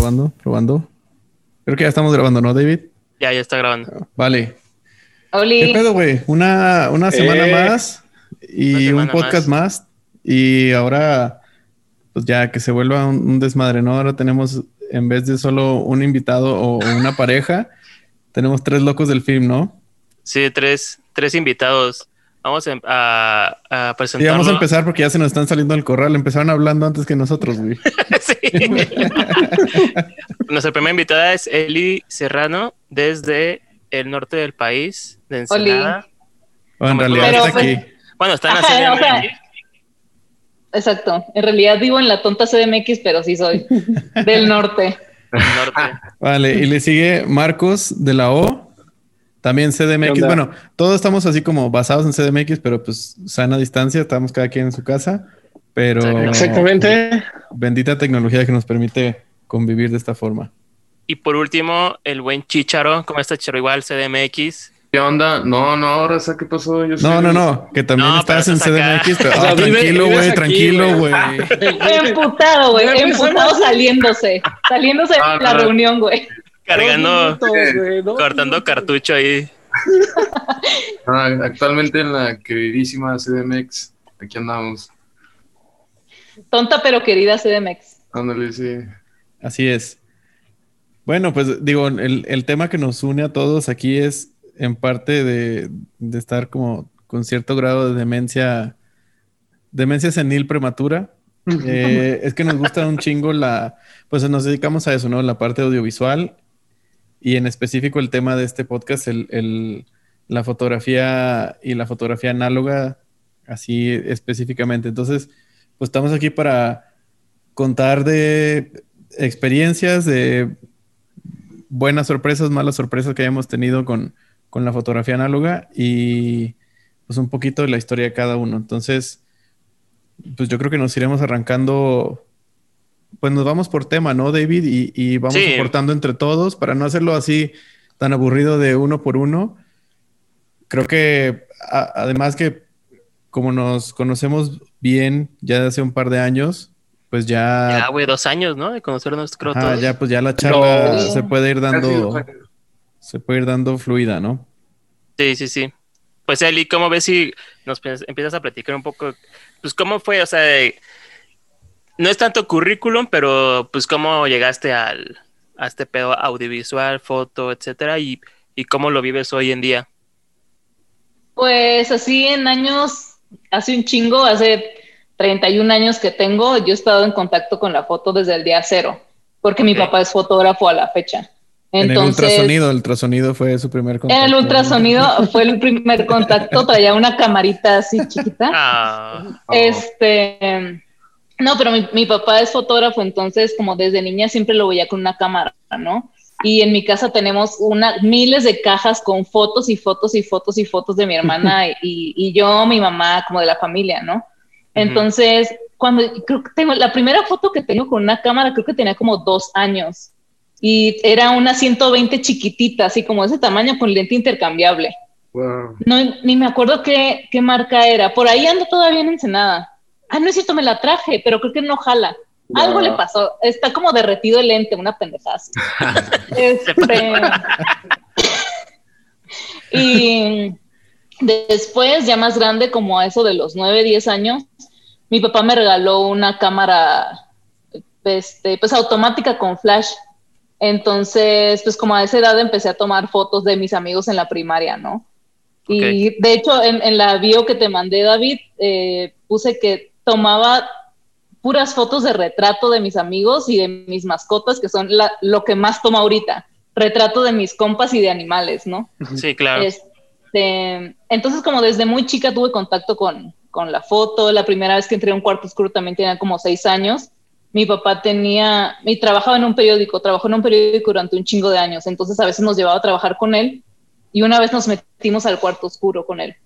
probando, probando. Creo que ya estamos grabando, ¿no, David? Ya, ya está grabando. Vale. Oli. ¿Qué pedo, güey? Una, una semana Eh, más y una un semana podcast más. Y ahora, pues ya que se vuelva un, un desmadre, ¿no? Ahora tenemos, en vez de solo un invitado o una pareja, tenemos tres locos del film, ¿no? Sí, tres, tres invitados. Vamos a, a, a Y vamos a empezar porque ya se nos están saliendo del corral. Empezaron hablando antes que nosotros, güey. Sí. Nuestra primera invitada es Eli Serrano desde el norte del país, de. Ensenada. O en Como realidad Pero, está pues, aquí. Bueno, está en la Ajá, o sea, CDMX. Exacto. En realidad vivo en la tonta CDMX, pero sí soy del norte. del norte. Vale, y le sigue Marcos de la O. También ¿Qué CDMX. Bueno, todos estamos así como basados en CDMX, pero pues sana distancia, estamos cada quien en su casa. Pero Exactamente. bendita tecnología que nos permite convivir de esta forma. Y por último, el buen Chicharo. ¿Cómo está Chicharo? Igual, CDMX. ¿Qué onda? No, no, ahora sé qué pasó. Yo No, soy- no, no, que también No, estás en. CDMX, pero O sea, ah, vive- tranquilo, güey, tranquilo, güey. Emputado, güey. Emputado saliéndose. Saliéndose Ah, de la no. reunión, güey. Cargando, minutos, cortando cartucho ahí. Ah, actualmente en la queridísima CDMX. Aquí andamos. Tonta pero querida CDMX. Ándale, sí. Así es. Bueno, pues digo, el, el tema que nos une a todos aquí es en parte de, de estar como con cierto grado de demencia, demencia senil prematura. Eh, es que nos gusta un chingo la, pues nos dedicamos a eso, ¿no? La parte audiovisual y en específico el tema de este podcast, el, el- la fotografía y la fotografía análoga, así específicamente. Entonces, pues estamos aquí para contar de experiencias, de buenas sorpresas, malas sorpresas que hayamos tenido con, con la fotografía análoga y pues un poquito de la historia de cada uno. Entonces, pues yo creo que nos iremos arrancando, pues nos vamos por tema, ¿no, David? Y, y vamos Sí. aportando entre todos para no hacerlo así tan aburrido de uno por uno. Creo que a- además que como nos conocemos bien ya de hace un par de años, pues Ya, ya, güey, dos años, ¿no? De conocernos, creo, ajá, todos. ya pues ya la charla No. se puede ir dando, se puede ir dando fluida, ¿no? Sí, sí, sí. Pues Eli, ¿cómo ves si nos empiezas a platicar un poco? Pues cómo fue, o sea, de- no es tanto currículum, pero pues cómo llegaste al, a este pedo audiovisual, foto, etcétera, y, y cómo lo vives hoy en día. Pues así en años, hace un chingo, hace 31 años que tengo, yo he estado en contacto con la foto desde el día cero, porque mi papá es fotógrafo a la fecha. en el Entonces, ultrasonido, el ultrasonido fue su primer en contacto. el ultrasonido fue el primer contacto, traía una camarita así chiquita. Ah, Oh. Este, no, pero mi, mi papá es fotógrafo, entonces como desde niña siempre lo veía con una cámara, ¿no? Y en mi casa tenemos una, miles de cajas con fotos y fotos y fotos y fotos de mi hermana y, y yo, mi mamá, como de la familia, ¿no? Entonces, cuando creo que tengo la primera foto que tengo con una cámara, creo que tenía como dos años y era una 120 chiquitita, así como de ese tamaño con lente intercambiable. Wow. No, ni me acuerdo qué, qué marca era. Por ahí ando todavía en Ensenada. Ah, no es cierto, me la traje, pero creo que no jala. Algo le pasó. Está como derretido el lente, una pendejada. así. Este, y después, ya más grande, como a eso de los 9, 10 años, mi papá me regaló una cámara este, pues automática con flash. Entonces, pues como a esa edad empecé a tomar fotos de mis amigos en la primaria, ¿no? Y de hecho, en, en la bio que te mandé, David, eh, puse que tomaba puras fotos de retrato de mis amigos y de mis mascotas, que son la- lo que más tomo ahorita. Retrato de mis compas y de animales, ¿no? sí, claro. Este, entonces, como desde muy chica tuve contacto con, con la foto. La primera vez que entré a un cuarto oscuro también tenía como seis años. Mi papá tenía, y trabajaba en un periódico, trabajó en un periódico durante un chingo de años. Entonces, a veces nos llevaba a trabajar con él y una vez nos metimos al cuarto oscuro con él.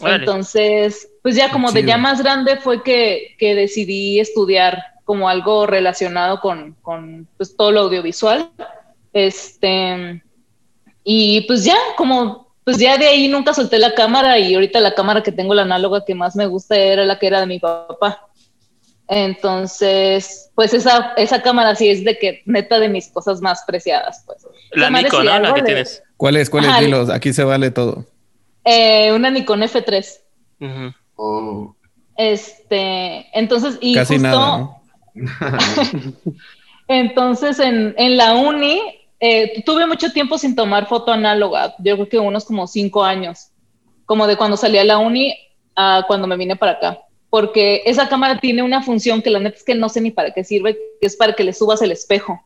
Órale. Entonces, pues ya como de ya más grande fue que, que decidí estudiar como algo relacionado con, con pues, todo lo audiovisual. Este, y pues ya, como, pues ya de ahí nunca solté la cámara y ahorita la cámara que tengo, la análoga que más me gusta era la que era de mi papá. Entonces, pues esa, esa cámara sí es de que neta de mis cosas más preciadas, pues. La Nikon, ¿no? La que tienes. ¿Cuál es? ¿Cuál es? Dilos, aquí se vale todo. Eh, una Nikon F3. Ujú. Oh. Este, entonces, y Casi justo, nada, ¿no? entonces en, en la uni, eh, tuve mucho tiempo sin tomar foto análoga, yo creo que unos como cinco años, como de cuando salí a la uni a cuando me vine para acá, porque esa cámara tiene una función que la neta es que no sé ni para qué sirve, que es para que le subas el espejo.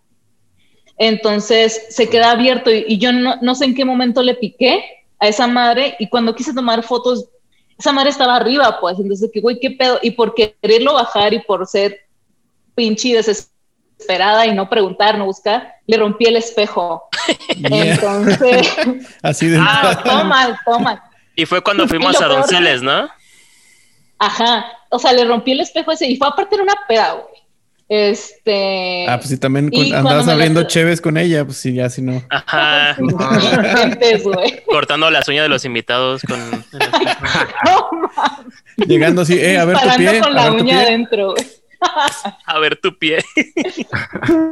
Entonces se queda abierto y, y yo no, no sé en qué momento le piqué a esa madre y cuando quise tomar fotos, esa madre estaba arriba, pues, entonces que, güey, qué pedo, y por quererlo bajar y por ser pinche y desesperada y no preguntar, no buscar, le rompí el espejo. Yeah. Entonces, Así de ah, toma, toma. Y fue cuando fuimos a Donceles, ¿no? Ajá, o sea, le rompí el espejo ese y fue aparte de una peda, güey. Este. Ah, pues si también con- andabas la- abriendo cheves con ella, pues sí, ya si no. Ajá. Güey. Cortando las uñas de los invitados con... No, Llegando así, eh, a ver tu pie, con a la ver tu uña pie. adentro, güey. A ver tu pie.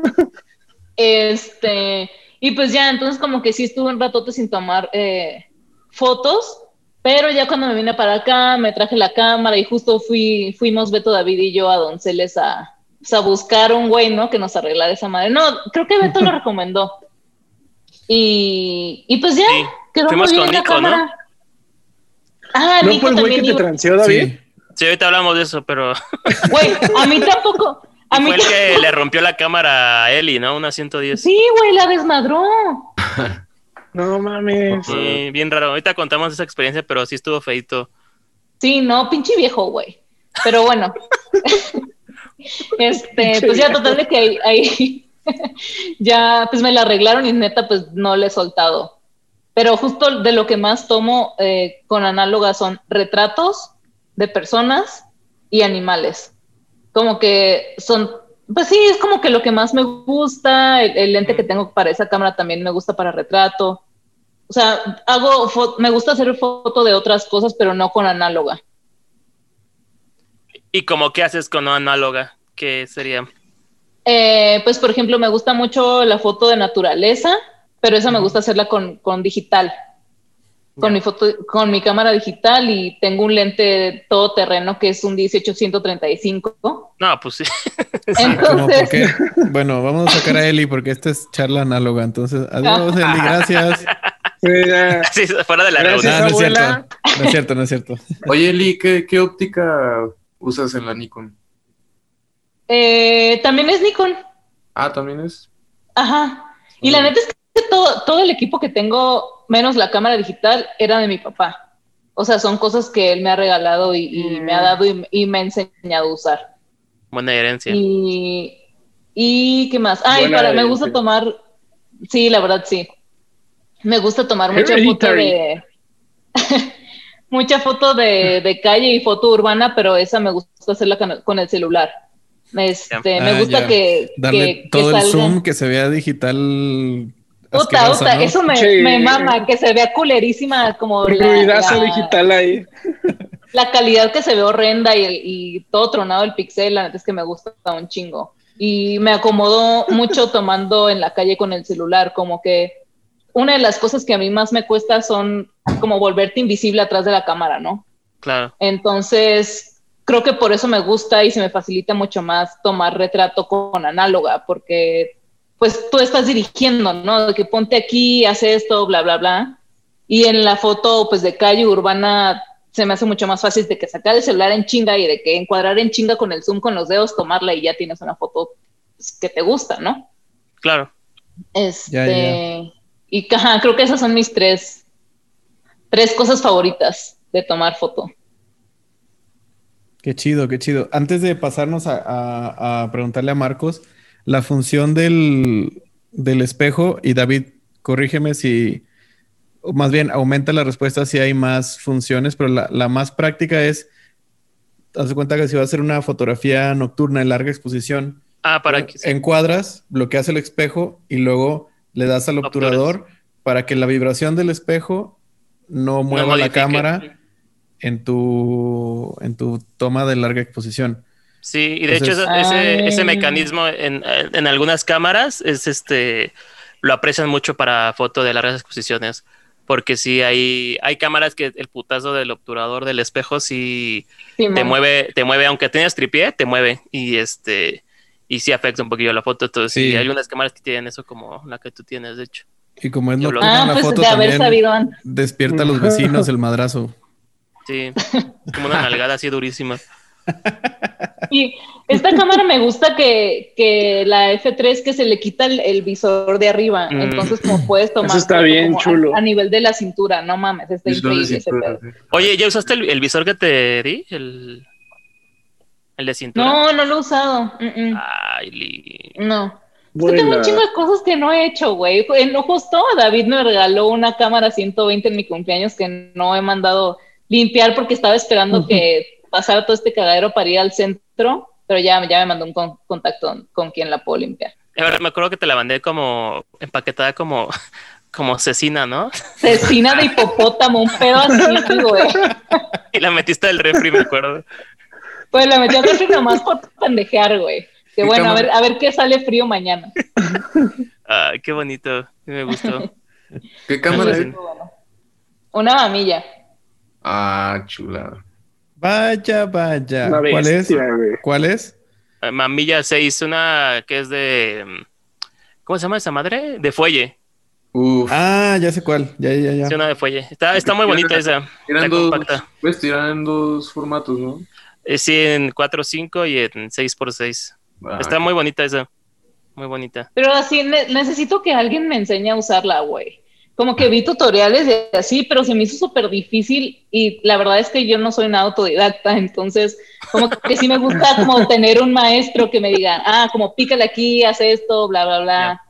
Este, y pues ya, entonces como que sí estuve un ratote sin tomar eh, fotos, pero ya cuando me vine para acá, me traje la cámara y justo fui, fuimos Beto, David y yo a Donceles a, pues, a buscar un güey, ¿no? Que nos arreglara esa madre. No, creo que Beto lo recomendó. Y, y pues ya, Sí. quedó Fuimos muy con bien la Nico, ¿no? cámara. Ah, ¿No Nico fue el güey que también te transeó, David? Sí. Sí, ahorita hablamos de eso, pero Güey, a mí tampoco. A mí fue el que le rompió la cámara a Eli, ¿no? Una 110. Sí, güey, la desmadró. No mames. Sí, bien raro. Ahorita contamos esa experiencia, pero sí estuvo feito. Sí, no, pinche viejo, güey. Pero bueno. Este, pues ya total de que ahí, ahí ya pues me la arreglaron y neta pues no le he soltado. Pero justo de lo que más tomo eh, con análoga son retratos de personas y animales. Como que son, pues sí, es como que lo que más me gusta. El, el lente que tengo para esa cámara también me gusta para retrato. O sea, hago, me gusta hacer foto de otras cosas, pero no con análoga. ¿Y como qué haces con una análoga? ¿Qué sería? Eh, pues, por ejemplo, me gusta mucho la foto de naturaleza, pero esa me gusta hacerla con, con digital. Con mi foto, con mi cámara digital y tengo un lente todoterreno que es un 18-135. No, pues sí. Entonces, porque, bueno, vamos a sacar a Eli porque esta es charla análoga. Entonces, adiós. Eli, gracias. Sí, fuera de la Gracias, Ah, reunión. no es cierto. abuela. No es cierto, no es cierto. Oye, Eli, ¿qué, qué óptica usas en la Nikon? eh, también es Nikon. Ah, también es. Ajá. Y la neta es que todo, todo el equipo que tengo, menos la cámara digital, era de mi papá. O sea, son cosas que él me ha regalado y, y me ha dado y, y me ha enseñado a usar. Buena herencia. Y, y qué más. Ay, Buena para, me gusta tomar, sí, la verdad sí. Me gusta tomar mucha foto de mucha foto de, de calle y foto urbana, pero esa me gusta hacerla con, con el celular. Este, Ah, me gusta ya. que, Darle que- que todo el salga- zoom, que se vea digital. Puta, puta, ¿no? eso me, Sí. me mama, que se vea culerísima como la, digital ahí. la calidad que se ve horrenda y, el- y todo tronado el pixel, la neta es que me gusta un chingo. Y me acomodó mucho tomando en la calle con el celular, como que una de las cosas que a mí más me cuesta son como volverte invisible atrás de la cámara, ¿no? Claro. Entonces, creo que por eso me gusta y se me facilita mucho más tomar retrato con análoga, porque pues tú estás dirigiendo, ¿no? De que ponte aquí, hace esto, bla, bla, bla. Y en la foto, pues de calle urbana, se me hace mucho más fácil de que sacar el celular en chinga y de que encuadrar en chinga con el zoom con los dedos, tomarla y ya tienes una foto pues, que te gusta, ¿no? Claro. Este, Ya, ya. Y ajá, creo que esas son mis tres, tres cosas favoritas de tomar foto. Qué chido, qué chido. Antes de pasarnos a, a- a preguntarle a Marcos, la función del, del espejo, y David, corrígeme si, o más bien aumenta la respuesta si hay más funciones, pero la, la más práctica es, haz de cuenta que si va a hacer una fotografía nocturna en larga exposición, Ah, para que... encuadras, bloqueas el espejo y luego le das al Obturas. obturador para que la vibración del espejo no mueva la cámara en tu, en tu toma de larga exposición. Sí, y de hecho Entonces- ese, ese, Ay. ese mecanismo en, en algunas cámaras es este lo aprecian mucho para foto de largas exposiciones. Porque sí hay, hay cámaras que el putazo del obturador del espejo sí Sí, te man. mueve, te mueve, aunque tengas tripié, te mueve. Y este, y sí afecta un poquillo la foto. Entonces, sí, Sí. hay unas cámaras que tienen eso como la que tú tienes, de hecho. Y como es nocturna Ah, la pues foto de haber también sabido antes. despierta a los vecinos el madrazo. Sí, como una nalgada así durísima. Y esta cámara me gusta que, que la F3 que se le quita el, el visor de arriba. Mm. Entonces, como puedes tomar. Eso está foto bien como a- chulo. A, nivel de la cintura, no mames, está increíble ese cintura, pedo. sí. Oye, ¿ya usaste el, el visor que te di? El, el de cintura. No, no lo he usado. Mm, mm. Ay, Li. No. Es que tengo un chingo de cosas que no he hecho, güey. En- Justo David me regaló una cámara 120 en mi cumpleaños que no he mandado limpiar porque estaba esperando que pasara todo este cagadero para ir al centro, pero ya, ya me mandó un con- contacto con quien la puedo limpiar. A ver, me acuerdo que te la mandé como empaquetada como, como cecina, ¿no? Cecina de hipopótamo, un pedo así, güey. Y la metiste del refri, me acuerdo. Pues la metí refri nomás por pendejear, güey. Que ¿Qué bueno, a ver, a ver qué sale frío mañana. Ay, qué bonito. Me gustó. ¿Qué cámara es? Una mamilla. Ah, chulada. Vaya, vaya. ¿Cuál es? güey. ¿Cuál es? Eh, Mamilla 6, una que es de. mm, ¿Cómo se llama esa madre? De fuelle. Uf. Ah, ya sé cuál. Ya, ya, ya. Sí, una de fuelle. Está, está muy bonita esa. Eran dos, compacta. pues tiran en dos formatos, ¿no? Eh, Sí, en 4x5 y en 6x6. Ah, Está muy bonita esa. Muy bonita. Pero así ne- necesito que alguien me enseñe a usarla, güey. Como que vi tutoriales así, pero se me hizo súper difícil y la verdad es que yo no soy nada autodidacta, entonces como que sí me gusta como tener un maestro que me diga, ah, como pícale aquí, haz esto, bla, bla, bla.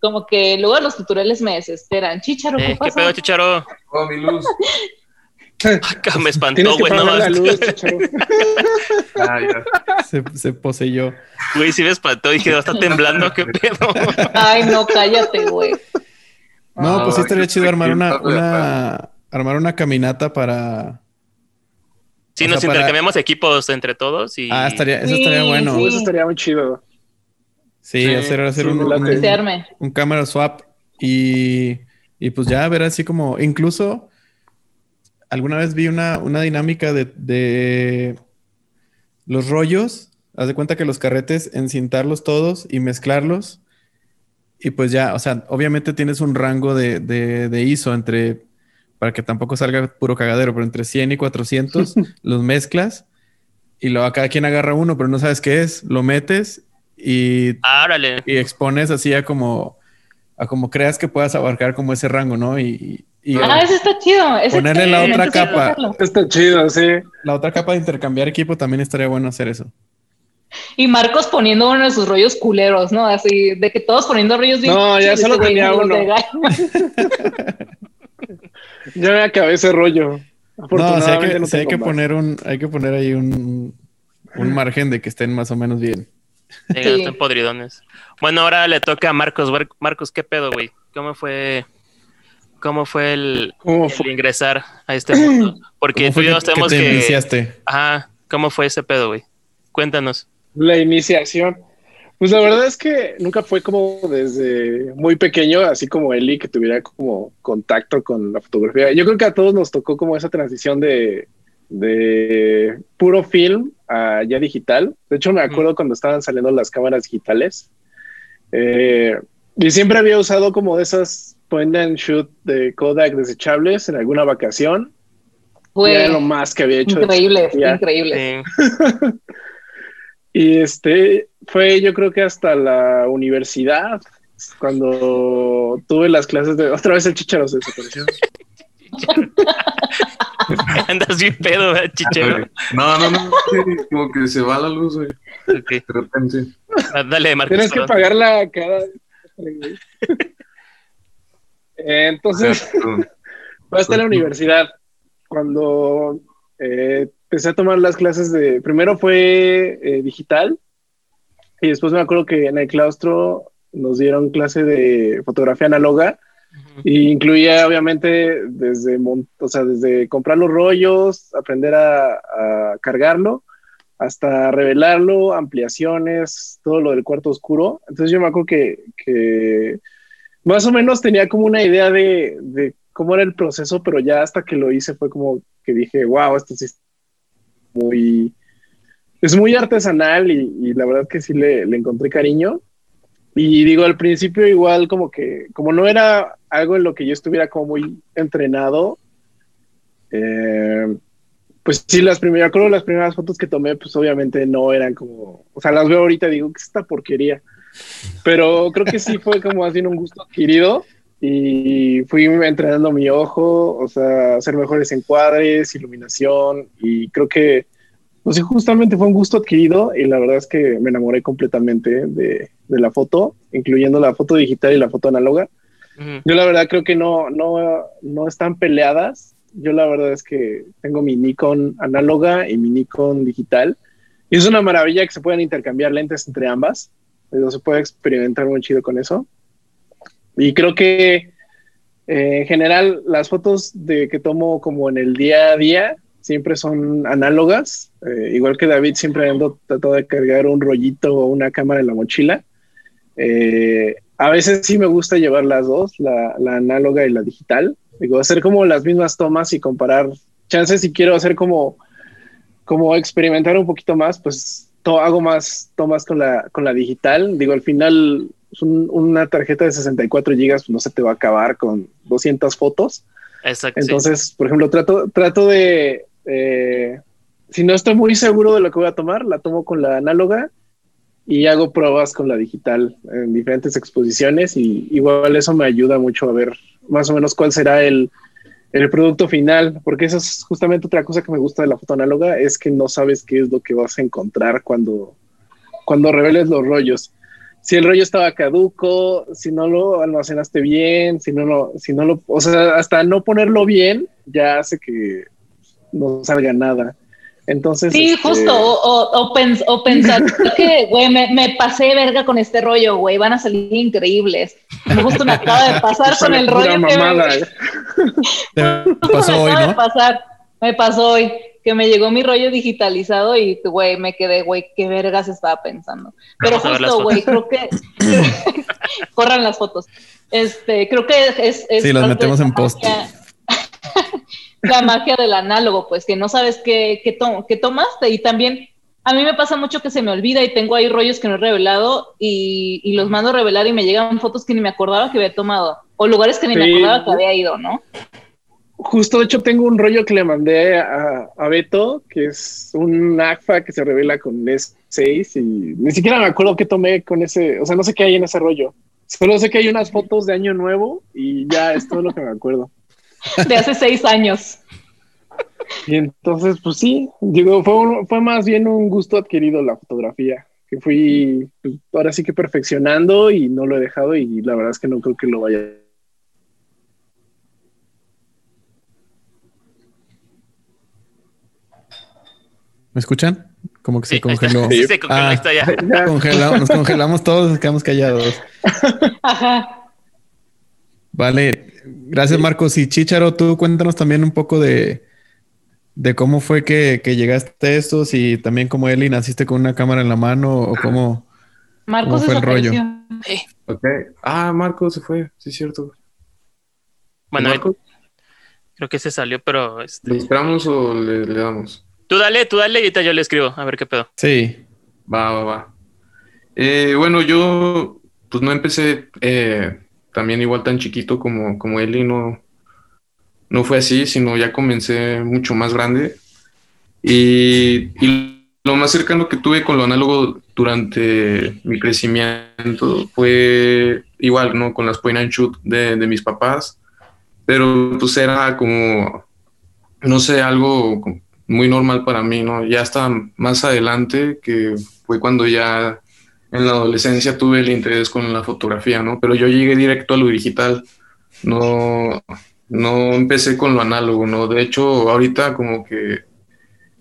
Como que luego los tutoriales me desesperan. Chicharo, ¿qué Eh, ¿Qué pasa? pedo, chicharo? Oh, mi luz. Acá me espantó, güey. No, mames. luz. Ah. Se, se poseyó. Güey, sí me espantó. Dije, está temblando, qué pedo. Ay, no, cállate, güey. No, Ah, pues sí estaría chido armar una, armar una caminata para. Sí, O nos sea, para- intercambiamos equipos entre todos y. Ah, estaría, eso Sí, estaría bueno. sí. Eso estaría muy chido. Sí, Sí, hacer, hacer sí, un, un, un cámara swap y, y pues ya ver así como, incluso alguna vez vi una, una dinámica de, de los rollos, haz de cuenta que los carretes, encintarlos todos y mezclarlos. Y pues ya, o sea, obviamente tienes un rango de, de, de ISO entre, para que tampoco salga puro cagadero, pero entre 100 y 400 los mezclas y luego a cada quien agarra uno, pero no sabes qué es, lo metes y Ah, y expones así a como a como creas que puedas abarcar como ese rango, ¿no? Y, y Ah, ese está chido. ese Ponerle está- la otra capa. Está chido, sí. la otra capa de intercambiar equipo también estaría bueno hacer eso. Y Marcos poniendo uno de sus rollos culeros, ¿no? Así, de que todos poniendo rollos bien No, ya solo tenía uno. Ya me acabé ese rollo. No, hay que, no hay que poner un, hay que poner ahí un, un margen de que estén más o menos bien. Sí, Sí. están podridones. Bueno, ahora le toca a Marcos. Mar- Marcos, ¿qué pedo, güey? ¿Cómo fue, cómo fue el, ¿Cómo el fue? ingresar a este mundo? Porque ¿Cómo tú y yo que, que tenemos te que... iniciaste? Ajá, ¿cómo fue ese pedo, güey? Cuéntanos. La iniciación. Pues la verdad es que nunca fue como desde muy pequeño, así como Eli, que tuviera como contacto con la fotografía. Yo creo que a todos nos tocó como esa transición de, de puro film a ya digital. De hecho, me acuerdo cuando estaban saliendo las cámaras digitales. Eh, y siempre había usado como de esas point and shoot de Kodak desechables en alguna vacación. Güey, Era lo más que había hecho. increíble, increíble. Y este fue yo creo que hasta la universidad, cuando tuve las clases de... Otra vez el chicharo se desapareció. Andas bien pedo, ¿verdad, chichero. No, no, no. sí, como que se va la luz, güey. Ok. De repente. Ah, Dale, Marcos. Tienes que pagarla cada... Entonces, fue hasta la universidad, cuando eh, empecé a tomar las clases de... Primero fue eh, digital y después me acuerdo que en el claustro nos dieron clase de fotografía análoga Y incluía obviamente desde, o sea, desde comprar los rollos, aprender a, cargarlo, hasta revelarlo, ampliaciones, todo lo del cuarto oscuro. Entonces yo me acuerdo que, que más o menos tenía como una idea de, de, cómo era el proceso, pero ya hasta que lo hice fue como que dije, wow, esto es muy, es muy artesanal y, y la verdad que sí le, le, encontré cariño. Y digo, al principio igual como que, como no era algo en lo que yo estuviera como muy entrenado, eh, pues sí, las primeras, creo las primeras fotos que tomé, pues obviamente no eran como, o sea, las veo ahorita y digo, ¿qué es esta porquería? Pero creo que sí fue como así un gusto adquirido y fui entrenando mi ojo, o sea, hacer mejores encuadres, iluminación y creo que, pues sí, justamente fue un gusto adquirido y la verdad es que me enamoré completamente de, de la foto, incluyendo la foto digital y la foto análoga. Uh -huh. Yo la verdad creo que no, no, no están peleadas. Yo la verdad es que tengo mi Nikon análoga y mi Nikon digital. Y es una maravilla que se puedan intercambiar lentes entre ambas. Pero se puede experimentar muy chido con eso. Y creo que eh, en general las fotos de que tomo como en el día a día siempre son análogas. Eh, igual que David siempre ando tratando de cargar un rollito o una cámara en la mochila. Eh, a veces sí me gusta llevar las dos, la, la, análoga y la digital. Digo, hacer como las mismas tomas y comparar chances si quiero hacer como, como experimentar un poquito más, pues to, hago más tomas con la, con la digital. Digo, al final un, una tarjeta de 64 gigas pues, no se te va a acabar con 200 fotos. Exacto. Entonces, sí. por ejemplo, trato, trato de, eh, si no estoy muy seguro de lo que voy a tomar, la tomo con la análoga y hago pruebas con la digital en diferentes exposiciones y igual eso me ayuda mucho a ver más o menos cuál será el, el producto final, porque eso es justamente otra cosa que me gusta de la foto análoga, es que no sabes qué es lo que vas a encontrar cuando, cuando reveles los rollos. Si el rollo estaba caduco, si no lo almacenaste bien, si no lo, si no lo, o sea, hasta no ponerlo bien, ya hace que no salga nada. Entonces. Sí, este... justo. O, o, o, pens o pensar que, güey, me, me, pasé de verga con este rollo, güey, van a salir increíbles. Justo me acaba de pasar con el rollo. Mamada, que me... Te pasó hoy, me ¿no? Pasar, me pasó hoy que me llegó mi rollo digitalizado y, güey, me quedé, güey, qué vergas estaba pensando. Pero justo, güey, creo que corran las fotos. Este, creo que es, es sí, las metemos en post. La magia del análogo, pues que no sabes qué, qué, to qué, tomaste y también a mí me pasa mucho que se me olvida y tengo ahí rollos que no he revelado y, y los mando a revelar y me llegan fotos que ni me acordaba que había tomado o lugares que ni sí. me acordaba que había ido, ¿no? Justo, de hecho, tengo un rollo que le mandé a, a Beto, que es un ACFA que se revela con S6 y ni siquiera me acuerdo qué tomé con ese, o sea, no sé qué hay en ese rollo. Solo sé que hay unas fotos de año nuevo y ya es todo lo que me acuerdo. De hace seis años. Y entonces, pues sí, digo, fue, un, fue más bien un gusto adquirido la fotografía, que fui pues, ahora sí que perfeccionando y no lo he dejado y la verdad es que no creo que lo vaya. ¿Me escuchan? Como que se sí, congeló. Sí, se congeló, ah, está ya. Congelamos, nos congelamos todos, nos quedamos callados. Ajá. Vale, gracias Marcos. Y Chicharo, tú cuéntanos también un poco de, de cómo fue que, que, llegaste a estos y también cómo Eli naciste con una cámara en la mano o cómo, Marcos cómo fue el rollo. Sí. Ok. Ah, Marcos se fue, sí es cierto. Bueno, Marcos? creo que se salió, pero... Este... ¿Le esperamos o le, le, damos? Tú dale, tú dale y ahorita yo le escribo, a ver qué pedo. Sí. Va, va, va. Eh, bueno, yo pues no empecé... Eh, también igual tan chiquito como, como Eli, no, no fue así, sino ya comencé mucho más grande. Y, y, lo más cercano que tuve con lo análogo durante mi crecimiento fue igual, ¿no? Con las point and shoot de, de mis papás, pero pues era como, no sé, algo muy normal para mí, ¿no? Ya hasta más adelante, que fue cuando ya en la adolescencia tuve el interés con la fotografía, ¿no? Pero yo llegué directo a lo digital, no, no empecé con lo análogo, ¿no? De hecho, ahorita como que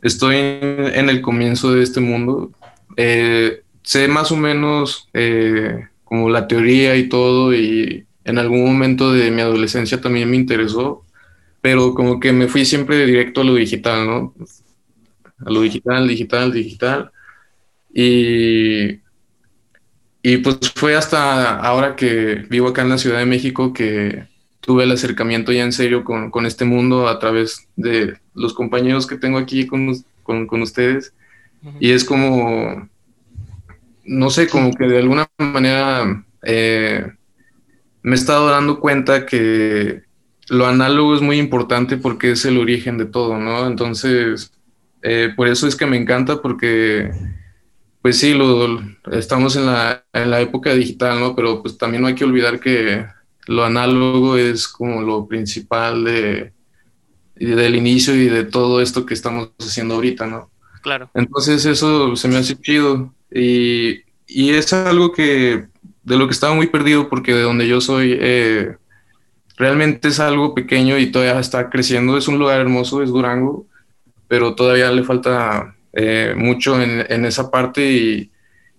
estoy en el comienzo de este mundo, eh, sé más o menos eh, como la teoría y todo, y en algún momento de mi adolescencia también me interesó, pero como que me fui siempre directo a lo digital, ¿no? a lo digital, digital, digital. Y, y pues fue hasta ahora que vivo acá en la Ciudad de México que tuve el acercamiento ya en serio con, con este mundo a través de los compañeros que tengo aquí con, con, con ustedes. Y es como, no sé, como que de alguna manera eh, me he estado dando cuenta que lo análogo es muy importante porque es el origen de todo, ¿no? Entonces, eh, por eso es que me encanta porque, pues sí, lo, estamos en la, en la, época digital, ¿no? Pero pues también no hay que olvidar que lo análogo es como lo principal de, del inicio y de todo esto que estamos haciendo ahorita, ¿no? Claro. Entonces eso se me hace chido y, y es algo que de lo que estaba muy perdido porque de donde yo soy eh, realmente es algo pequeño y todavía está creciendo. Es un lugar hermoso, es Durango, pero todavía le falta eh, mucho en, en, esa parte y,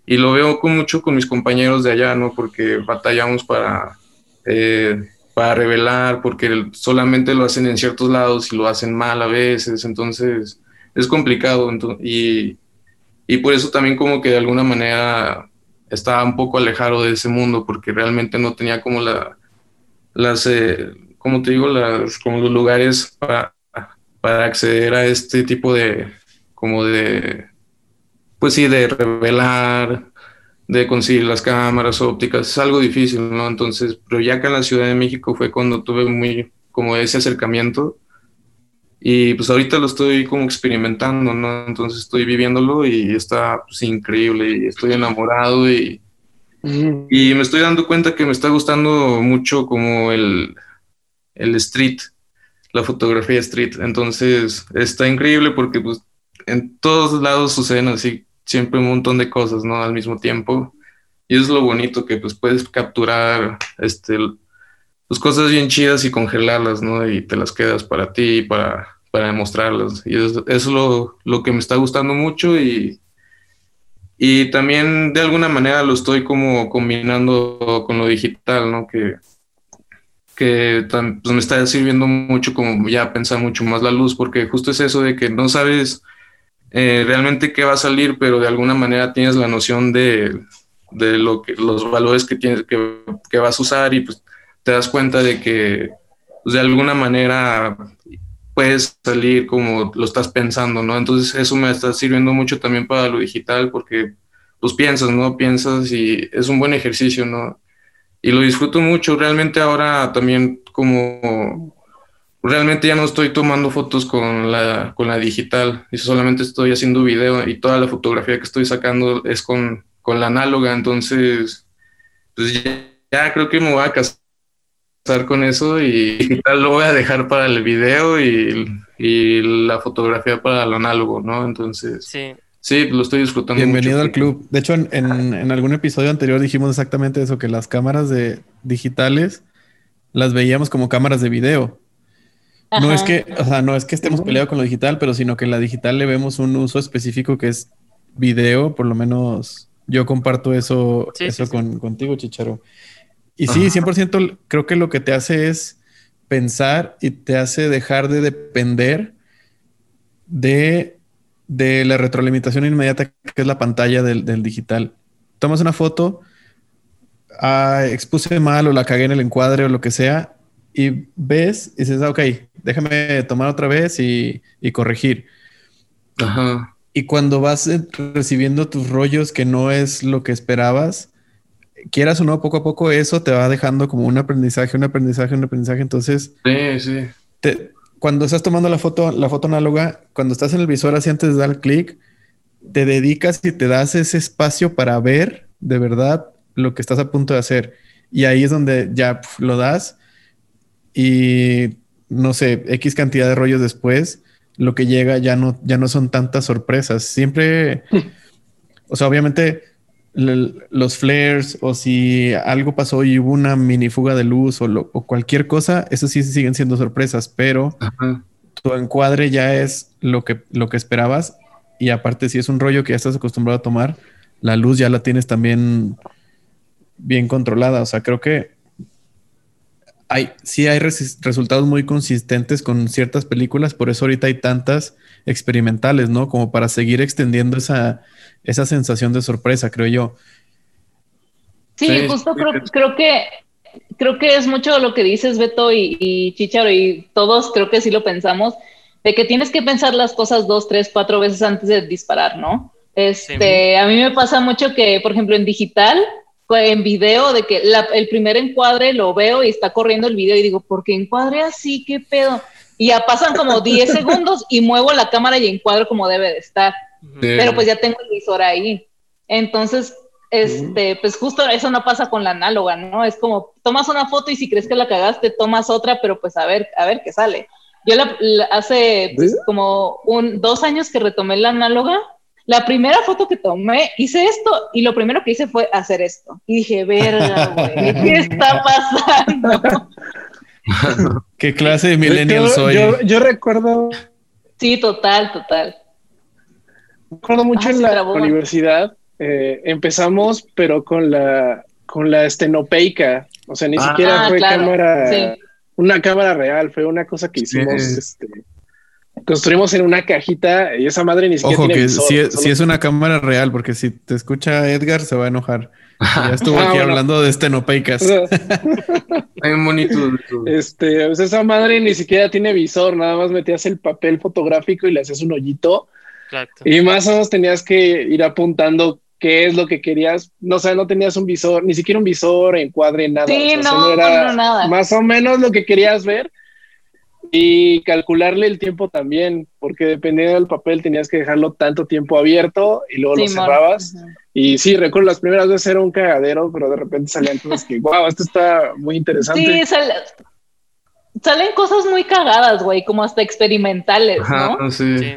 y, lo veo con mucho con mis compañeros de allá, ¿no? Porque batallamos para, eh, para revelar, porque solamente lo hacen en ciertos lados y lo hacen mal a veces, entonces es complicado y, y por eso también como que de alguna manera estaba un poco alejado de ese mundo porque realmente no tenía como la, las, eh, como te digo, las, como los lugares para, para acceder a este tipo de, como de, pues sí, de revelar, de conseguir las cámaras ópticas, es algo difícil, ¿no? Entonces, pero ya acá en la Ciudad de México fue cuando tuve muy, como ese acercamiento y pues ahorita lo estoy como experimentando, ¿no? Entonces estoy viviéndolo y está pues, increíble y estoy enamorado y, y me estoy dando cuenta que me está gustando mucho como el, el street, la fotografía street. Entonces está increíble porque pues en todos lados suceden así siempre un montón de cosas, ¿no? Al mismo tiempo. Y eso es lo bonito que pues puedes capturar este pues cosas bien chidas y congelarlas, ¿no? Y te las quedas para ti, para, para demostrarlas. Y eso, es lo, lo, que me está gustando mucho y, y también de alguna manera lo estoy como combinando con lo digital, ¿no? Que, que pues me está sirviendo mucho como ya pensar mucho más la luz, porque justo es eso de que no sabes eh, realmente qué va a salir, pero de alguna manera tienes la noción de, de lo los valores que, tienes, que, que vas a usar y pues te das cuenta de que pues, de alguna manera puedes salir como lo estás pensando, ¿no? Entonces eso me está sirviendo mucho también para lo digital porque pues piensas, ¿no? Piensas y es un buen ejercicio, ¿no? Y lo disfruto mucho. Realmente ahora también como realmente ya no estoy tomando fotos con la, con la digital, y solamente estoy haciendo video y toda la fotografía que estoy sacando es con, con la análoga, entonces pues ya, ya creo que me voy a casar con eso y tal lo voy a dejar para el video y, y, la fotografía para el análogo, ¿no? Entonces, sí, sí lo estoy disfrutando. Bienvenido mucho. al club. De hecho, en, en, en, algún episodio anterior dijimos exactamente eso, que las cámaras de digitales las veíamos como cámaras de video. Ajá. No es que, o sea, no es que estemos peleados con lo digital, pero sino que en la digital le vemos un uso específico que es video, por lo menos yo comparto eso, sí, eso sí, con, sí. contigo, Chicharo. Y sí, 100% creo que lo que te hace es pensar y te hace dejar de depender de, de la retroalimentación inmediata que es la pantalla del, del digital. Tomas una foto, ah, expuse mal o la cagué en el encuadre o lo que sea, y ves y dices, ah, ok, déjame tomar otra vez y, y corregir. Ajá. Y cuando vas eh, recibiendo tus rollos que no es lo que esperabas, quieras o no, poco a poco eso te va dejando como un aprendizaje, un aprendizaje, un aprendizaje. Entonces, sí, sí. Te, cuando estás tomando la foto, la foto análoga, cuando estás en el visor así antes de dar clic, te dedicas y te das ese espacio para ver de verdad lo que estás a punto de hacer. Y ahí es donde ya pf, lo das y no sé, X cantidad de rollos después, lo que llega ya no, ya no son tantas sorpresas. Siempre, o sea, obviamente los flares o si algo pasó y hubo una mini fuga de luz o, lo, o cualquier cosa, eso sí siguen siendo sorpresas, pero Ajá. tu encuadre ya es lo que, lo que esperabas y aparte si es un rollo que ya estás acostumbrado a tomar, la luz ya la tienes también bien controlada, o sea, creo que hay, sí hay res- resultados muy consistentes con ciertas películas, por eso ahorita hay tantas experimentales, ¿no? Como para seguir extendiendo esa, esa sensación de sorpresa, creo yo. Sí, Sí, justo creo, que creo que es mucho lo que dices Beto y, y Chicharo y todos creo que sí lo pensamos, de que tienes que pensar las cosas dos, tres, cuatro veces antes de disparar, ¿no? Este, a mí me pasa mucho que, por ejemplo, en digital, en video, de que la- el primer encuadre lo veo y está corriendo el video y digo, ¿por qué encuadre así? ¿Qué pedo? Y ya pasan como 10 segundos y muevo la cámara y encuadro como debe de estar pero pues ya tengo el visor ahí. Entonces, este, pues justo eso no pasa con la análoga, ¿no? Es como tomas una foto y si crees que la cagaste, tomas otra, pero pues a ver, a ver qué sale. Yo la, la- hace pues, ¿Sí? como un, dos años que retomé la análoga, la primera foto que tomé, hice esto y lo primero que hice fue hacer esto. Y dije, verga, güey, ¿qué está pasando? ¿Qué clase de millennial yo, soy? yo, yo recuerdo, Sí, total, total. recuerdo mucho Ah, en la grabó. universidad. eh, empezamos, pero con la con la estenopeica. O sea, ni Ah, siquiera fue claro, cámara, sí. una cámara real, fue una cosa que hicimos, Sí. este, construimos en una cajita y esa madre ni siquiera Ojo, tiene que visor, si es, solo- sí es una cámara real, porque si te escucha Edgar se va a enojar. Ya estuvo Ah, aquí bueno. hablando de estenopeicas. Hay un. Este, pues esa madre ni siquiera tiene visor, nada más metías el papel fotográfico y le hacías un hoyito Exacto. y más o menos tenías que ir apuntando qué es lo que querías. No, o sea, no tenías un visor, ni siquiera un visor, encuadre, nada. Sí, O sea, no, era no, nada. Más o menos lo que querías ver y calcularle el tiempo también, porque dependiendo del papel tenías que dejarlo tanto tiempo abierto y luego lo cerrabas. Y sí, recuerdo las primeras veces era un cagadero, pero de repente salían cosas que, wow, esto está muy interesante. Sí, sal- salen cosas muy cagadas, güey, como hasta experimentales, ¿no? Ajá, sí. Sí.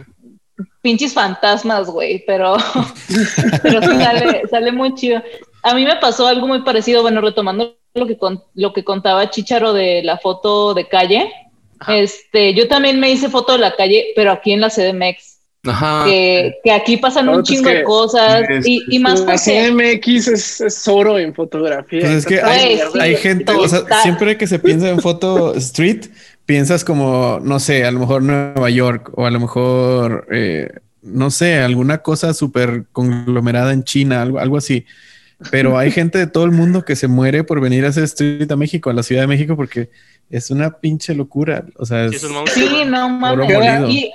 Pinches fantasmas, güey, pero, pero sí sale, sale muy chido. A mí me pasó algo muy parecido, bueno, retomando lo que, con- lo que contaba Chicharo de la foto de calle. Ajá. Este, yo también me hice foto de la calle, pero aquí en la CDMX, Ajá. que, que aquí pasan No, un pues chingo de cosas es- y, y más La porque... CMX es, es oro en fotografía. Pues es que hay, sí, hay gente, o sea, siempre que se piensa en foto street, piensas como, no sé, a lo mejor Nueva York o a lo mejor, eh, no sé, alguna cosa súper conglomerada en China, algo, algo así. Pero hay gente de todo el mundo que se muere por venir a hacer street a México, a la Ciudad de México, porque es una pinche locura. O sea, Sí, es- es un monstruo. Sí, no mames. Y,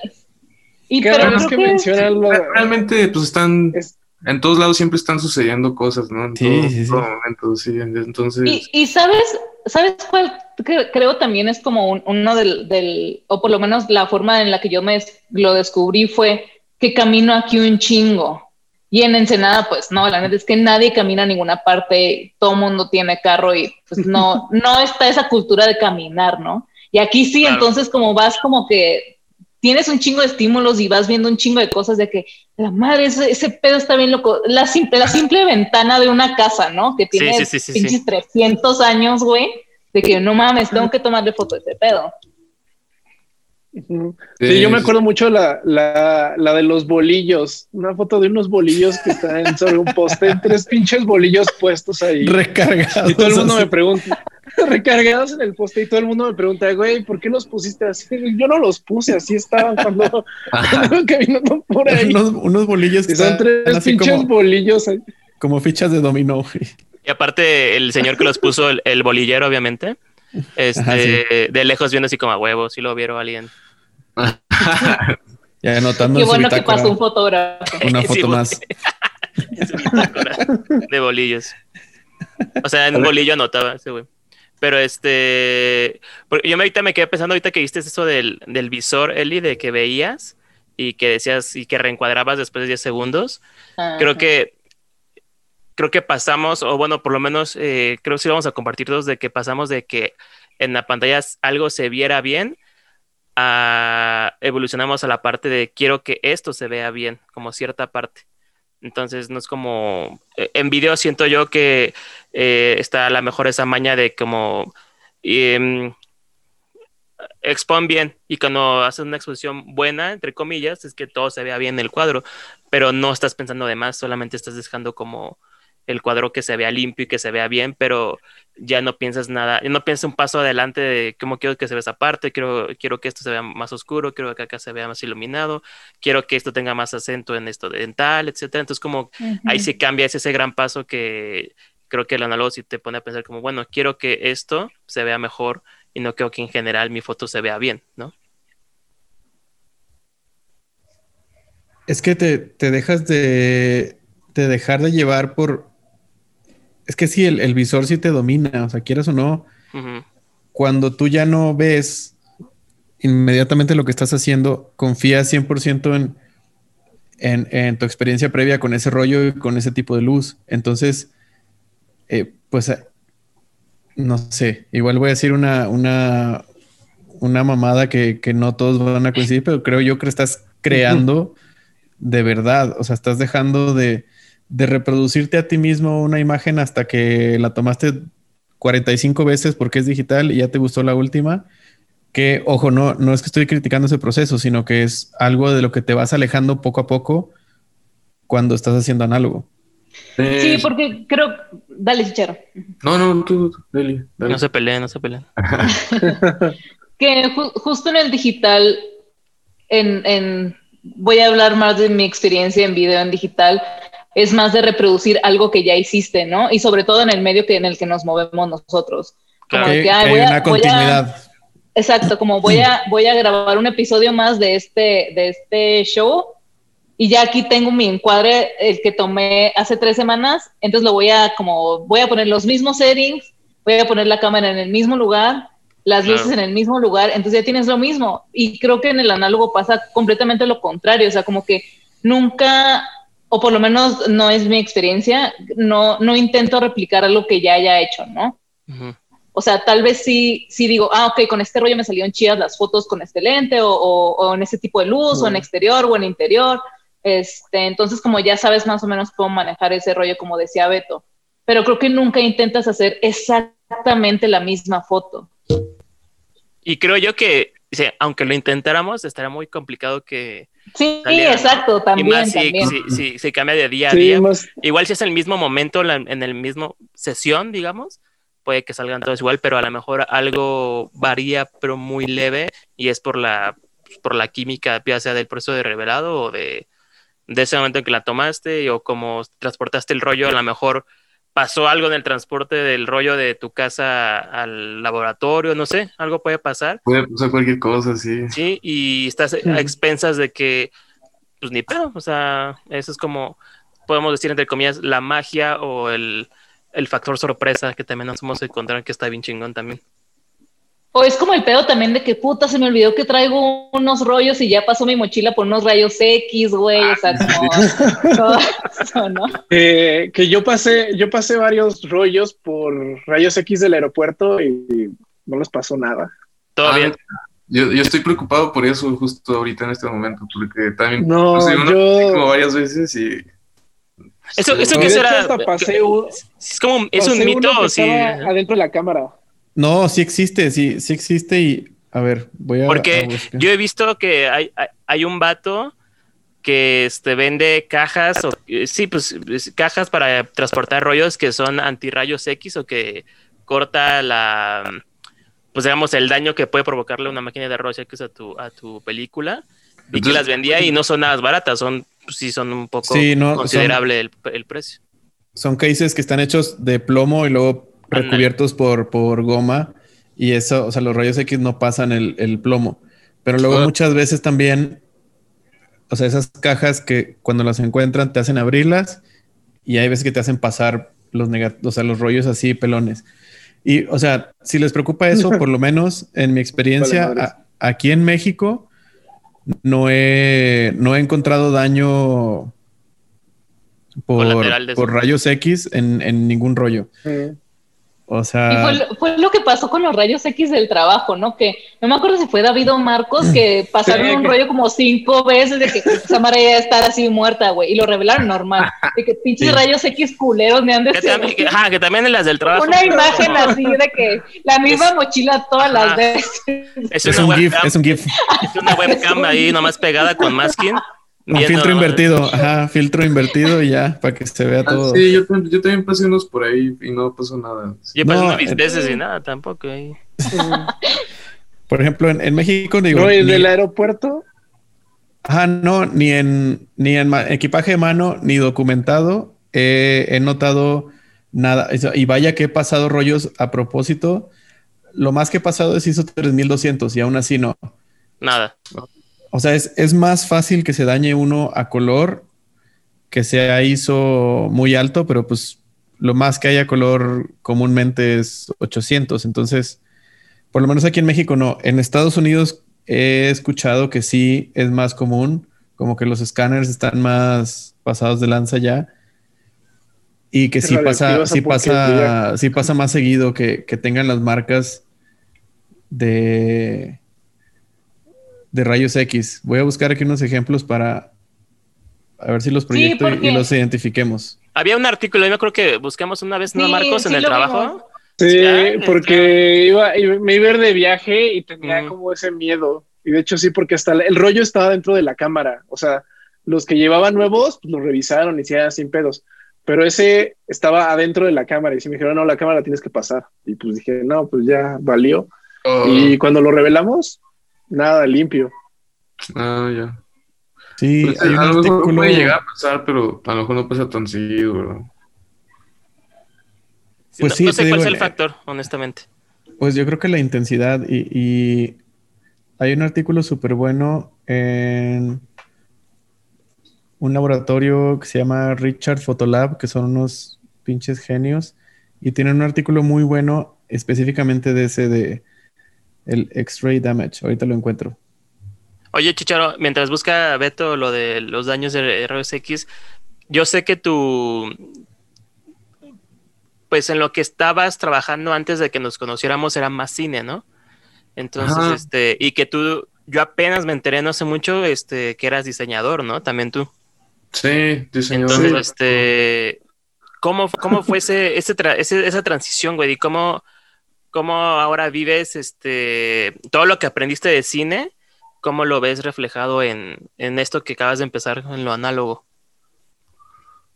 y Cada pero que que- mencionan lo- Realmente, pues están. es- En todos lados siempre están sucediendo cosas, ¿no? En Sí, todo, sí, sí. todo momento, sí. Entonces. Y, y sabes, ¿sabes cuál cre- creo también es como un- uno del, del, o por lo menos la forma en la que yo me des- lo descubrí fue que camino aquí un chingo. Y en Ensenada, pues no, la neta es que nadie camina a ninguna parte, todo mundo tiene carro y pues no, no está esa cultura de caminar, ¿no? Y aquí sí, Claro. entonces como vas como que tienes un chingo de estímulos y vas viendo un chingo de cosas de que la madre, ese, ese pedo está bien loco. La simple, la simple ventana de una casa, ¿no? Que tiene sí, sí, sí, sí. pinches 300 años, güey, de que no mames, tengo que tomarle foto de ese pedo. Sí, yo me acuerdo mucho la, la, la de los bolillos, una foto de unos bolillos que están sobre un poste, tres pinches bolillos puestos ahí. recargado. Y todo el mundo me pregunta, recargados en el poste, y todo el mundo me pregunta, güey, ¿por qué los pusiste así? Yo no los puse, así estaban cuando cuando caminando por ahí. unos, unos bolillos que son están tres pinches como, bolillos ahí. como fichas de dominó. güey. Y aparte, el señor que los puso, el, el bolillero, obviamente, este, Ajá, sí. de lejos viendo así como a huevo, si lo vieron alguien. Ya anotando Qué bueno que pasó un fotógrafo. una foto más. De bolillos. O sea, en un bolillo anotaba ese güey. Pero este, porque yo me- ahorita me quedé pensando ahorita que viste eso del, del visor, Eli, de que veías y que decías y que reencuadrabas después de 10 segundos. Creo que creo que pasamos, o bueno, por lo menos eh, creo que sí vamos a compartir todos de que pasamos de que en la pantalla algo se viera bien evolucionamos a la parte de quiero que esto se vea bien, como cierta parte. Entonces no es como eh, en video siento yo que eh, está a lo mejor esa maña de como em, expon bien y cuando haces una exposición buena, entre comillas, es que todo se vea bien en el cuadro, pero no estás pensando de más, solamente estás dejando como el cuadro que se vea limpio y que se vea bien, pero ya no piensas nada, no piensas un paso adelante de cómo quiero que se vea esa parte, quiero, quiero que esto se vea más oscuro, quiero que acá se vea más iluminado, quiero que esto tenga más acento en esto dental, etcétera. Entonces, como ahí sí cambia, es ese gran paso que creo que el análogo sí te pone a pensar como, bueno, quiero que esto se vea mejor y no creo que en general mi foto se vea bien, ¿no? Es que te, te dejas de, de dejar de llevar por, es que sí, el, visor sí te domina, o sea, quieras o no, cuando tú ya no ves inmediatamente lo que estás haciendo, confías 100% en, en, en, tu experiencia previa con ese rollo y con ese tipo de luz. Entonces, eh, pues, eh, no sé, igual voy a decir una, una, una mamada que, que, no todos van a coincidir, pero creo yo que estás creando de verdad, o sea, estás dejando de de reproducirte a ti mismo una imagen hasta que la tomaste 45 veces porque es digital y ya te gustó la última, que, ojo, no, no es que estoy criticando ese proceso, sino que es algo de lo que te vas alejando poco a poco cuando estás haciendo análogo. Sí, porque creo. Dale, Chichero. No, no, tú, dale, No se peleen, no se peleen. que justo en el digital, en, en, voy a hablar más de mi experiencia en video en digital es más de reproducir algo que ya hiciste, ¿no? Y sobre todo en el medio que, en el que nos movemos nosotros. Como que, hay una continuidad. exacto, como voy a, voy a grabar un episodio más de este, de este show y ya aquí tengo mi encuadre, el que tomé hace tres semanas, entonces lo voy a, como, voy a poner los mismos settings, voy a poner la cámara en el mismo lugar, las luces en el mismo lugar, entonces ya tienes lo mismo. Y creo que en el análogo pasa completamente lo contrario, o sea, como que nunca o por lo menos no es mi experiencia, no, no intento replicar algo que ya haya hecho, ¿no? O sea, tal vez sí, sí digo, ah, ok, con este rollo me salieron chidas las fotos con este lente o, o, en ese tipo de luz o en exterior o en interior. Este, entonces, como ya sabes más o menos cómo manejar ese rollo, como decía Beto, pero creo que nunca intentas hacer exactamente la misma foto. Y creo yo que, aunque lo intentáramos, estaría muy complicado que, Sí, exacto, también. Si, se cambia de día a día. Igual si es el mismo momento, en el mismo sesión, digamos, puede que salgan todos igual, pero a lo mejor algo varía, pero muy leve, y es por la, por la química, ya sea del proceso de revelado o de, de ese momento en que la tomaste, o como transportaste el rollo, a lo mejor pasó algo en el transporte del rollo de tu casa al laboratorio, no sé, algo puede pasar. Puede pasar cualquier cosa, sí. Sí, y estás a expensas de que, pues ni pedo, o sea, eso es como, podemos decir entre comillas, la magia o el, el factor sorpresa que también nos hemos encontrado que está bien chingón también. O es como el pedo también de que puta, se me olvidó que traigo unos rollos y ya pasó mi mochila por unos rayos X, güey. o sea, como ¿no? que yo pasé, yo pasé varios rollos por rayos X del aeropuerto y no les pasó nada. Todo bien. Ah, yo, yo, estoy preocupado por eso justo ahorita en este momento, porque también no, yo... como varias veces y eso, eso que era. es como es un mito. Sí. Adentro de la cámara. No, sí existe, sí, sí existe y a ver, voy a. Porque yo he visto que hay, hay, un vato que este, vende cajas, o, sí, pues cajas para transportar rollos que son antirrayos X o que corta la, pues digamos, el daño que puede provocarle una máquina de rayos X a tu, a tu película. Y que las vendía y no son nada baratas, son, pues, sí, son un poco considerable el, el precio. Son cases que están hechos de plomo y luego recubiertos por, por goma y eso, o sea, los rayos X no pasan el, plomo. Pero luego muchas veces también, o sea, esas cajas que cuando las encuentran te hacen abrirlas y hay veces que te hacen pasar los o sea, los rollos así pelones. Y, o sea, si les preocupa eso, por lo menos en mi experiencia, aquí en México no he, no he encontrado daño por, por rayos X en, en ningún rollo. O sea. Y fue, lo que pasó con los rayos X del trabajo, ¿no? Que no me acuerdo si fue David o Marcos que pasaron un rollo como cinco veces de que Samara iba a estar así muerta, güey. Y lo revelaron normal. De que pinches rayos X culeros me han de que, también, ajá, que también en las del trabajo. Una imagen así de que la misma mochila todas las veces. Es, un GIF, es un GIF. Es una webcam ahí nomás pegada con masking Viendo filtro invertido, ajá, filtro invertido y ya, para que se vea Ah, todo. sí, yo, tam- yo también pasé unos por ahí y no pasó nada. Yo pasé No, unas eh, veces y nada, tampoco. ahí. Por ejemplo, en, en México, digo, No, y el ni- del aeropuerto. ajá, no, ni en, ni en equipaje de mano, ni documentado, eh, he notado nada. Y vaya que he pasado rollos a propósito. Lo más que he pasado es ISO 3200 y aún así no. Nada. O sea, es, es más fácil que se dañe uno a color que sea ISO muy alto, pero pues lo más que hay a color comúnmente es 800. Entonces, por lo menos aquí en México no. En Estados Unidos he escuchado que sí es más común, como que los escáneres están más pasados de lanza ya. Y que sí pasa, sí pasa, sí pasa más seguido que, que tengan las marcas de, de rayos X. Voy a buscar aquí unos ejemplos para a ver si los proyecto y- y, los identifiquemos. Había un artículo, yo acuerdo que buscamos una vez, ¿no, Sí, Marcos, en sí el trabajo? vimos. Sí, Sí, ah, porque iba, iba- me iba a ir de viaje y tenía Ujú. como ese miedo. Y de hecho sí, porque hasta el rollo estaba dentro de la cámara. O sea, los que llevaban nuevos, pues los revisaron y hicieron sin pedos. Pero ese estaba adentro de la cámara y sí me dijeron, no, la cámara la tienes que pasar. Y pues dije, no, pues ya valió. Oh, Y cuando lo revelamos, nada, limpio. ah, ya. Sí, Pues, hay un a lo mejor artículo. puede llegar a pasar, pero a lo mejor no pasa tan seguido, ¿verdad? Pues no, sí, no sé digo, cuál es el eh, factor, honestamente. Pues yo creo que la intensidad y, y hay un artículo súper bueno en un laboratorio que se llama Richard Photolab, que son unos pinches genios, y tienen un artículo muy bueno específicamente de ese de el X-ray damage. Ahorita lo encuentro. Oye, Chicharo, mientras busca Beto lo de los daños de RSX, yo sé que tú, pues en lo que estabas trabajando antes de que nos conociéramos era más cine, ¿no? Entonces, Ajá. este, y que tú, yo apenas me enteré no hace mucho, este, que eras diseñador, ¿no? También tú. Sí, diseñador. Entonces, este, ¿cómo, cómo fue ese, ese tra- ese- esa transición, güey? ¿Y cómo, cómo ahora vives este, todo lo que aprendiste de cine? ¿Cómo lo ves reflejado en, en esto que acabas de empezar en lo análogo?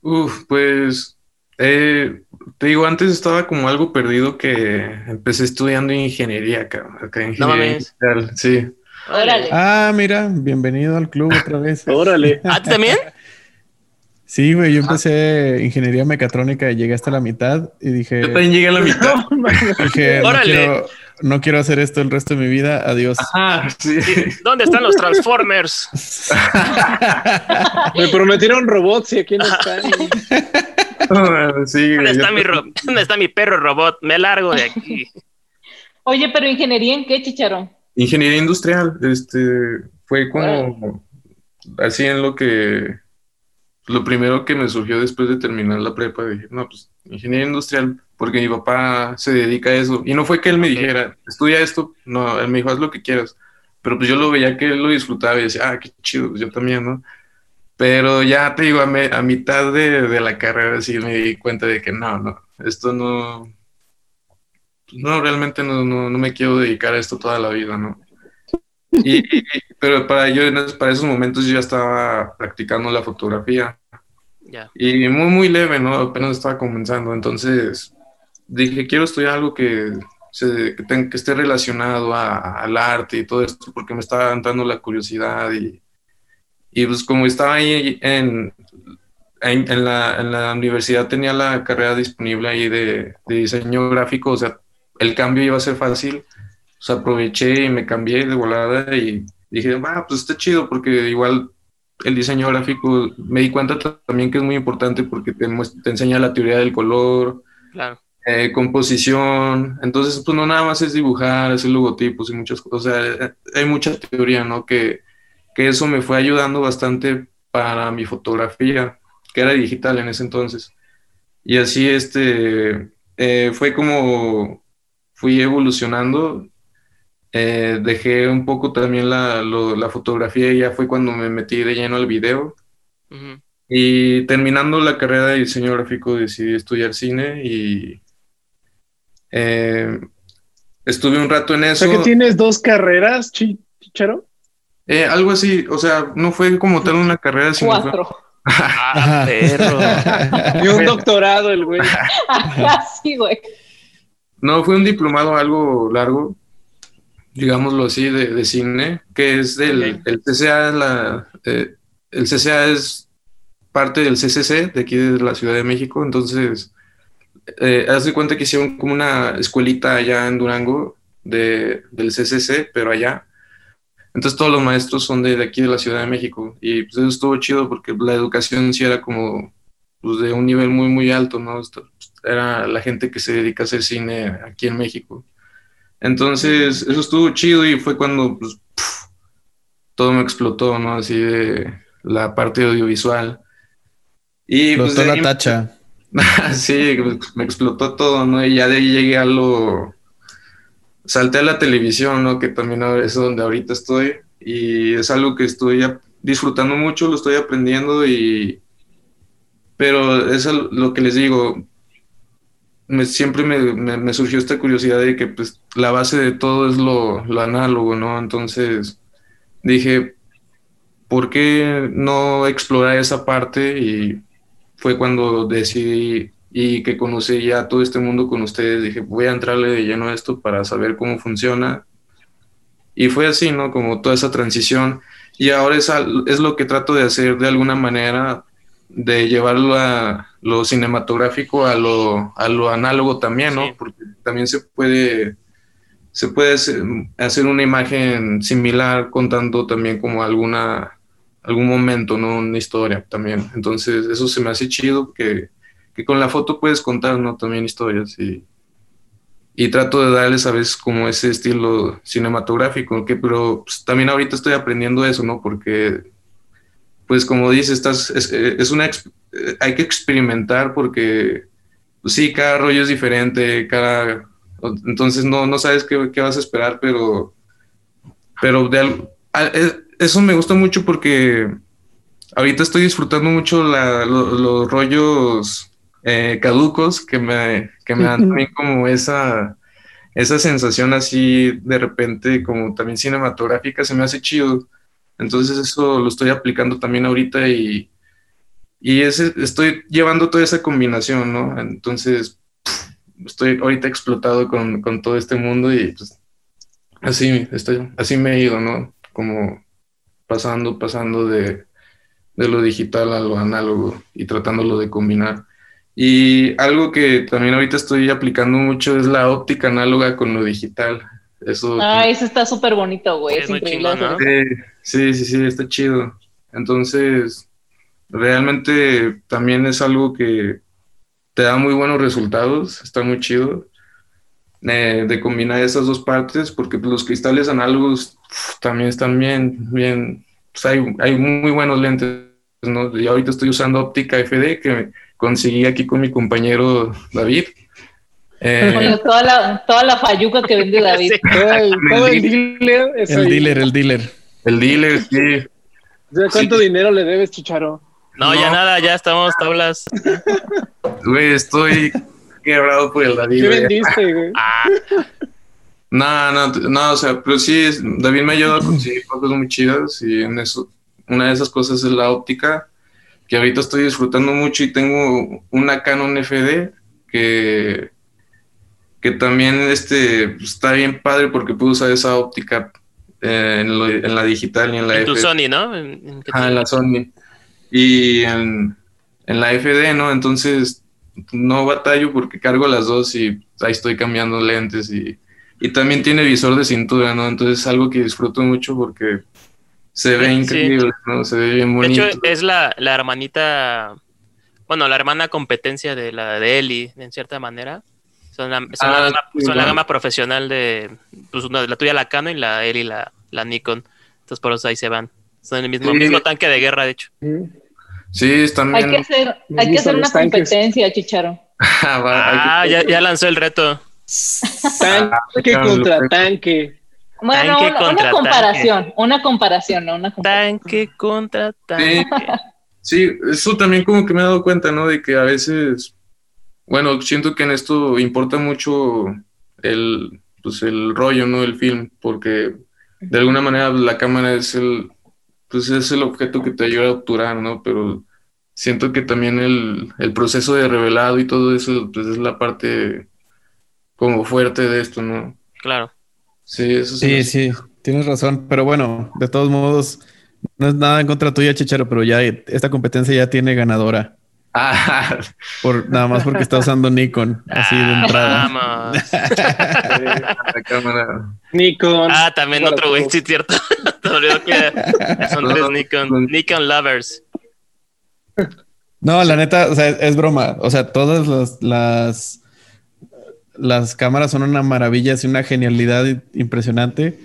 Uf, pues eh, te digo, antes estaba como algo perdido que empecé estudiando ingeniería, cabrón, acá, ingeniería mames. industrial, sí. Órale. Ah, mira, bienvenido al club otra vez. Órale. ¿Ah, tú también? Sí, güey, yo empecé ingeniería mecatrónica y llegué hasta la mitad y dije, Yo también llegué a la mitad. dije no, quiero, no quiero hacer esto el resto de mi vida, adiós. Ah, sí. ¿Dónde están los Transformers? Me prometieron robots y aquí no están. sí, ¿Dónde güey, está, yo- mi ro- ¿Dónde está mi perro robot? Me largo de aquí. Oye, pero ingeniería en qué, Chicharo? Ingeniería industrial, este, fue como así en lo que, lo primero que me surgió después de terminar la prepa, dije, no, pues, ingeniería industrial, porque mi papá se dedica a eso, y no fue que él me dijera, estudia esto, no, él me dijo, haz lo que quieras, pero pues yo lo veía que él lo disfrutaba y decía, ah, qué chido, pues yo también, ¿no? Pero ya te digo, a, me- a mitad de, de la carrera sí me di cuenta de que no, no, esto no, no, realmente no, no, no me quiero dedicar a esto toda la vida, ¿no? Y, pero para yo, para esos momentos yo ya estaba practicando la fotografía Ya. y muy, muy leve, ¿no? Apenas estaba comenzando, entonces dije, quiero estudiar algo que, se, que, que esté relacionado a- al arte y todo esto, porque me estaba entrando la curiosidad y, y pues como estaba ahí en, en, en la, en la universidad tenía la carrera disponible ahí de, de diseño gráfico, o sea, el cambio iba a ser fácil, pues aproveché y me cambié de volada y dije, va, pues está chido porque igual el diseño gráfico me di cuenta también que es muy importante porque te, te enseña la teoría del color, Claro. eh, composición, entonces pues no nada más es dibujar, hacer logotipos y muchas cosas, o sea, eh, hay mucha teoría, ¿no? Que, que eso me fue ayudando bastante para mi fotografía, que era digital en ese entonces. Y así este, eh, fue como fui evolucionando, eh, dejé un poco también la, lo- la fotografía y ya fue cuando me metí de lleno al video. Y terminando la carrera de diseño gráfico decidí estudiar cine y eh, estuve un rato en O eso. sea que tienes dos carreras, Chi- Chicharo. Eh, algo así, o sea, no fue como tal una carrera, sino fue- Cuatro. Ah, perro. Y un doctorado el güey. Así, güey. No, fue un diplomado algo largo, digámoslo así, de, de cine, que es del Ok. el CCA, la, eh, el CCA es parte del CCC de aquí de la Ciudad de México, entonces, eh, haz de cuenta que hicieron como una escuelita allá en Durango de, del CCC, pero allá. Entonces todos los maestros son de, de aquí de la Ciudad de México y pues eso estuvo chido porque la educación sí era como pues, de un nivel muy, muy alto, ¿no? Esto- Era la gente que se dedica a hacer cine aquí en México. Entonces, eso estuvo chido y fue cuando pues, puf, todo me explotó, ¿no? Así de la parte audiovisual. Y pues, Explotó la ahí- tacha. sí, me explotó todo, ¿no? Y ya de ahí llegué a lo... Salté a la televisión, ¿no? Que también es donde ahorita estoy. Y es algo que estoy disfrutando mucho, lo estoy aprendiendo y... Pero es al- lo que les digo, me- siempre me, me- surgió esta curiosidad de que pues la base de todo es lo, lo análogo, ¿no? Entonces dije, ¿por qué no explorar esa parte? Y fue cuando decidí y que conocí ya todo este mundo con ustedes, dije, voy a entrarle de lleno a esto para saber cómo funciona. Y fue así, ¿no? Como toda esa transición. Y ahora es, es lo que trato de hacer de alguna manera, de llevarlo a lo cinematográfico, a lo, a lo análogo también, ¿no? Sí. Porque también se puede, se puede hacer, hacer una imagen similar contando también como alguna, algún momento, ¿no? Una historia también. Entonces, eso se me hace chido que, que con la foto puedes contar, ¿no? También historias y, y trato de darles a veces como ese estilo cinematográfico, que, pero pues, también ahorita estoy aprendiendo eso, ¿no? Porque, pues como dices, estás, es, es una, eh, hay que experimentar porque, pues, sí, cada rollo es diferente, cada, entonces no, no sabes qué, qué vas a esperar, pero, pero de eh, eso me gusta mucho porque ahorita estoy disfrutando mucho la- lo- los rollos eh, caducos que me, que me dan también como esa, esa sensación así de repente como también cinematográfica, se me hace chido. Entonces eso lo estoy aplicando también ahorita y, y estoy llevando toda esa combinación, ¿no? Entonces estoy ahorita explotado con, con todo este mundo y pues así, estoy, así me he ido, ¿no? Como pasando, pasando de, de lo digital a lo análogo y tratándolo de combinar. Y algo que también ahorita estoy aplicando mucho es la óptica análoga con lo digital. Eso. Ah, ese está súper bonito, güey. Sí, Es increíble. Sí, sí, sí, sí, está chido. Entonces, realmente también es algo que te da muy buenos resultados, está muy chido eh, de combinar esas dos partes, porque pues, los cristales análogos también están bien, bien, pues hay, hay muy buenos lentes, ¿no? Y ahorita estoy usando óptica FD que conseguí aquí con mi compañero David. Eh, toda la, toda la fayuca que vende David. Sí. Todo el, todo el dealer. El dealer, el dealer. el dealer, sí. ¿Cuánto Sí. dinero le debes, Chicharo? No, ya nada, ya estamos tablas. Güey, estoy quebrado por el David. ¿Qué vendiste, güey? Ah, No, no, no, o sea, pero sí, David me ayuda a conseguir cosas muy chidas y en eso, una de esas cosas es la óptica, que ahorita estoy disfrutando mucho y tengo una Canon FD que, que también este, pues, está bien padre porque puedo usar esa óptica eh, en, lo- en la digital y en la en tu. Sony, ¿no? En- Ah, en la Sony. Y en, en la FD, ¿no? Entonces no batallo porque cargo las dos y ahí estoy cambiando lentes y, y también tiene visor de cintura, ¿no? Entonces es algo que disfruto mucho porque se ve Sí, increíble, ¿no? Se ve bien De bonito. hecho, es la, la hermanita, bueno, la hermana competencia de la de Eli, en cierta manera. Son la, son la Ah, gama, sí, son la bueno. gama profesional de, pues una, la tuya la Canon y la Eli la, la Nikon. Entonces por eso ahí se van. Son el mismo, Sí. mismo tanque de guerra, de hecho. Sí, están Hay bien. que hacer, hay que hacer una tanques. competencia, Chicharo. Ah, Ah, ya, ya lanzó el reto. Tanque Ah, contra lo- tanque. Bueno, Tanque una, contra una comparación, una comparación, ¿no? Una comparación. Tanque contra tanque. Sí, eso también como que me he dado cuenta, ¿no? De que a veces, bueno, siento que en esto importa mucho el, pues el rollo, ¿no? El film, porque de alguna manera la cámara es el, pues es el objeto que te ayuda a obturar, ¿no? Pero siento que también el, el proceso de revelado y todo eso, pues es la parte como fuerte de esto, ¿no? Claro. Sí, eso Sí, sí, tienes razón. Pero bueno, de todos modos, no es nada en contra tuya, Chicharo, pero ya esta competencia ya tiene ganadora. Ah, Por, nada más porque está usando Nikon, así de entrada. Vamos. Nikon. Ah, también otro güey, sí, cierto. Te olvidó que son No, tres Nikon. Nikon lovers. No, la neta, o sea, es broma. O sea, todas las, las, las cámaras son una maravilla, es una genialidad impresionante,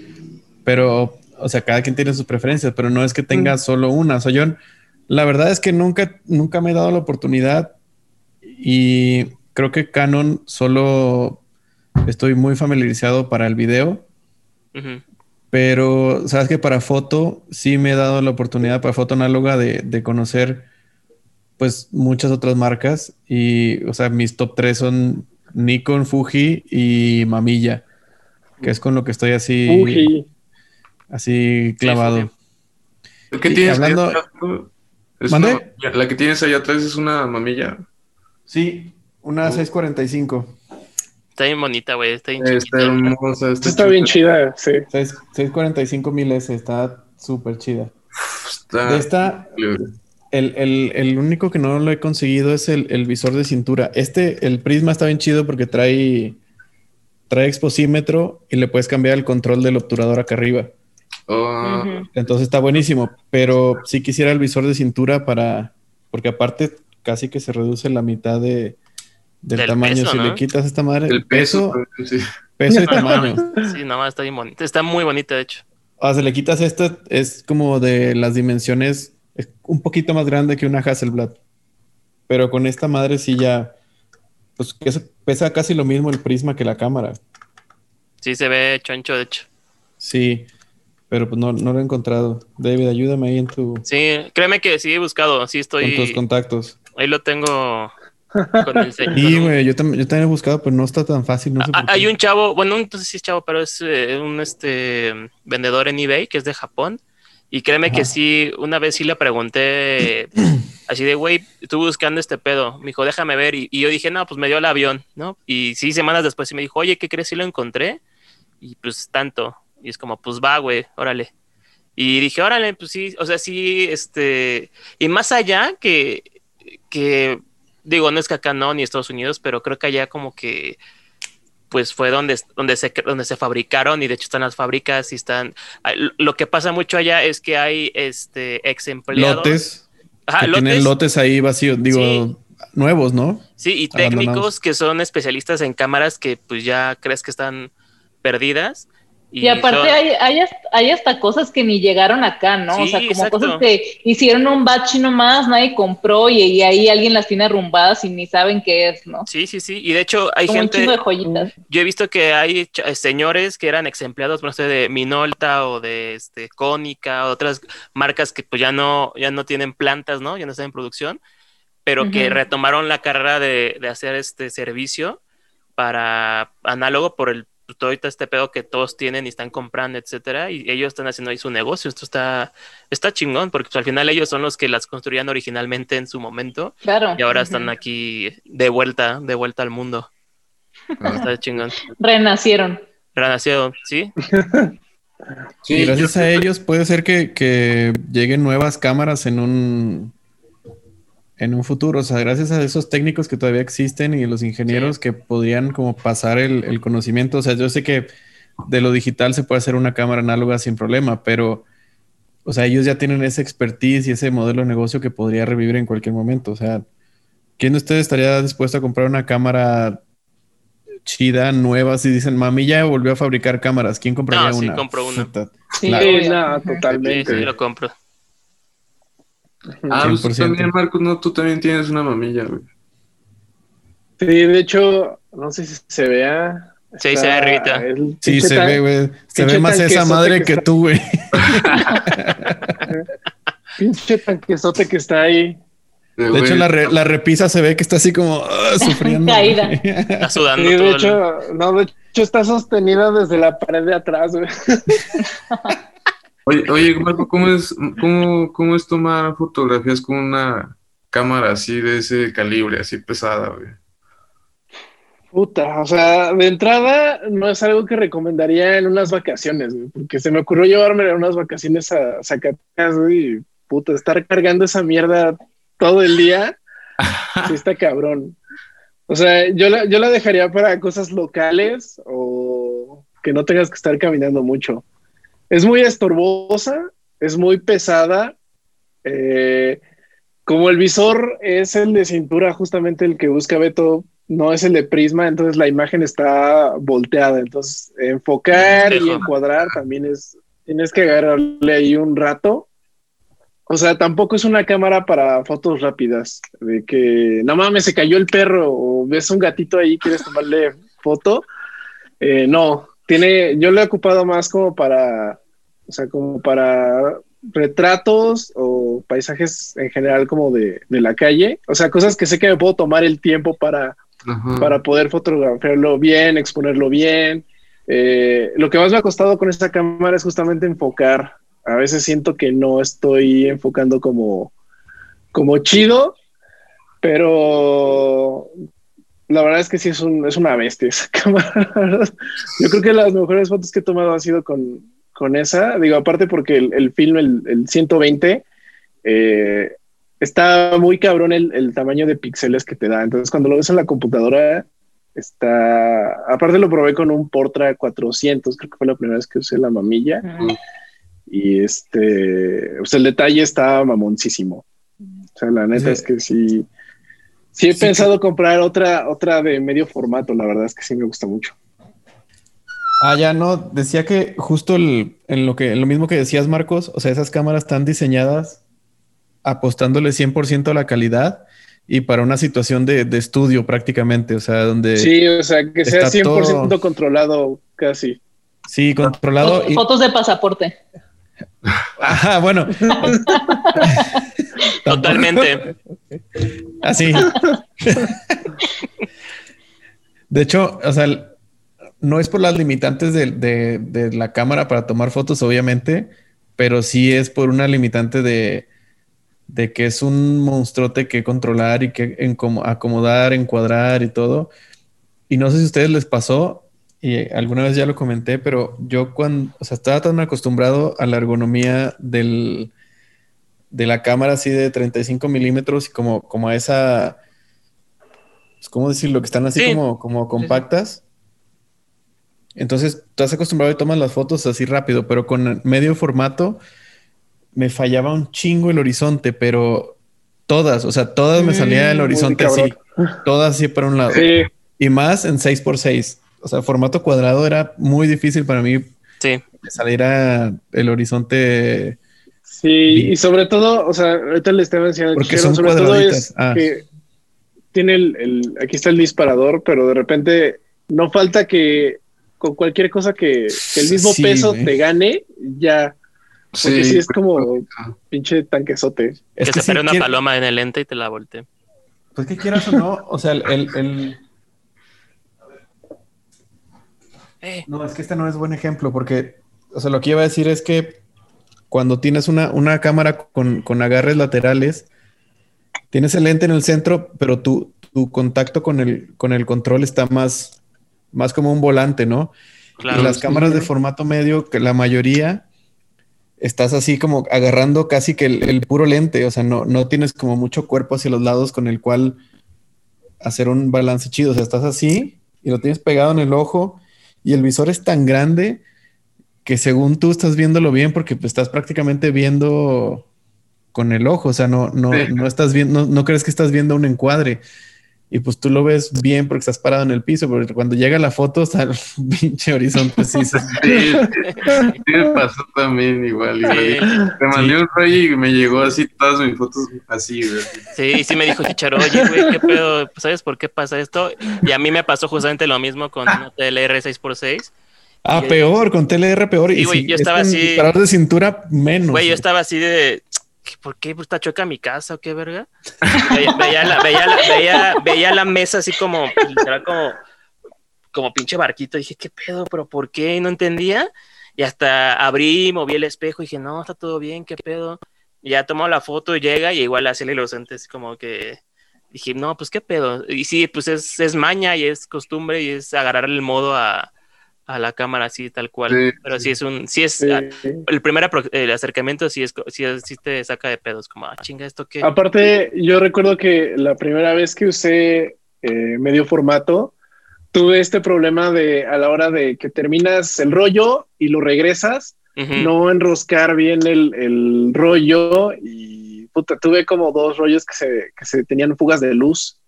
pero, o sea, cada quien tiene sus preferencias, pero no es que tenga solo una. O sea, yo, la verdad es que nunca, nunca me he dado la oportunidad y creo que Canon solo estoy muy familiarizado para el video. Pero, sabes que para foto sí me he dado la oportunidad para foto análoga de, de conocer pues muchas otras marcas y, o sea, mis top 3 son Nikon, Fuji y Mamilla, que es con lo que estoy así, así clavado. ¿Qué Y tienes hablando-? La que tienes ahí atrás es una mamilla. Sí, una 645. Está bien bonita, güey. Está bien Está hermosa. Esta está bien chida, sí. 6, 645 mil S, está súper chida. Está esta, El, el- el único que no lo he conseguido es el, el visor de cintura. Este, el Prisma está bien chido porque trae, trae exposímetro y le puedes cambiar el control del obturador acá arriba. Ujú. Entonces está buenísimo, pero sí quisiera el visor de cintura para, porque aparte casi que se reduce la mitad de, del, Del tamaño. peso, si ¿no? le quitas esta madre, El peso. sí. peso y No, tamaño. Sí, nada más está bien bonita. Está muy bonita, de hecho. O sea, le quitas esto, es como de las dimensiones, es un poquito más grande que una Hasselblad. Pero con esta madre sí ya, pues que eso pesa casi lo mismo el prisma que la cámara. Sí, se ve choncho, de hecho. Sí, pero pues no, no lo he encontrado. David, ayúdame ahí en tu, Sí, créeme que sí he buscado. Sí, con tus estoy. contactos. Ahí lo tengo con el señor. Sí, güey, yo, tam- yo también he buscado, pero no está tan fácil. No sé Ah, qué. Hay un chavo, bueno, no sé si es chavo, pero es eh, un este vendedor en eBay que es de Japón. Y créeme que sí, una vez sí le pregunté así de, güey, estuve buscando este pedo. Me dijo, déjame ver. Y, y yo dije, no, pues me dio el avión, ¿no? Y sí, semanas después sí me dijo, oye, ¿qué crees? si lo encontré. Y pues tanto. Y es como, pues va, güey, órale. Y dije, órale, pues sí, o sea, sí, este. Y más allá que, que digo, no es que acá no, ni Estados Unidos, pero creo que allá como que pues fue donde, donde, se, donde se fabricaron y de hecho están las fábricas y están... ah, Lo que pasa mucho allá es que hay este ex empleados. Lotes, Ajá, que lotes, tienen lotes ahí vacíos, digo, Sí. nuevos, ¿no? sí, y técnicos que son especialistas en cámaras que pues ya crees que están perdidas. Y, aparte son- hay, hay, hasta, hay hasta cosas que ni llegaron acá, ¿no? o Sí, sea, como exacto. cosas que hicieron un batch nomás, nadie compró y, y ahí alguien las tiene arrumbadas y ni saben qué es, ¿no? Sí, sí, sí. Y de hecho hay como un gente... chingo de joyitas. Yo he visto que hay eh, señores que eran ex empleados, no sé, de Minolta o de este Cónica, otras marcas que pues ya no, ya no tienen plantas, ¿no? Ya no están en producción, pero que Ujú. retomaron la carrera de, de hacer este servicio para análogo por el todo ahorita este pedo que todos tienen y están comprando, etcétera, y ellos están haciendo ahí su negocio. Esto está, está chingón, porque pues, al final ellos son los que las construían originalmente en su momento Claro. y ahora están aquí de vuelta, de vuelta al mundo. Está chingón. Renacieron. Renació, ¿sí? Sí, y gracias yo- a ellos puede ser que, que lleguen nuevas cámaras en un en un futuro. O sea, gracias a esos técnicos que todavía existen y los ingenieros que podrían como pasar el, el conocimiento. O sea, yo sé que de lo digital se puede hacer una cámara análoga sin problema, pero o sea, ellos ya tienen esa expertise y ese modelo de negocio que podría revivir en cualquier momento. O sea, ¿quién de ustedes estaría dispuesto a comprar una cámara chida, nueva? Si dicen, mami ya volvió a fabricar cámaras, ¿quién compraría No, sí, una? compro una. Sí, Claro. Sí, obvio. no, Sí, totalmente. sí, lo compro. Ah, pues tú 100%. también, Marcos, no, tú también tienes una mamilla, güey. Sí, de hecho, no sé si se vea. Sí, se ve arribita. Sí, se tan- ve, güey. Se ve más esa madre que tú, güey. Pinche tanquesote que está ahí. De hecho, la, re- la repisa se ve que está así como ah, sufriendo. Caída. Está Sí, sudando de todo. el- hecho, no, de hecho, está sostenida desde la pared de atrás, güey. Oye, oye Marco, ¿cómo es, cómo, cómo es tomar fotografías con una cámara así de ese calibre, así pesada, güey? Puta, o sea, de entrada no es algo que recomendaría en unas vacaciones, porque se me ocurrió llevarme en unas vacaciones a Zacatecas, y puta, estar cargando esa mierda todo el día, sí está cabrón. O sea, yo la, yo la dejaría para cosas locales o que no tengas que estar caminando mucho. Es muy estorbosa, es muy pesada. eh, como el visor es el de cintura, justamente el que busca Beto, no es el de prisma, entonces la imagen está volteada. Entonces, enfocar y encuadrar también es, tienes que agarrarle ahí un rato. O sea, tampoco es una cámara para fotos rápidas, de que no mames, se cayó el perro o ves un gatito ahí, quieres tomarle foto. Eh, no, tiene, yo lo he ocupado más como para, o sea, como para retratos o paisajes en general como de, de la calle. O sea, cosas que sé que me puedo tomar el tiempo para, Ajá. para poder fotografiarlo bien, exponerlo bien. Eh, lo que más me ha costado con esta cámara es justamente enfocar. A veces siento que no estoy enfocando como, como chido, pero la verdad es que sí es, un, es una bestia esa cámara. Yo creo que las mejores fotos que he tomado han sido con, con esa. Digo, aparte porque el, el film, el, el 120, eh, está muy cabrón el, el tamaño de píxeles que te da. Entonces, cuando lo ves en la computadora, está. Aparte, lo probé con un Portra 400, creo que fue la primera vez que usé la mamilla. Y este, pues el detalle está mamoncísimo. O sea, la neta Sí. es que sí. Sí he Sí, pensado comprar otra, otra de medio formato, la verdad es que sí me gusta mucho. Ah, ya no, decía que justo el- en lo que, en lo mismo que decías, Marcos, o sea, esas cámaras están diseñadas apostándole 100% a la calidad y para una situación de, de estudio prácticamente, o sea, donde sí, Sí, o sea, que sea está 100% todo- controlado casi. controlado y, Fotos de pasaporte. Ajá, bueno. Totalmente. Así. De hecho, o sea, no es por las limitantes de, de- de la cámara para tomar fotos, obviamente, pero sí es por una limitante de, de que es un monstruote que controlar y que acomodar, encuadrar y todo. Y no sé si a ustedes les pasó, y alguna vez ya lo comenté, pero yo cuando, o sea, estaba tan acostumbrado a la ergonomía del, de la cámara así de 35 milímetros y como, como a esa, pues, ¿cómo decirlo? Que están así Sí. como, como compactas. Entonces, estás acostumbrado y tomas las fotos así rápido, pero con medio formato me fallaba un chingo el horizonte, pero todas, o sea, todas me salía el Mm, horizonte así, todas así para un lado. Sí, Y más en 6x6. O sea, formato cuadrado era muy difícil para mí Sí. que saliera el horizonte. sí, y sobre todo, o sea, ahorita le estaba enseñando Porque Chero, son sobre todo es Ah. que tiene el, el- aquí está el disparador, pero de repente no falta que con cualquier cosa que, que el mismo Sí, peso te gane, ya, porque sí, es como pinche tanquesote. Es que se sí pare una paloma en el lente y te la voltee. Pues que quieras o no, o sea, el, el- el- Eh, No, es que este no es buen ejemplo porque, o sea, lo que iba a decir es que cuando tienes una, una cámara con, con agarres laterales, tienes el lente en el centro, pero tu, tu contacto con el, con el control está más, más como un volante, ¿no? claro. Y las cámaras de formato medio, que la mayoría estás así como agarrando casi que el, el puro lente, o sea, no, no tienes como mucho cuerpo hacia los lados con el cual hacer un balance chido, o sea, estás así y lo tienes pegado en el ojo y el visor es tan grande que según tú estás viéndolo bien porque pues, estás prácticamente viendo con el ojo, o sea, no, no, Sí. no estás viendo, no, no crees que estás viendo un encuadre. Y pues tú lo ves bien porque estás parado en el piso, pero cuando llega la foto está el pinche horizonte Sí, sí me pasó también igual. igual. Sí. Te mandé un rollo y me llegó así todas mis fotos así, güey. Sí, sí me dijo Chicharo, oye, güey, ¿qué pedo? ¿Sabes por qué pasa esto? Y a mí me pasó justamente lo mismo con una TLR 6x6. Ah, Y- peor, con TLR peor. Sí, y güey, si yo es estaba así- disparador de cintura menos. Güey, yo estaba así de... ¿qué- ¿Por qué está chueca mi casa o qué verga? Veía, veía la, veía, la, veía, veía la mesa así como, literal como, como pinche barquito. dije, ¿qué pedo? ¿Pero por qué? No entendía. Y hasta abrí, moví el espejo y dije, no, está todo bien, ¿qué pedo? Y ya tomó la foto y llega y igual hace los entes como que dije, no, pues qué pedo. Y sí, pues es, es maña y es costumbre y es agarrar el modo a, a la cámara así tal cual. Pero sí es un, sí es, el primer el acercamiento sí es, sí, sí, te saca de pedos, como, ah, chinga, ¿esto qué? Aparte, yo recuerdo que la primera vez que usé eh, medio formato, tuve este problema de a la hora de que terminas el rollo y lo regresas, no enroscar bien el, el, rollo y puta, tuve como dos rollos que se, que se tenían fugas de luz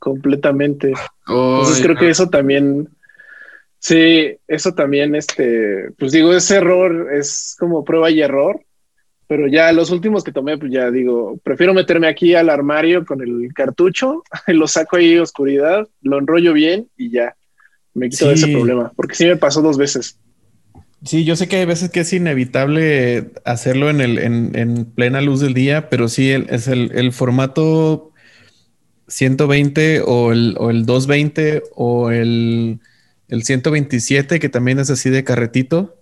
completamente. Entonces creo que eso también Sí, eso también, este, pues digo, ese error es como prueba y error, pero ya los últimos que tomé, pues ya digo, prefiero meterme aquí al armario con el cartucho, lo saco ahí oscuridad, lo enrollo bien y ya me quito ese problema, porque sí me pasó dos veces. Sí, yo sé que hay veces que es inevitable hacerlo en, el, en, plena luz del día, pero sí es el, el, formato 120 o el, o el 220 o el el 127, que también es así de carretito,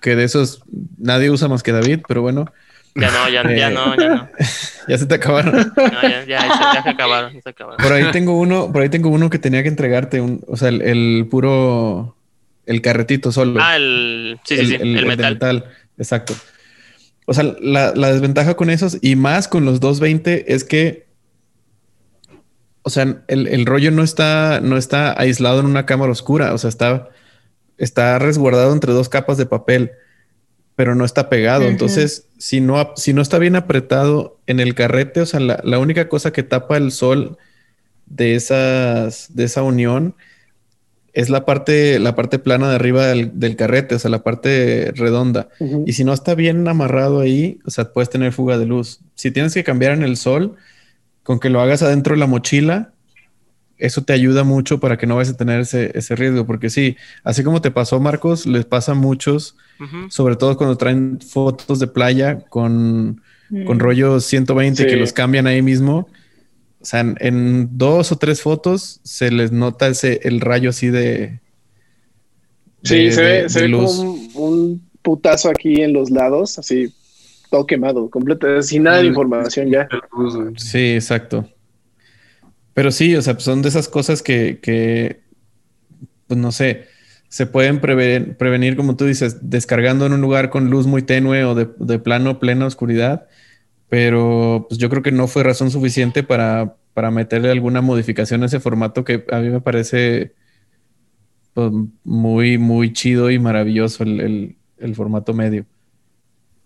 que de esos nadie usa más que David, pero bueno. Ya no, ya, ya no, ya no. ya se te acabaron. no, ya, ya, se acabaron, se acabaron. Por ahí tengo uno, por ahí tengo uno que tenía que entregarte, un, o sea, el, puro, el carretito solo. Ah, el, sí, sí, sí, el, metal. Exacto. O sea, la, la, desventaja con esos y más con los 220 es que o sea, el, rollo no está, no está aislado en una cámara oscura, o sea, está, está resguardado entre dos capas de papel, pero no está pegado. Entonces, si no, si no está bien apretado en el carrete, o sea, la, única cosa que tapa el sol de, esas, de esa unión es la parte, la parte plana de arriba del, carrete, o sea, la parte redonda. Y si no está bien amarrado ahí, o sea, puedes tener fuga de luz. Si tienes que cambiar en el sol, con que lo hagas adentro de la mochila, eso te ayuda mucho para que no vayas a tener ese, riesgo, porque sí, así como te pasó, Marcos, les pasa a muchos, sobre todo cuando traen fotos de playa con, con mm. rollos 120 que los cambian ahí mismo. O sea, en, dos o tres fotos se les nota ese, el rayo así de. sí, se ve, se ve como un, putazo aquí en los lados, así todo quemado, completo, sin nada de información ya. Sí, exacto. Pero sí, o sea, son de esas cosas que, que pues no sé, se pueden prevenir, prevenir, como tú dices, descargando en un lugar con luz muy tenue o de, plano, plena oscuridad. Pero pues yo creo que no fue razón suficiente para, para meterle alguna modificación a ese formato que a mí me parece pues, muy, muy chido y maravilloso el formato medio.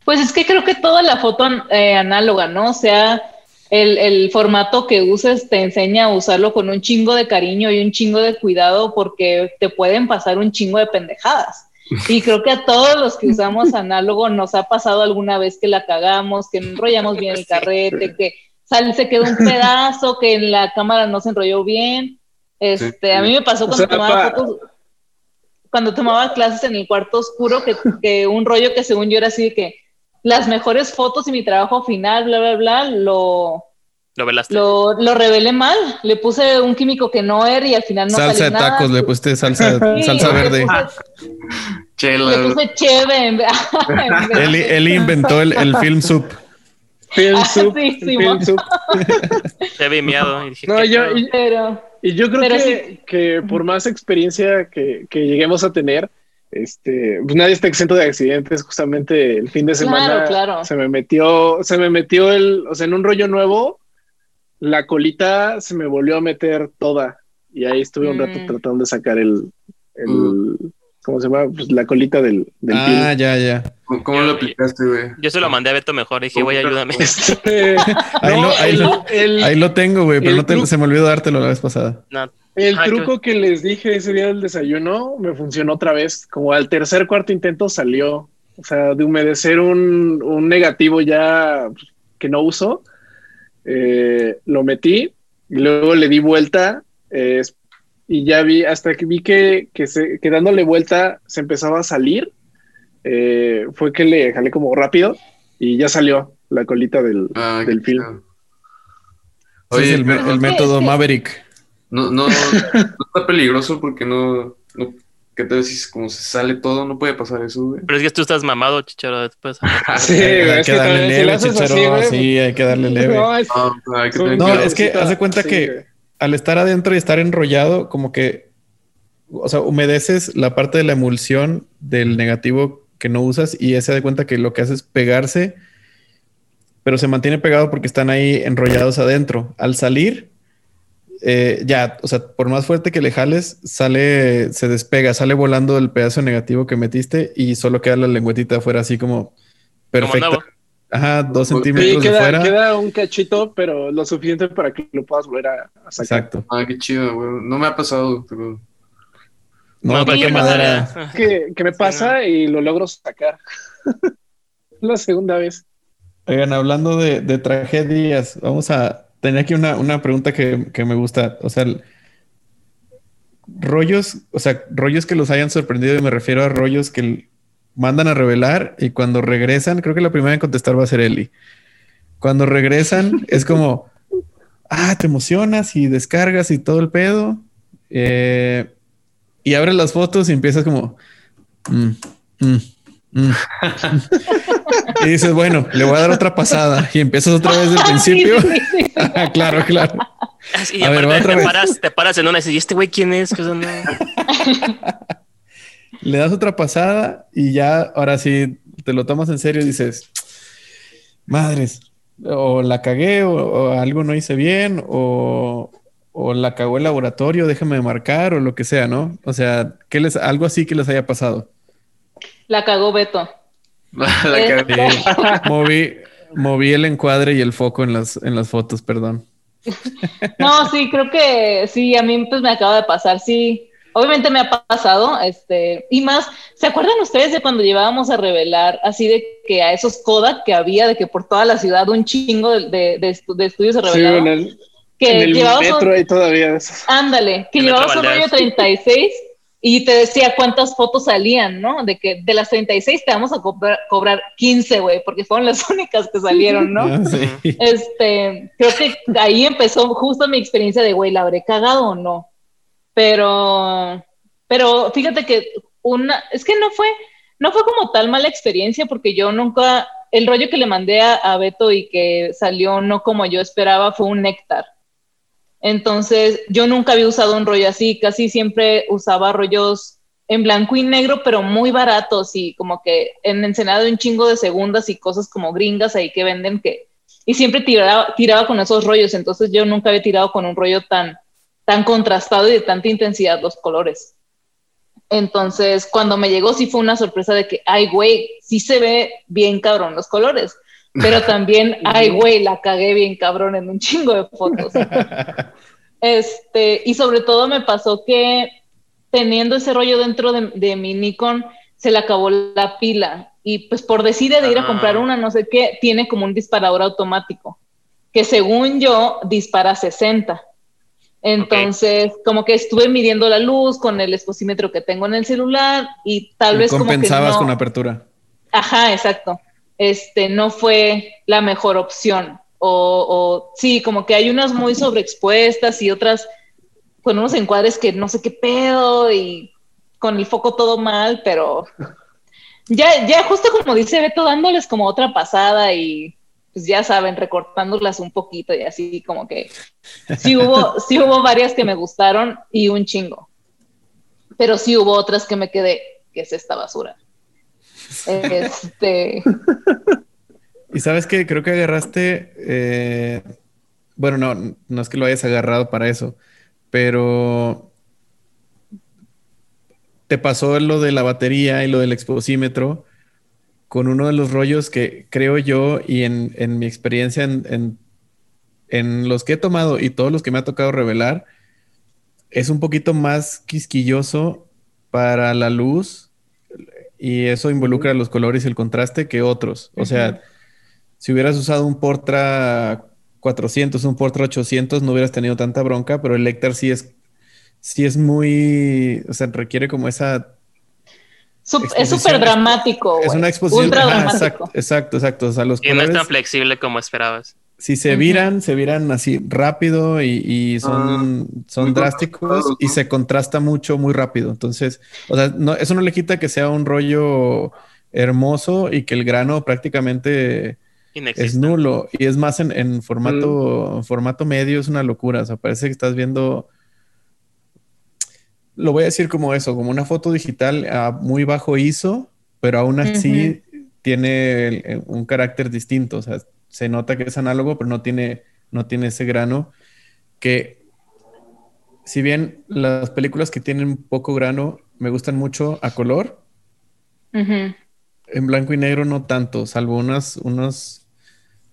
Pues es que creo que toda la foto eh, análoga, ¿no? O sea, el, formato que uses te enseña a usarlo con un chingo de cariño y un chingo de cuidado porque te pueden pasar un chingo de pendejadas. Y creo que a todos los que usamos análogo nos ha pasado alguna vez que la cagamos, que enrollamos bien el carrete, que sale, se quedó un pedazo, que en la cámara no se enrolló bien. Este, a mí me pasó cuando tomaba fotos, cuando tomaba clases en el cuarto oscuro, que, que un rollo que según yo era así de que las mejores fotos y mi trabajo final, bla, bla, bla, lo... Lo velaste. Lo, lo revelé mal. Le puse un químico que no era y al final no Salsa de tacos, le puse salsa, salsa verde. Le puse cheve en él, inventó el, el film soup. Film soup. sí, sí, film soup. Cheve miado. Y dije, no, yo, y, pero, y yo creo que, que por más experiencia que, que lleguemos a tener, este, pues nadie está exento de accidentes. Justamente el fin de semana se me metió, se me metió el, o sea, en un rollo nuevo, la colita se me volvió a meter toda. Y ahí estuve un rato mm. tratando de sacar el, el mm. ¿cómo se llama? Pues la colita del, del Ah, ya, ya. ¿Cómo lo aplicaste, güey? Yo se lo mandé a Beto mejor. Dije, güey, ayúdame. Este, ahí, lo, ahí, lo, ahí, lo, tengo, güey, pero no se me olvidó dártelo la vez pasada. No, el truco que les dije ese día del desayuno me funcionó otra vez. Como al tercer, cuarto intento salió. O sea, de humedecer un, negativo ya que no uso, eh, lo metí y luego le di vuelta eh, y ya vi, hasta que vi que, que, se, dándole vuelta se empezaba a salir, eh, fue que le jalé como rápido y ya salió la colita del, ah, del film. Oye, el, el método Maverick. No, no, no está peligroso porque no, no ¿qué te decís? Como se sale todo, no puede pasar eso, güey. Pero es que tú estás mamado, chicharo, después. Sí, hay, güey, hay es que darle leve, chicharo. sí, hay que darle leve. No, es- No, no, hay que No, es que haz de cuenta sí, que güey. al estar adentro y estar enrollado, como que, o sea, humedeces la parte de la emulsión del negativo que no usas y ese de cuenta que lo que hace es pegarse, pero se mantiene pegado porque están ahí enrollados adentro. Al salir, eh, ya, o sea, por más fuerte que le jales, sale, se despega, sale volando el pedazo negativo que metiste y solo queda la lengüetita afuera así como perfecta. nuevo. Ajá, dos Sí, centímetros de queda, fuera. queda un cachito, pero lo suficiente para que lo puedas volver a, a sacar. Exacto. Ah, qué chido, güey. No me ha pasado, pero... No, No, cualquier madera. Que, que me pasa y lo logro sacar. La segunda vez. Oigan, hablando de, de tragedias, vamos a tener aquí una, una pregunta que, que me gusta. O sea, rollos, o sea, rollos que los hayan sorprendido, y me refiero a rollos que mandan a revelar y cuando regresan, creo que la primera en contestar va a ser Eli. Cuando regresan, es como, ah, te emocionas y descargas y todo el pedo. eh, y abres las fotos y empiezas como, "Mm, mm, mm". y dices, bueno, le voy a dar otra pasada y empiezas otra vez del principio. Sí, sí, sí. Ajá, claro, claro. Y A ver, va otra te vez. paras, te paras en una y dices, ¿y este güey quién es? Que no- Le das otra pasada y ya ahora sí te lo tomas en serio y dices, madres, o la cagué o, o algo no hice bien o, o la cagó el laboratorio, déjame marcar o lo que sea, ¿no? O sea, ¿qué les, algo así que les haya pasado. La cagó Beto. La Eh, Sí, moví, moví el encuadre y el foco en las, en las fotos, perdón. No, sí, creo que sí, a mí pues me acaba de pasar, sí. Obviamente me ha pasado, este, y más, ¿se acuerdan ustedes de cuando llevábamos a revelar así de que a esos Kodak que había, de que por toda la ciudad un chingo de, de- de estu- de estudios se Sí, revelaron? en el, que en el llevabas un- metro y todavía de esos. Ándale, que llevabas Metro un rollo Valdez. 36 y te decía cuántas fotos salían, ¿no? De que de las 36 te vamos a cobrar, cobrar 15, güey, porque fueron las únicas que salieron, ¿no? Sí. Este, creo que ahí empezó justo mi experiencia de, güey, ¿la habré cagado o no? Pero, pero fíjate que una, es que no fue, no fue como tal mala experiencia porque yo nunca, el rollo que le mandé a, a Beto y que salió no como yo esperaba fue un néctar. Entonces, yo nunca había usado un rollo así, casi siempre usaba rollos en blanco y negro, pero muy baratos y como que en Ensenada un chingo de segundas y cosas como gringas ahí que venden que... Y siempre tiraba, tiraba con esos rollos, entonces yo nunca había tirado con un rollo tan, tan contrastado y de tanta intensidad los colores. Entonces, cuando me llegó sí fue una sorpresa de que, ay, güey, sí se ve bien cabrón los colores, pero también, ay, güey, la cagué bien cabrón en un chingo de fotos. Este, y sobre todo me pasó que teniendo ese rollo dentro de, de mi Nikon, se le acabó la pila. Y pues por decide de ir a Ah. comprar una, no sé qué, tiene como un disparador automático, que según yo dispara 60. Entonces, como que estuve midiendo la luz con el exposímetro que tengo en el celular y tal Y vez como que compensabas no- con apertura. Ajá, exacto. Este no fue la mejor opción. O, sí, como que hay unas muy sobreexpuestas y otras con unos encuadres que no sé qué pedo y con el foco todo mal, pero ya, ya justo como dice Beto, dándoles como otra pasada y pues ya saben, recortándolas un poquito y así como que sí hubo, sí hubo varias que me gustaron y un chingo. Pero sí hubo otras que me quedé, que es esta basura. Este, Y sabes que creo que agarraste, eh, bueno, no, no es que lo hayas agarrado para eso, pero te pasó lo de la batería y lo del exposímetro con uno de los rollos que creo yo y en, en mi experiencia en, en- en los que he tomado y todos los que me ha tocado revelar, es un poquito más quisquilloso para la luz y eso involucra los colores y el contraste que otros. O sea, si hubieras usado un Portra 400, un Portra 800, no hubieras tenido tanta bronca, pero el Lectar sí es, sí es muy, o sea, requiere como esa, sup- es súper dramático. es una exposición. Ultra Ajá, dramático. exacto, exacto, exacto. O sea, los Y no es tan flexible como esperabas. Si se viran, se viran así rápido y, son, Ah, son muy drásticos y se contrasta mucho muy rápido. Entonces, o sea, no, eso no le quita que sea un rollo hermoso y que el grano prácticamente es nulo. Y es más en, en formato, en formato medio, es una locura. O sea, parece que estás viendo. Lo voy a decir como eso, como una foto digital a muy bajo ISO, pero aún así tiene el- el- un carácter distinto. O sea, se nota que es análogo, pero no tiene, no tiene ese grano. Que si bien las películas que tienen poco grano me gustan mucho a color, en blanco y negro no tanto, salvo unas, unos,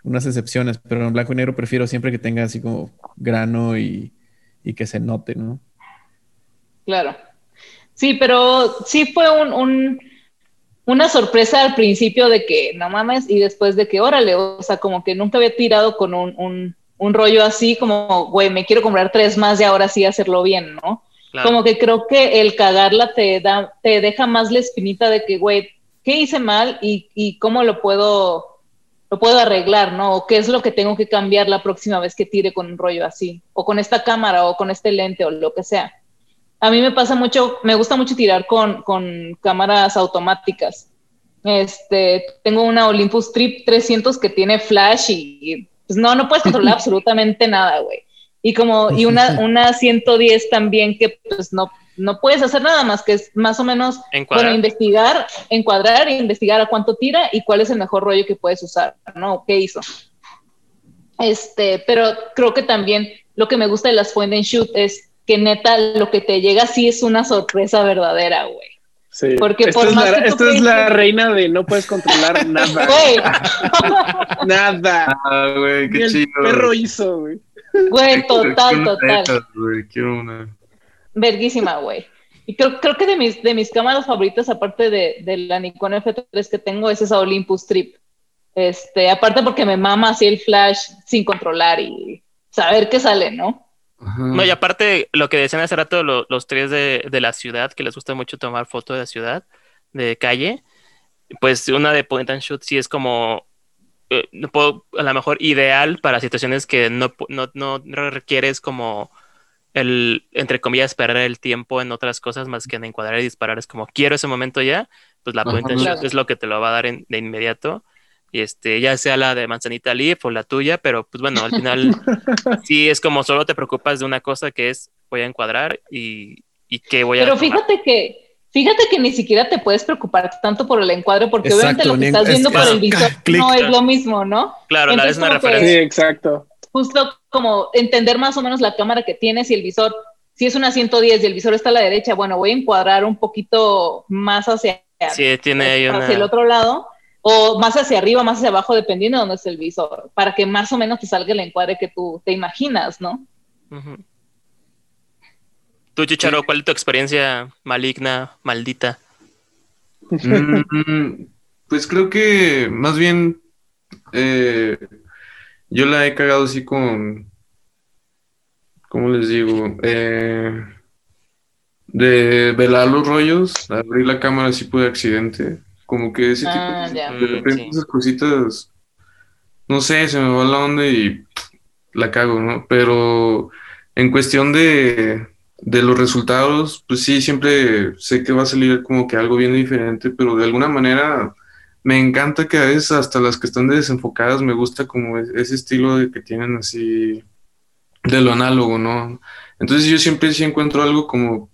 unas excepciones, pero en blanco y negro prefiero siempre que tenga así como grano y, y que se note, ¿no? Claro. Sí, pero sí fue un, un- una sorpresa al principio de que no mames y después de que órale, o sea, como que nunca había tirado con un, un- un rollo así como, güey, me quiero comprar tres más y ahora sí hacerlo bien, ¿no? Claro. Como que creo que el cagarla te da, te deja más la espinita de que, güey, ¿qué hice mal y, y cómo lo puedo, lo puedo arreglar, ¿no? O qué es lo que tengo que cambiar la próxima vez que tire con un rollo así, o con esta cámara, o con este lente, o lo que sea. A mí me pasa mucho, me gusta mucho tirar con, con cámaras automáticas. Este, tengo una Olympus Trip 300 que tiene flash y, y, pues no, no puedes controlar absolutamente nada, güey. Y como, y una, una 110 también que pues no, no puedes hacer nada más que es más o menos, Encuadrar. bueno, investigar, encuadrar, investigar a cuánto tira y cuál es el mejor rollo que puedes usar, ¿no? ¿Qué hizo? Este, pero creo que también lo que me gusta de las point and shoot es que neta lo que te llega sí es una sorpresa verdadera, güey. Sí. Porque por es más la, que tú esta es la reina de no puedes controlar nada. Güey, nada. Ah, güey, Ni qué el chido. perro hizo, güey. güey, total, total. esas, güey, Quiero una. Verguísima, güey. Y creo, creo que de mis, de mis cámaras favoritas, aparte de, de la Nikon F3 que tengo, es esa Olympus Trip. Este, aparte porque me mama así el flash sin controlar y saber qué sale, ¿no? Ajá. No, y aparte, lo que decían hace rato lo- los tres de, de la ciudad, que les gusta mucho tomar fotos de la ciudad, de calle, pues una de point and shoot sí es como, eh, puedo- a lo mejor ideal para situaciones que no, no, no requieres como el, entre comillas, esperar el tiempo en otras cosas más que en encuadrar y disparar. Es como, quiero ese momento ya, pues la Ajá. point and shoot es lo que te lo va a dar en- de inmediato. Y este, ya sea la de Manzanita Leaf o la tuya, pero pues bueno, al final sí es como solo te preocupas de una cosa que es voy a encuadrar y, y qué voy a Pero fíjate que, fíjate que ni siquiera te puedes preocupar tanto por el encuadre, porque Exacto, obviamente lo que estás es viendo por el visor clic. no es lo mismo, ¿no? Claro, la Entonces, es una que- Sí, referencia. exacto. justo como entender más o menos la cámara que tienes y el visor. Si es una 110 y el visor está a la derecha, bueno, voy a encuadrar un poquito más hacia, Sí, tiene ahí hacia una... el otro lado o más hacia arriba, más hacia abajo, dependiendo de dónde esté el visor, para que más o menos te salga el encuadre que tú te imaginas, ¿no? Tú, Chicharo, ¿cuál es tu experiencia maligna, maldita? Mm, pues creo que más bien eh, yo la he cagado así con, ¿cómo les digo? Eh, de velar los rollos, abrir la cámara así por accidente, como que ese tipo Ah, de, de repente Sí. esas cositas, no sé, se me va la onda y la cago, ¿no? Pero en cuestión de, de los resultados, pues sí, siempre sé que va a salir como que algo bien diferente, pero de alguna manera me encanta que a veces hasta las que están desenfocadas me gusta como es- ese estilo de que tienen así de lo análogo, ¿no? Entonces yo siempre sí encuentro algo como,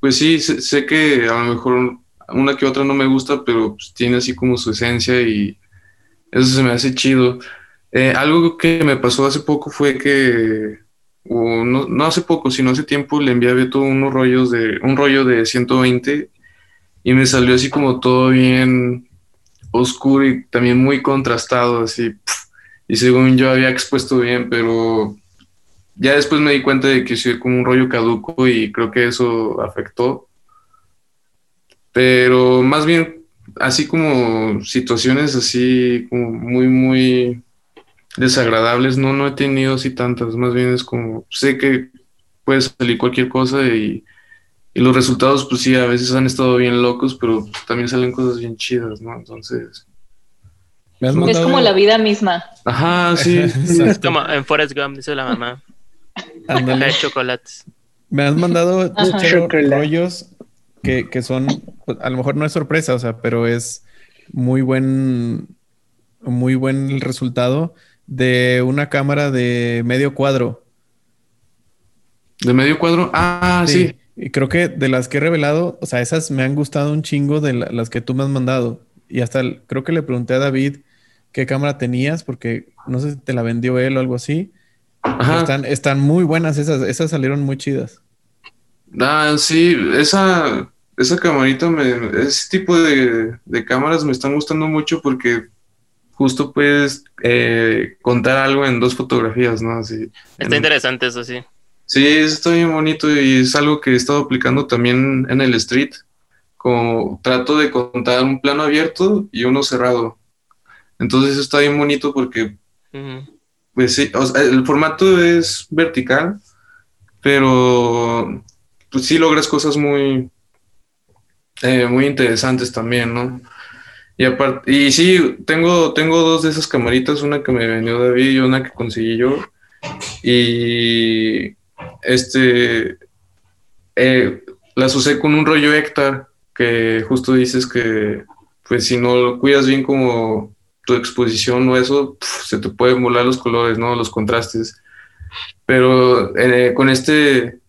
pues sí, sé, sé que a lo mejor una que otra no me gusta, pero pues tiene así como su esencia y eso se me hace chido. Eh, algo que me pasó hace poco fue que, no, no hace poco, sino hace tiempo, le envié a Beto unos rollos de, un rollo de 120 y me salió así como todo bien oscuro y también muy contrastado, así. Y según yo había expuesto bien, pero ya después me di cuenta de que sí, como un rollo caduco y creo que eso afectó. Pero más bien, así como situaciones así como muy, muy desagradables, no, no he tenido así tantas, más bien es como, sé que puede salir cualquier cosa y, y los resultados pues sí, a veces han estado bien locos, pero pues, también salen cosas bien chidas, ¿no? Entonces, Me has Es como la vida misma. Ajá, sí. Exacto. Como en Forrest Gump, dice la mamá. Ándale. De chocolates. Me has mandado rollos que, que son, pues, a lo mejor no es sorpresa, o sea, pero es muy buen, muy buen resultado de una cámara de medio cuadro. De medio cuadro. Ah, sí. Y creo que de las que he revelado, o sea, esas me han gustado un chingo de la- las que tú me has mandado. Y hasta el- creo que le pregunté a David qué cámara tenías, porque no sé si te la vendió él o algo así. Ajá. Están, están muy buenas esas, esas salieron muy chidas. Ah, sí, esa, esa camarita, me, ese tipo de, de cámaras me están gustando mucho porque justo puedes eh, contar algo en dos fotografías, ¿no? Así, Está en- interesante eso, sí. Sí, está bien bonito y es algo que he estado aplicando también en el street. Como trato de contar un plano abierto y uno cerrado. Entonces está bien bonito porque, pues sí, o sea, el formato es vertical, pero pues sí logras cosas muy, eh, muy interesantes también, ¿no? Y aparte, y sí, tengo, tengo dos de esas camaritas, una que me vendió David y una que conseguí yo. Y este eh, las usé con un rollo Hector, que justo dices que pues si no lo cuidas bien como tu exposición o eso, se te pueden volar los colores, ¿no? Los contrastes. Pero eh, con este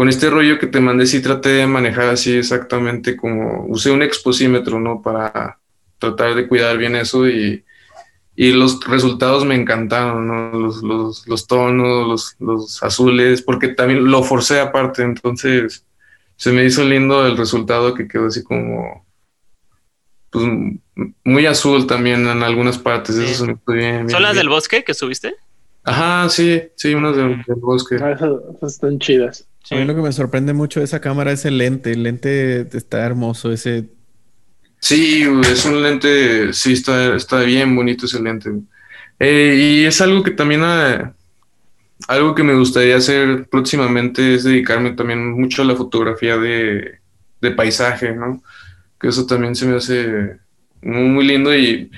con este rollo que te mandé sí traté de manejar así exactamente como usé un exposímetro, ¿no? Para tratar de cuidar bien eso y, y los resultados me encantaron, ¿no? Los, los, los tonos, los, los azules, porque también lo forcé aparte, entonces se me hizo lindo el resultado que quedó así como pues muy azul también en algunas partes, Sí. eso se me hizo bien. bien, ¿Son las bien. del bosque que subiste? Ajá, sí, sí, unas del, del bosque. Ah, esas están chidas. A mí lo que me sorprende mucho de esa cámara es el lente. El lente está hermoso, ese Sí, es un lente, sí, está, está bien bonito ese lente. Eh, y es algo que también, ah, algo que me gustaría hacer próximamente es dedicarme también mucho a la fotografía de, de paisaje, ¿no? Que eso también se me hace muy, muy lindo y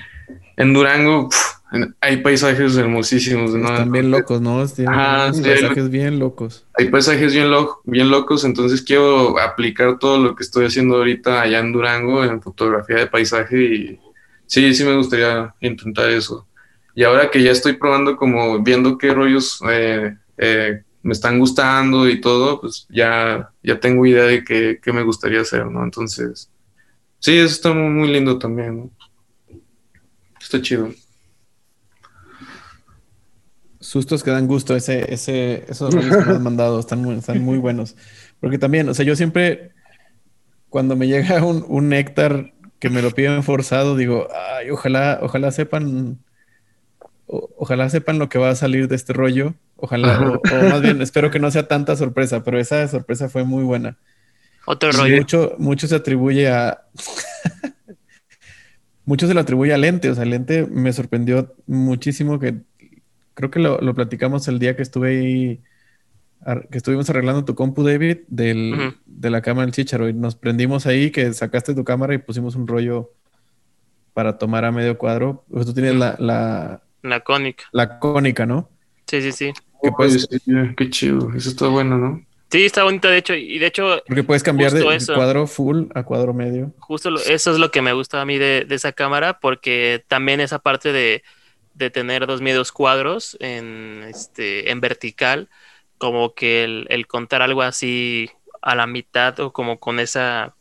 en Durango pf, en- hay paisajes hermosísimos, ¿no? están bien locos, ¿no? Tienen Ajá, unos sí, paisajes bien locos. hay paisajes bien, lo- bien locos, entonces quiero aplicar todo lo que estoy haciendo ahorita allá en Durango en fotografía de paisaje y sí, sí me gustaría intentar eso. Y ahora que ya estoy probando como viendo qué rollos eh, eh, me están gustando y todo, pues ya, ya tengo idea de qué, qué me gustaría hacer, ¿no? Entonces, sí, eso está muy, muy lindo también, ¿no? Está chido. Sustos que dan gusto, ese, ese, esos rollos que me has mandado están muy, están muy buenos. Porque también, o sea, yo siempre, cuando me llega un, un néctar que me lo piden forzado, digo, ay, ojalá, ojalá sepan, o- ojalá sepan lo que va a salir de este rollo. Ojalá, o, o más bien, espero que no sea tanta sorpresa, pero esa sorpresa fue muy buena. Otro Y rollo. Mucho, mucho se atribuye a. mucho se lo atribuye al lente. O sea, lente me sorprendió muchísimo que creo que lo, lo platicamos el día que estuve ahí, ar- que estuvimos arreglando tu compu, David, del, de la cámara del Chicharo. Y nos prendimos ahí, que sacaste tu cámara y pusimos un rollo para tomar a medio cuadro. Pues tú tienes la, la, La cónica. la cónica, ¿no? Sí, sí, sí. Que puedes- sí, qué chido, eso está bueno, ¿no? Sí, está bonito, de hecho. Y de hecho, Porque puedes cambiar de, Justo de eso. cuadro full a cuadro medio. justo lo- eso es lo que me gusta a mí de, de esa cámara, porque también esa parte de, de tener dos medios cuadros en, este, en vertical, como que el, el contar algo así a la mitad o como con esa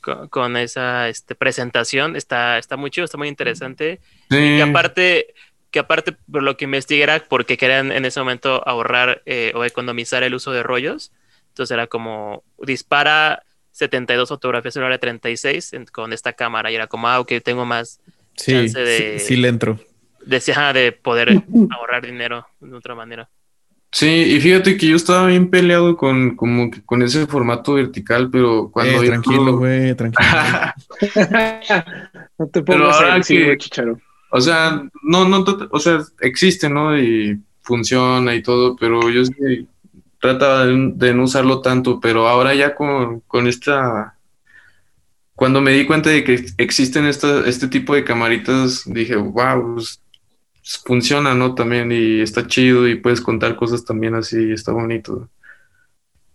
con, con esa este, presentación está, está muy chido, está muy interesante. Sí. que aparte que aparte por lo que investigué era porque querían en ese momento ahorrar eh, o economizar el uso de rollos entonces era como dispara 72 fotografías en hora de 36 en- con esta cámara y era como ah ok tengo más Sí, Chance de- sí, sí le entro. Decía de poder ahorrar dinero de otra manera Sí, y fíjate que yo estaba bien peleado con, como que con ese formato vertical, pero cuando Eh, tranquilo, lo- güey, tranquilo. no te Pero pongas ahora agresivo, que- chicharo. o sea, no, no, o sea, existe, ¿no? Y funciona y todo, pero yo sí trataba de, de no usarlo tanto, pero ahora ya con, con esta, cuando me di cuenta de que existen esta, este tipo de camaritas, dije, wow, pues, funciona, ¿no? También y está chido y puedes contar cosas también así, está bonito.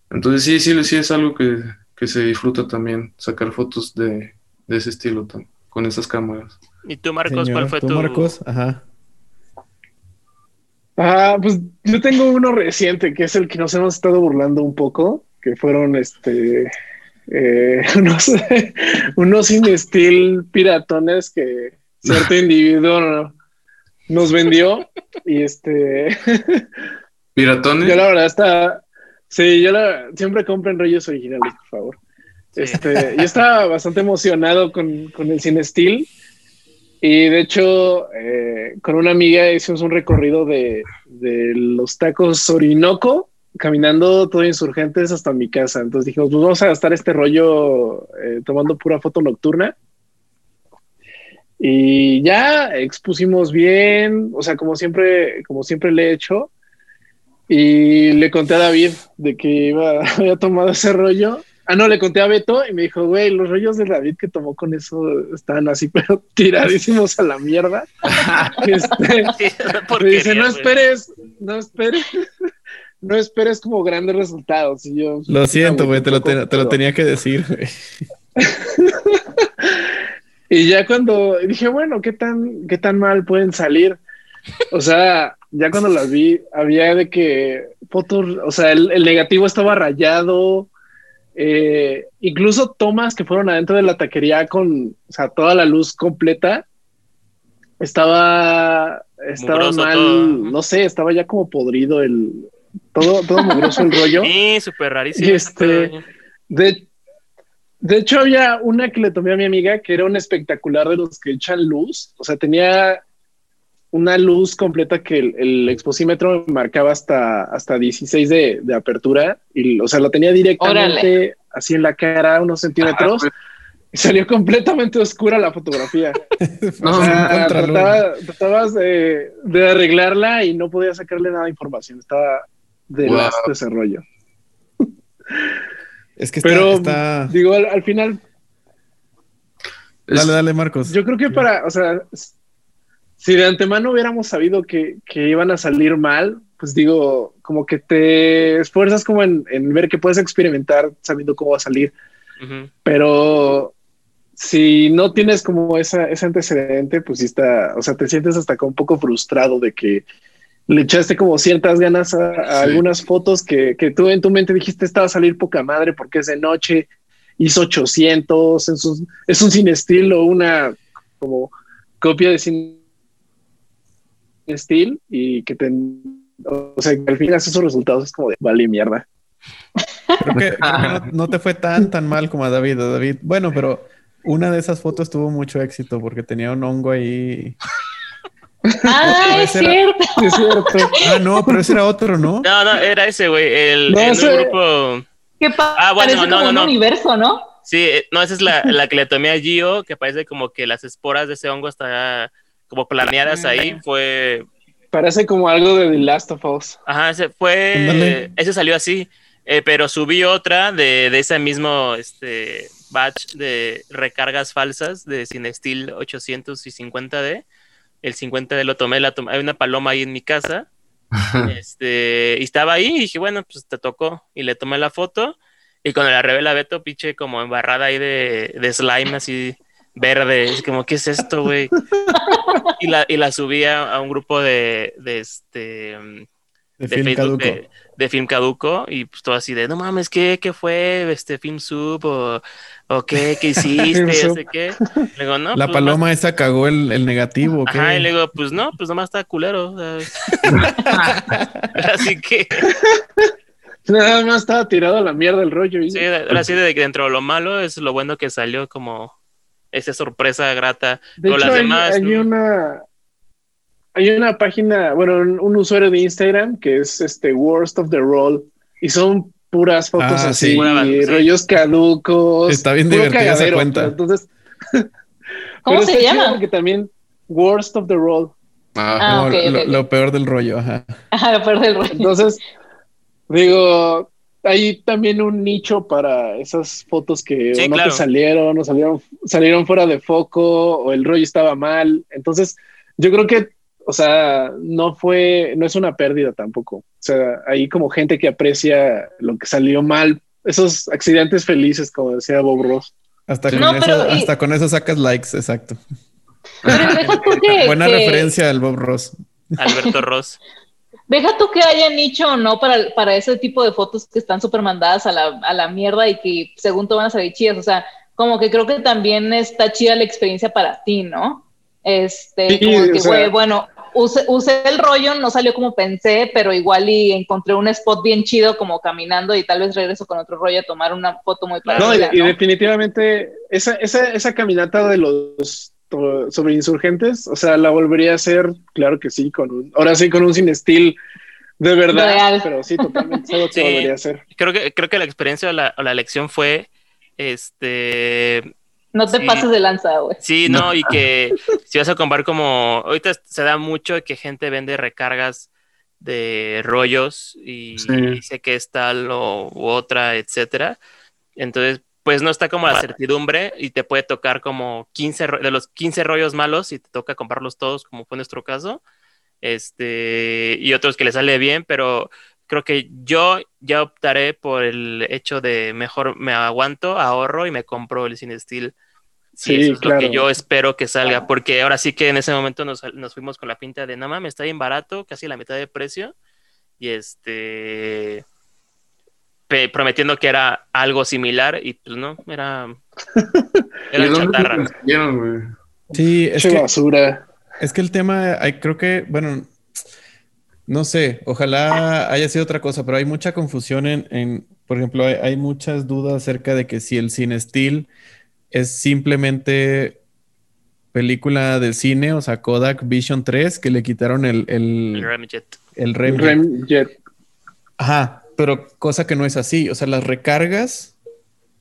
Entonces sí, sí, sí es algo que, que se disfruta también, sacar fotos de, de ese estilo con esas cámaras. ¿Y tú, Marcos, Señor, cuál fue ¿tú, tu...? Marcos? Ajá. Ah, pues yo tengo uno reciente que es el que nos hemos estado burlando un poco, que fueron este eh, unos, unos Inestil piratones que cierto individuo nos vendió y este ¿Piratones? yo la verdad está sí, yo la, siempre compren rollos originales, por favor. Sí. Este, yo estaba bastante emocionado con, con el Cine Steel y de hecho eh, con una amiga hicimos un recorrido de, de los tacos Orinoco caminando todo insurgentes hasta mi casa. Entonces dijimos, pues vamos a gastar este rollo eh, tomando pura foto nocturna. Y ya expusimos bien, o sea, como siempre, como siempre le he hecho. Y le conté a David de que iba, había tomado ese rollo. Ah, no, le conté a Beto y me dijo, güey, los rollos de David que tomó con eso están así, pero tiradísimos a la mierda. Este, me dice, no esperes, no esperes, no esperes como grandes resultados. Y yo, Lo siento, "Ah, güey, te te, te lo puedo". tenía que decir. Y ya cuando dije, bueno, ¿qué tan, qué tan mal pueden salir? O sea, ya cuando las vi, había de que fotos, o sea, el, el negativo estaba rayado, eh, incluso tomas que fueron adentro de la taquería con, o sea, toda la luz completa, estaba, estaba Mugroso mal, todo. no sé, estaba ya como podrido el, todo, todo mugroso el rollo. Sí, súper rarísimo. Y este- De, de hecho, había una que le tomé a mi amiga que era un espectacular de los que echan luz. O sea, tenía una luz completa que el, el exposímetro marcaba hasta, hasta 16 de, de apertura. Y, o sea, lo tenía directamente así en la cara, unos centímetros. y salió completamente oscura la fotografía. No, O sea, contraluz. trataba- tratabas de, de arreglarla y no podía sacarle nada de información. Estaba de Wow. asco ese rollo. Es que está... Pero está- digo, al, al final Es- Dale, dale, Marcos. Yo creo que para, o sea, si de antemano hubiéramos sabido que, que iban a salir mal, pues digo, como que te esfuerzas como en, en ver que puedes experimentar sabiendo cómo va a salir, pero si no tienes como esa, ese antecedente, pues sí está, o sea, te sientes hasta como un poco frustrado de que le echaste como ciertas ganas a, a Sí. algunas fotos que, que tú en tu mente dijiste esta va a salir poca madre porque es de noche, hizo 800, es un, es un sin estilo, una como copia de sin estilo y que te, o sea, que al final esos resultados es como de vale mierda. Creo que, creo que no, no te fue tan, tan mal como a David. A David. Bueno, pero una de esas fotos tuvo mucho éxito porque tenía un hongo ahí. Ah, es era- cierto. Es cierto. Ah, no, pero ese era otro, ¿no? No, no, era ese, güey. El, No, un ese- grupo. Que Ah, bueno, parece no, como no, un no. universo, ¿no? Sí, eh, no, esa es la, la que le tomé a Gio, que parece como que las esporas de ese hongo están como planeadas ahí. Fue. Parece como algo de The Last of Us. Ajá, ese fue. Ese salió así. eh, pero subí otra de, de ese mismo este, batch de recargas falsas de Cinestil 850D. El 50D lo tomé, la tomé, hay una paloma ahí en mi casa. este, y estaba ahí y dije, bueno, pues te tocó. Y le tomé la foto. Y cuando la revela Beto, pinche como embarrada ahí de, de slime así verde. Es como, ¿qué es esto, güey? y, la, y la subí a, a un grupo de, de este De de film Facebook caduco. de, de Film Caduco y pues todo así de, no mames, ¿qué, qué fue? Este Film Sub o, o qué, qué hiciste, sé qué. Le digo, no, La pues, paloma esa cagó el, el negativo. Ajá, y le digo, pues no, pues nomás está culero. así que, Nada más estaba tirado a la mierda el rollo. y- sí, ahora sí, de que dentro de lo malo es lo bueno que salió como esa sorpresa grata. De Pero hecho, las hay, demás, hay ¿no? una hay una página, bueno, un, usuario de Instagram que es este Worst of the Roll y son puras fotos Ah, así, sí. Rollos caducos. Está bien divertida esa cuenta. pero Entonces, ¿Cómo pero se llama? Porque también Worst of the Roll. Ah, Ah, lo, peor del rollo, ajá. Ajá, lo peor del rollo. Entonces, digo, hay también un nicho para esas fotos que Sí, o no claro. te salieron, o salieron, salieron fuera de foco, o el rollo estaba mal. Entonces, yo creo que, o sea, no fue, no es una pérdida tampoco. O sea, hay como gente que aprecia lo que salió mal, esos accidentes felices, como decía Bob Ross. Hasta, Sí. con, No, eso, y- hasta con eso sacas likes, exacto. Pero que, Buena que- referencia al Bob Ross. Alberto Ross. deja tú que haya nicho o no para, para ese tipo de fotos que están súper mandadas a la, a la mierda y que según tú van a salir chidas. O sea, como que creo que también está chida la experiencia para ti, ¿no? Este, Sí, como o que, güey, bueno, usé, usé el rollo, no salió como pensé, pero igual y encontré un spot bien chido como caminando y tal vez regreso con otro rollo a tomar una foto muy Claro. No, y, parecida, definitivamente esa, esa, esa caminata de los sobre insurgentes, o sea, la volvería a hacer, claro que sí, con un, ahora sí con un sin estilo de verdad, Real. pero sí, totalmente es algo que Sí. volvería a hacer. Creo que, creo que la experiencia o la, o la lección fue, este, No te Sí. pases de lanza, güey. sí, no, y que si vas a comprar como, ahorita se da mucho que gente vende recargas de rollos y Sí. dice que es tal o u otra, etcétera. Entonces, pues no está como la certidumbre y te puede tocar como 15 ro- de los 15 rollos malos y te toca comprarlos todos, como fue nuestro caso. Este, y otros que le sale bien, pero creo que yo ya optaré por el hecho de mejor me aguanto, ahorro y me compro el Cine Sí, eso es lo que claro. yo espero que salga, porque ahora sí que en ese momento nos, nos fuimos con la pinta de, no mames, está bien barato, casi la mitad de precio. Y este, pe- prometiendo que era algo similar y pues no, era, ¿Y era chatarra. Sí, es que, basura. es que el tema, hay- creo que, bueno, no sé, ojalá haya sido otra cosa, pero hay mucha confusión en, en- por ejemplo, hay, hay muchas dudas acerca de que si el Cine Steel es simplemente película de cine, o sea, Kodak Vision 3, que le quitaron el, el, El Ramjet. el rem- Remjet. Ajá, pero cosa que no es así. O sea, las recargas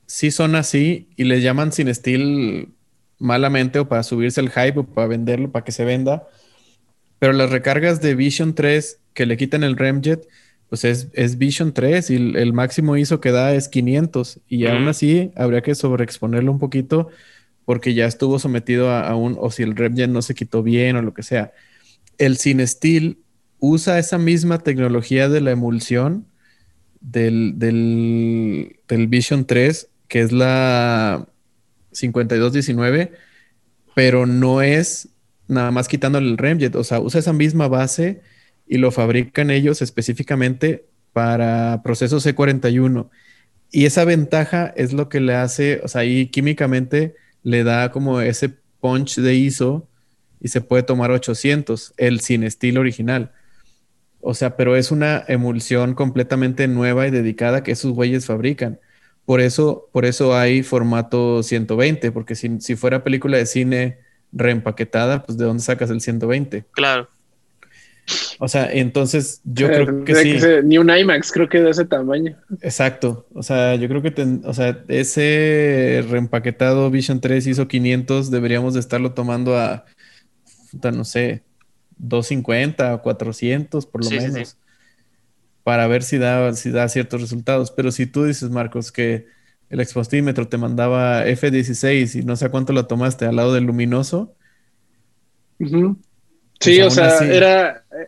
sí son así y les llaman sin estilo malamente o para subirse el hype o para venderlo, para que se venda. Pero las recargas de Vision 3 que le quitan el Remjet, pues es, es Vision 3 y el, el máximo ISO que da es 500. Y aún así habría que sobreexponerlo un poquito porque ya estuvo sometido a, a un, o si el Remjet no se quitó bien o lo que sea. El Cinestill usa esa misma tecnología de la emulsión del, del, del Vision 3, que es la 5219, pero no es nada más quitándole el Remjet, o sea, usa esa misma base y lo fabrican ellos específicamente para procesos C41. Y esa ventaja es lo que le hace, o sea, ahí químicamente le da como ese punch de ISO y se puede tomar 800, el sin estilo original. O sea, pero es una emulsión completamente nueva y dedicada que esos güeyes fabrican. Por eso, por eso hay formato 120, porque si, si fuera película de cine reempaquetada, pues ¿de dónde sacas el 120? Claro. O sea, entonces yo Eh, creo que sí. ser ni un IMAX, creo que de ese tamaño. Exacto. O sea, yo creo que ten- o sea, ese reempaquetado Vision 3 hizo 500, deberíamos de estarlo tomando a, no sé, 250 o 400 por lo Sí, sí, sí. menos, para ver si da, si da ciertos resultados. Pero si tú dices, Marcos, que el expostímetro te mandaba F16 y no sé a cuánto lo tomaste al lado del luminoso, Ujú. Sí, Pues o sea, así. era. eh,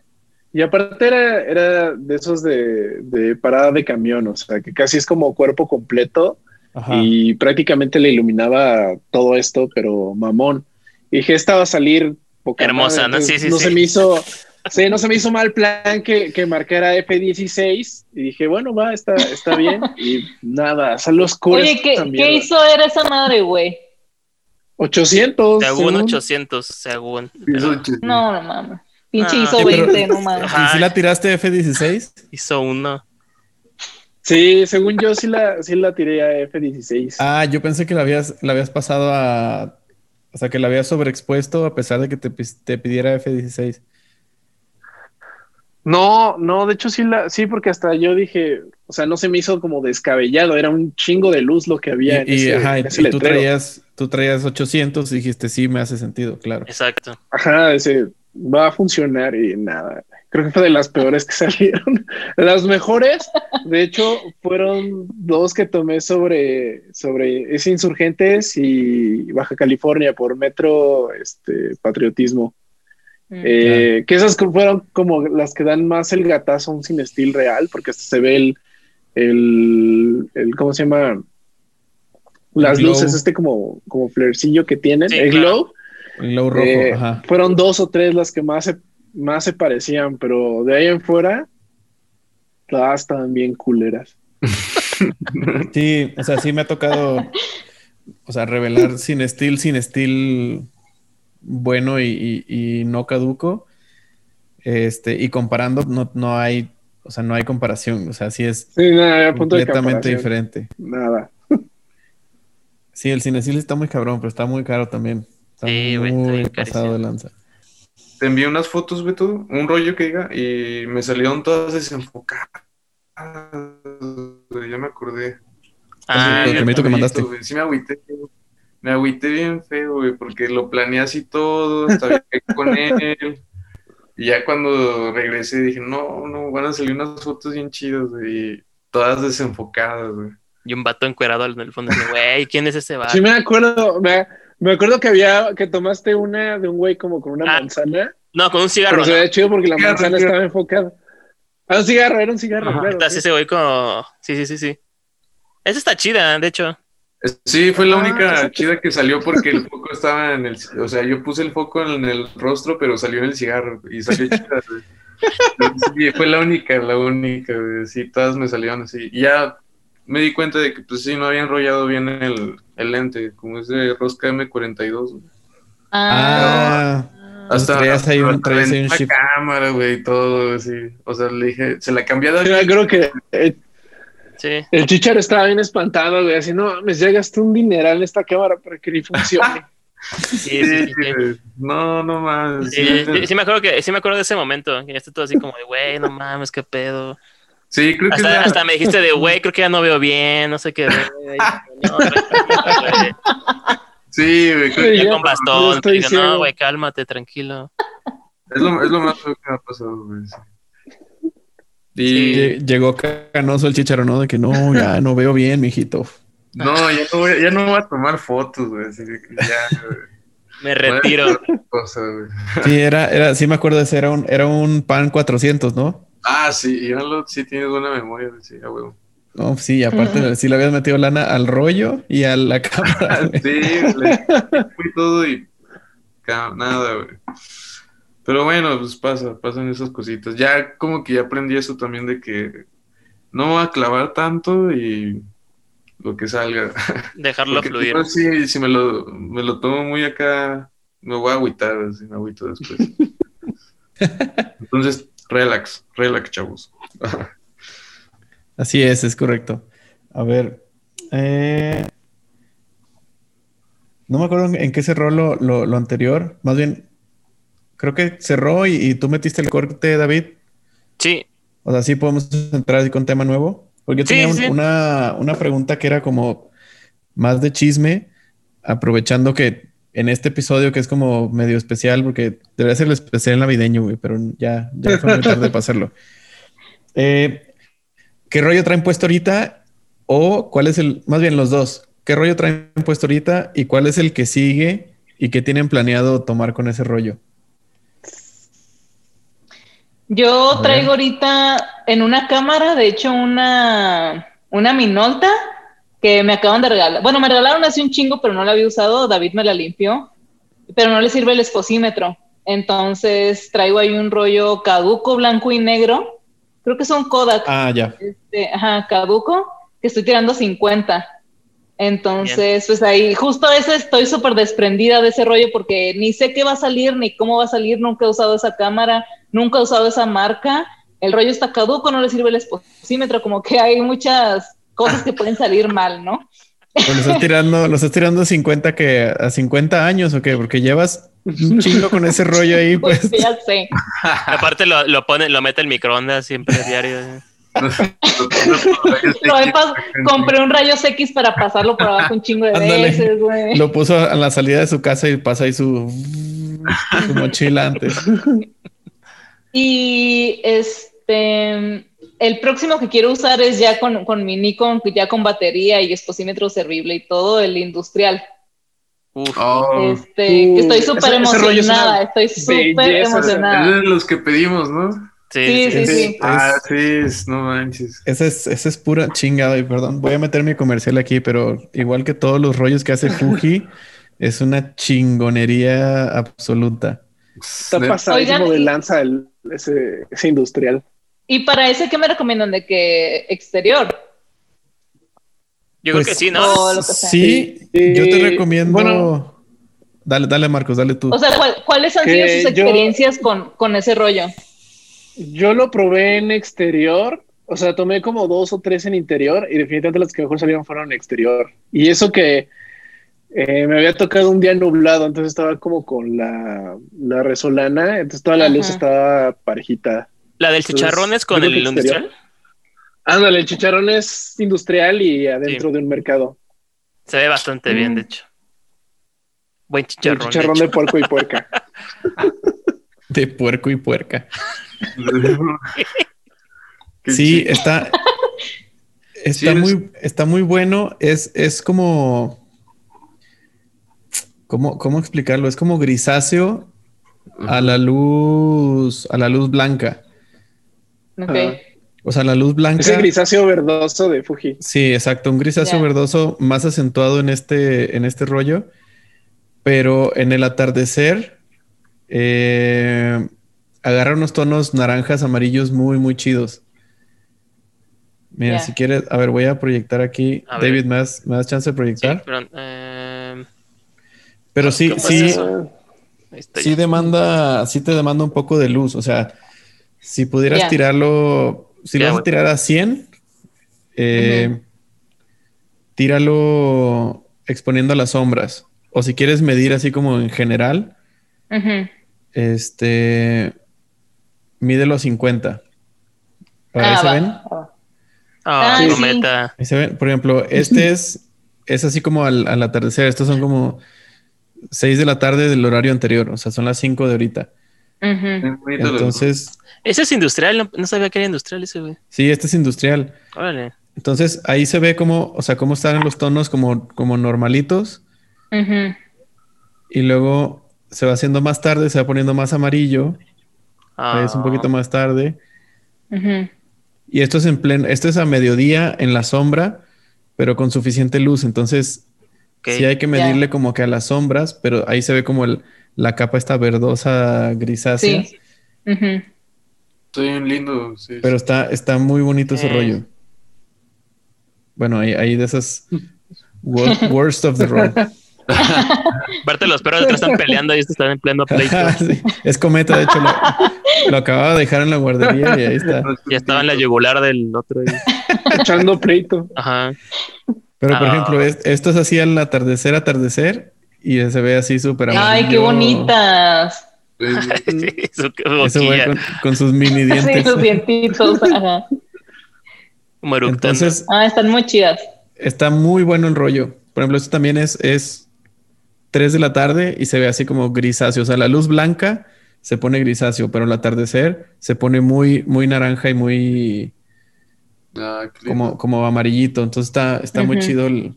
Y aparte era, era de esos de, de parada de camión, o sea, que casi es como cuerpo completo ajá, y prácticamente le iluminaba todo esto, pero mamón. Y dije, esta va a salir poca Hermosa, madre, ¿no? entonces Sí, sí, no sí. se me hizo, sí, no se me hizo mal plan que, que marcara F16 y dije, bueno, va, está, está bien. Y nada, sale oscuro. Oye, ¿qué, ¿qué hizo era esa madre, güey? 800. Según según. 800, según. Pero No, no mames. Pinche Ah. hizo Sí, pero- 20, no mames. ¿Y si la tiraste F16? Hizo uno. Sí, según yo sí la, sí la tiré a F16. Ah, yo pensé que la habías, la habías pasado a. O sea, que la habías sobreexpuesto a pesar de que te, te pidiera F16. No, no, de hecho sí la, sí, porque hasta yo dije, o sea, no se me hizo como descabellado, era un chingo de luz lo que Y, había en y, ajá, en ese y tú, letrero. traías, tú traías 800 y dijiste, sí, me hace sentido, claro. Exacto. Ajá, ese va a funcionar y nada. Creo que fue de las peores que salieron. Las mejores, de hecho, fueron dos que tomé sobre, sobre ese Insurgentes y Baja California por Metro este, Patriotismo. Mm. Eh, que esas fueron como las que dan más el gatazo a un sin estilo real, porque hasta se ve el, el, el ¿cómo se llama? Las glow. luces, este como, como flarecillo que tienen, Sí, el claro. glow. El low rojo, Eh, ajá. fueron dos o tres las que más se, más se parecían, pero de ahí en fuera, todas estaban bien culeras. Sí, o sea, sí me ha tocado, o sea, revelar sin estilo, sin estilo bueno y, y- y no caduco. Este, y comparando, no, no hay, o sea, no hay comparación. O sea, sí es Sí, nada, de completamente comparación. diferente. Nada. Sí, el cinecil está muy cabrón, pero está muy caro también. Está Sí, güey, muy bien pasado de lanza. Te envié unas fotos, Beto, un rollo que diga, y me salieron todas desenfocadas. güey, Ya me acordé. Ah, el que mandaste. güey, Sí me agüité. güey. Me agüité bien feo, güey, porque lo planeé así todo, estaba con él. Y ya cuando regresé dije, no, no, van a salir unas fotos bien chidas, güey, y todas desenfocadas, güey. y un vato encuerado en el fondo. Güey, ¿quién es ese vato? Sí, me acuerdo, me, me acuerdo que había, que tomaste una de un güey como con una Ah, manzana, No, con un cigarro. pero se veía chido porque la Cigarro, manzana cigarro. estaba enfocada. Ah, un cigarro, era un cigarro, Ajá. claro. Está sí. ese güey como. Sí, sí, sí, sí. Esa está chida, de hecho. Sí, fue la Ah, única chida que salió porque el foco estaba en el, o sea, yo puse el foco en el rostro, pero salió en el cigarro y salió chida. Sí, fue la única, la única. Sí, todas me salieron así. Y ya me di cuenta de que, pues sí, no había enrollado bien el, el lente, como es de rosca M42. güey. Ah, Ah, Hasta traías ahí un- hasta traías ahí un la chip. cámara, güey, todo, así. O sea, le dije, se la cambié a Sí, David. me acuerdo que eh, Sí. el chicharo estaba bien espantado, güey, así, no, me ya gasté un dineral en esta cámara para que ni funcione. Sí, sí, Sí. No, no más. Sí, sí, sí me acuerdo que sí me acuerdo de ese momento, que ya está todo así como de, güey, no mames, qué pedo. Sí, creo que Hasta, la- hasta me dijiste de, güey, creo que ya no veo bien, no sé qué. güey. No, güey, Sí, güey, creo Sí, ya ya- con bastón. estoy Digo, no, güey, cálmate, tranquilo. Es lo, es lo más feo que me ha pasado, güey. Sí. Y lle- llegó canoso el chicharo, ¿no? De que no, ya no veo bien, mijito. no, ya no, voy, ya no voy a tomar fotos, güey. Así que ya, güey. Me retiro. Sí, era, era, sí me acuerdo de ese, era un, era un pan 400, ¿no? Ah, sí, ya lo, sí tienes buena memoria, güey, sí, a huevo. No, sí, aparte sí le habías metido lana al rollo y a la cámara. Sí, le fui todo y nada, güey. Pero bueno, pues pasa, pasan esas cositas. Ya como que ya aprendí eso también de que no voy a clavar tanto y lo que salga. Dejarlo Porque fluir. tipo, sí, si me lo, me lo tomo muy acá, me voy a agüitar, así me agüito después. Entonces, relax, relax, chavos. Así es, es correcto. A ver. eh, no me acuerdo en- en qué cerró lo, lo- lo anterior. Más bien, creo que cerró y, y tú metiste el corte, David. Sí, O sea, sí podemos entrar así con tema nuevo. Porque yo Sí, tenía un- sí. Una, una pregunta que era como más de chisme, aprovechando que en este episodio que es como medio especial, porque debería ser el especial navideño, güey, pero ya, ya fue muy tarde para hacerlo. Eh, ¿Qué rollo traen puesto ahorita? O cuál es el, más bien los dos, ¿qué rollo traen puesto ahorita y cuál es el que sigue y qué tienen planeado tomar con ese rollo? Yo traigo ahorita en una cámara, de hecho, una, una Minolta que me acaban de regalar. Bueno, me regalaron hace un chingo, pero no la había usado. David me la limpió, pero no le sirve el esposímetro. Entonces traigo ahí un rollo caduco, blanco y negro. Creo que son Kodak. Ah, ya. este, ajá, caduco, que estoy tirando 50. Entonces, pues ahí, justo ese estoy súper desprendida de ese rollo porque ni sé qué va a salir, ni cómo va a salir, nunca he usado esa cámara, nunca he usado esa marca. El rollo está caduco, no le sirve el esposímetro, como que hay muchas cosas que pueden salir mal, ¿no? Pues lo estás tirando, lo estás tirando a 50 que a 50 años o qué? Porque llevas un chingo con ese rollo ahí, Pues pues. ya sé. aparte lo, lo pone, lo mete el microondas siempre diario. Compré un rayos X para pasarlo por abajo un chingo de Ándale. veces, güey. Lo puso a la salida de su casa y pasa ahí su, su mochila antes. Y este, el próximo que quiero usar es ya con, con mi Nikon, ya con batería y exposímetro servible y todo, el industrial. Uf. Oh, Este, que estoy súper emocionada, estoy súper emocionada. es de los que pedimos, ¿no? Sí, Sí, sí, sí, Es-. Ah, sí, es- no manches. Esa es, esa es pura chingada, y perdón, voy a meter mi comercial aquí, pero igual que todos los rollos que hace Fuji, es una chingonería absoluta. Está pasadísimo de y- lanza el, ese, ese industrial. Y para ese, ¿qué me recomiendan? ¿De que exterior? Yo Pues, creo que sí, ¿no? lo que. Sí, Sí. yo te recomiendo. Bueno. dale, dale, Marcos, dale tú. O sea, ¿cuál- ¿cuáles han Que sido sus yo- experiencias con, con ese rollo? Yo lo probé en exterior, o sea, tomé como dos o tres en interior y definitivamente las que mejor salieron fueron en exterior. Y eso que eh, me había tocado un día nublado, entonces estaba como con la, la resolana, entonces toda la luz estaba parejita. La del Entonces, chicharrón es con el industrial. Ándale, el chicharrón es industrial y adentro Sí. de un mercado. Se ve bastante bien, Mm. de hecho. Buen El chicharrón. de chicharrón hecho. de puerco y puerca. De puerco y puerca. Sí, está. Está Sí, muy, está muy bueno. Es, es como. ¿cómo, ¿Cómo explicarlo? Es como grisáceo a la luz. A la luz blanca. Ok. O sea, la luz blanca. Ese grisáceo verdoso de Fuji. Sí, exacto. Un grisáceo verdoso más acentuado en este, en este rollo. Pero en el atardecer eh, agarra unos tonos naranjas, amarillos muy, muy chidos. Mira, si quieres, a ver, voy a proyectar aquí. A ver. David, ¿me das, me das chance de Sí, proyectar? pero, eh, Pero sí, ¿cómo es sí, sí demanda, sí te demanda un poco de luz. O sea, si pudieras tirarlo, si lo vas a tirar a 100, eh, tíralo exponiendo a las sombras. O si quieres medir así como en general, Ujú. Este, mídelo a 50. Ahí Ah, se va. ven. Ah, Ah, sí. cometa. Ahí se ven. Por ejemplo, este es, es así como al, al atardecer. Estos son como 6 de la tarde del horario anterior. O sea, son las 5 de ahorita. Bonito los- Entonces, Ese es industrial, no, no sabía que era industrial ese, güey. sí, este es industrial. Órale. Entonces ahí se ve como, o sea, cómo están los tonos como, como normalitos Ujú. y luego se va haciendo más tarde, se va poniendo más amarillo, Ah, es un poquito más tarde y esto es en pleno, esto es a mediodía en la sombra, pero con suficiente luz, entonces sí hay que medirle como que a las sombras, pero ahí se ve como el, la capa está verdosa grisácea, Sí. Ujú. Estoy bien lindo. sí, pero está, está muy bonito ese Eh. rollo. Bueno, ahí, ahí de esas wor- worst of the road. Aparte, los perros detrás están peleando y estos están en pleno pleito. Sí. Es cometa, de hecho, lo, lo acababa de dejar en la guardería y ahí está. Ya estaba en la yugular del otro. y- Echando pleito. Ajá. Pero, por Ah. ejemplo, es- esto es así al atardecer, atardecer, y se ve así súper Ay, qué bonitas. sí. Sí, su boquilla, con, con sus mini Sí, dientes. los dientitos. Ajá. Entonces, Ah, están muy chidas. está muy bueno el rollo. Por ejemplo, esto también es, es 3 de la tarde y se ve así como grisáceo. O sea, la luz blanca se pone grisáceo, pero al atardecer se pone muy, muy naranja y muy Ah, como, como amarillito. Entonces está, está muy chido el,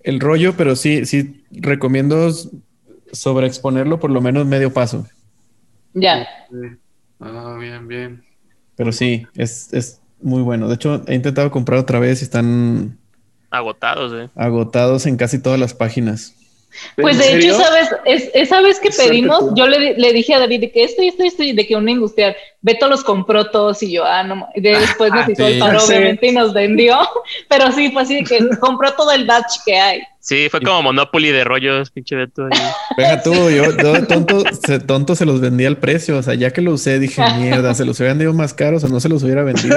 el rollo, pero sí, sí recomiendo sobreexponerlo por lo menos medio paso. Ya. Ah, bien, bien. Pero sí, es, es muy bueno. De hecho, he intentado comprar otra vez y están Agotados, güey. agotados en casi todas las páginas. Pues ¿En de serio? hecho, ¿sabes? Es, esa vez que pedimos, yo le, le dije a David de que esto y esto y esto, y de que un industrial, Beto los compró todos y yo, ah, no, y de- después nos hizo Sí. el paro, Sí. obviamente, y nos vendió, pero sí, fue así de que compró todo el batch que hay. Sí, fue como Monopoly de rollos, pinche Beto. ahí. Venga tú, yo, yo de tonto, se, tonto se los vendí al precio. O sea, ya que lo usé, dije, mierda, se los hubieran vendido más caros o no se los hubiera vendido.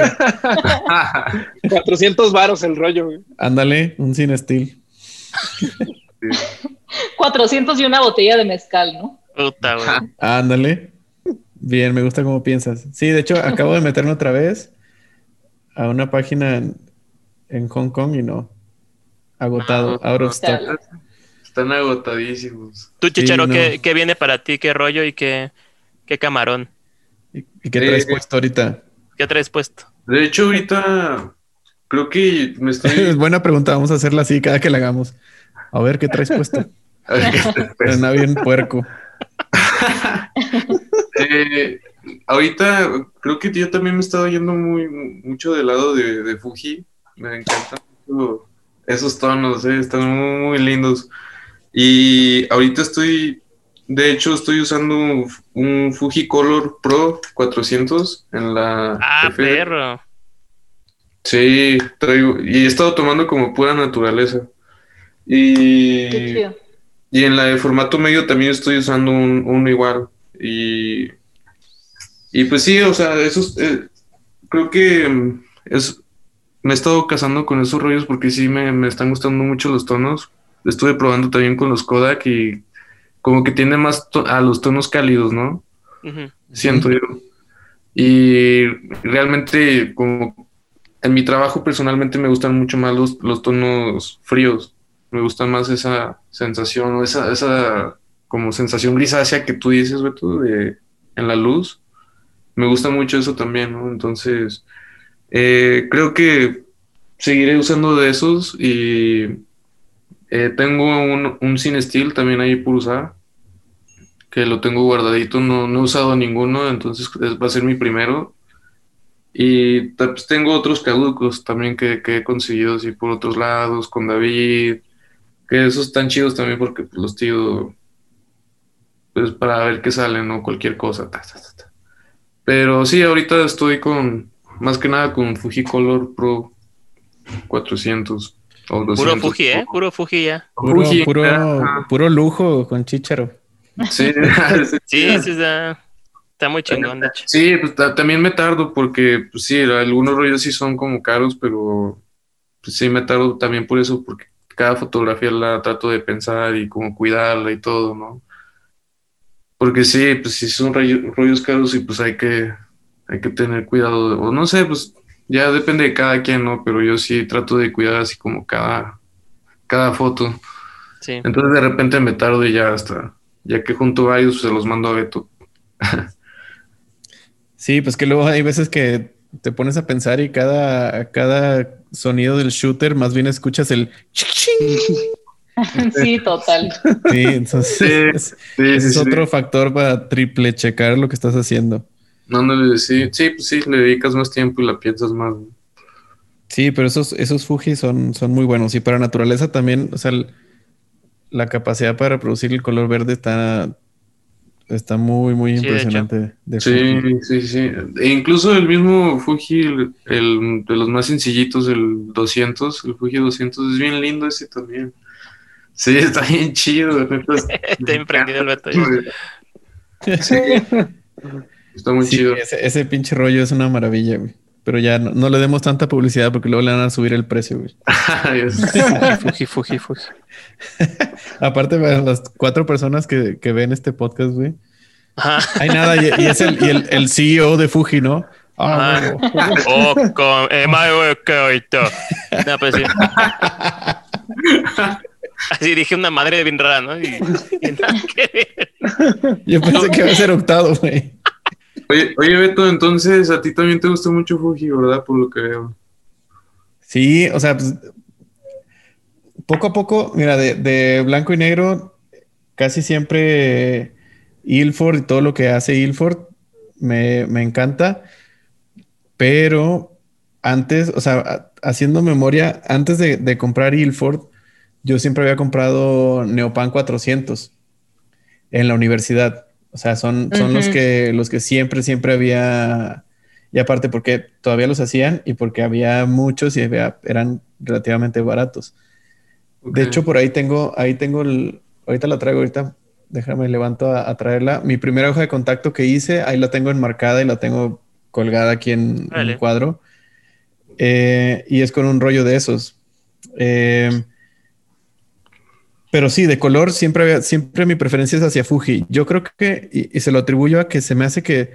400 varos el rollo. güey. Ándale, un sin steel. 400 y una botella de mezcal, ¿no? Puta, güey. Ándale. Bien, me gusta cómo piensas. Sí, de hecho, acabo de meterme otra vez a una página en, en Hong Kong y no. Agotado, Ah, out of stock. Chale. Están agotadísimos. Tú, Chicharo, no. ¿qué, qué viene para ti? ¿Qué rollo y qué, qué camarón? ¿Y, y qué traes Eh, puesto ahorita? ¿Qué traes puesto? De hecho, ahorita creo que me Es estoy. buena pregunta, vamos a hacerla así cada que la hagamos. A ver, ¿qué traes puesto? Pues, Suena bien puerco. eh, ahorita creo que yo también me he estado yendo muy mucho del lado de, de Fuji. Me encantan mucho esos tonos, eh, están muy, muy lindos. Y ahorita estoy, de hecho, estoy usando un, un Fuji Color Pro 400 en la. Ah, perro. Sí, traigo, y he estado tomando como pura naturaleza. Y, Qué chido. y en la de formato medio también estoy usando un, uno igual. Y, y pues sí, o sea, esos, eh, creo que mm, es, me he estado casando con esos rollos porque sí me, me están gustando mucho los tonos. Estuve probando también con los Kodak y como que tiene más a los tonos cálidos, ¿no? Siento yo. Y realmente, como en mi trabajo personalmente me gustan mucho más los, los tonos fríos. Me gusta más esa sensación, esa, esa como sensación grisácea que tú dices, Beto, de, en la luz. Me gusta mucho eso también, ¿no? Entonces, eh, creo que seguiré usando de esos y eh, tengo un, un Cine Steel también ahí por usar que lo tengo guardadito, no, no he usado ninguno, entonces es- va a ser mi primero. Y pues, tengo otros caducos también que, que he conseguido así por otros lados, con David, que esos están chidos también porque pues, los tiro pues para ver qué sale, ¿no? Cualquier cosa. ta, ta, ta, ta. Pero sí, ahorita estoy con, más que nada con Fuji Color Pro 400 o 200. Puro Fuji, ¿eh? Puro Fuji ya. Puro, Fuji, puro, puro lujo con chicharo. Sí, Sí, sí, está, está muy chingón, de hecho. Sí, pues ta- también me tardo porque, pues sí, algunos rollos sí son como caros, pero pues sí me tardo también por eso, porque cada fotografía la trato de pensar y como cuidarla y todo, ¿no? Porque sí, pues sí son rollo- rollos caros y pues hay que, hay que tener cuidado, o no sé, pues ya depende de cada quien, ¿no? Pero yo sí trato de cuidar así como cada, cada foto. Sí. Entonces de repente me tardo y ya hasta, ya que junto varios, pues, se los mando a Beto. Sí, pues que luego hay veces que te pones a pensar y cada, cada sonido del shooter más bien escuchas el. Sí, total. Sí, entonces Sí, es- Sí, ese sí, es sí. otro factor para triple checar lo que estás haciendo. No, no le sí, sí, pues sí, le dedicas más tiempo y la piensas más. Sí, pero esos, esos Fuji son, son muy buenos. Y para naturaleza también, o sea, el- la capacidad para reproducir el color verde está, está muy, muy Sí, impresionante. de Sí, sí, sí. E incluso el mismo Fuji, el, el de los más sencillitos, el 200, el Fuji 200, es bien lindo ese también. Sí, está bien chido. Está bien prendido el Beto. Sí, está muy Sí, chido. ese, ese pinche rollo es una maravilla, güey. Pero ya no, no le demos tanta publicidad porque luego le van a subir el precio, güey. Fuji, Fuji, Fuji. Aparte, para las cuatro personas que, que ven este podcast, güey. Hay nada, y, y es el, y el, el CEO de Fuji, ¿no? Ah, Ah. Oh, con eh. No, pues sí. Así dije una madre bien rara, ¿no? Y, y nada que ver. Yo pensé que iba a ser octavo, güey. Oye, oye, Beto, entonces a ti también te gusta mucho Fuji, ¿verdad? Por lo que veo. Sí, o sea, pues, poco a poco, mira, de, blanco y negro, casi siempre Ilford y todo lo que hace Ilford me, me encanta, pero antes, o sea, haciendo memoria, antes de, de comprar Ilford, yo siempre había comprado Neopan 400 en la universidad. O sea, son, son los que los que siempre, siempre había. Y aparte porque todavía los hacían y porque había muchos y había- eran relativamente baratos. De hecho, por ahí tengo, ahí tengo el, ahorita la traigo, ahorita déjame levanto a, a traerla. Mi primera hoja de contacto que hice, ahí la tengo enmarcada y la tengo colgada aquí en, en un cuadro. Eh, y es con un rollo de esos. Eh, pero sí, de color siempre, había- siempre mi preferencia es hacia Fuji. Yo creo que, y, se lo atribuyo a que se me hace que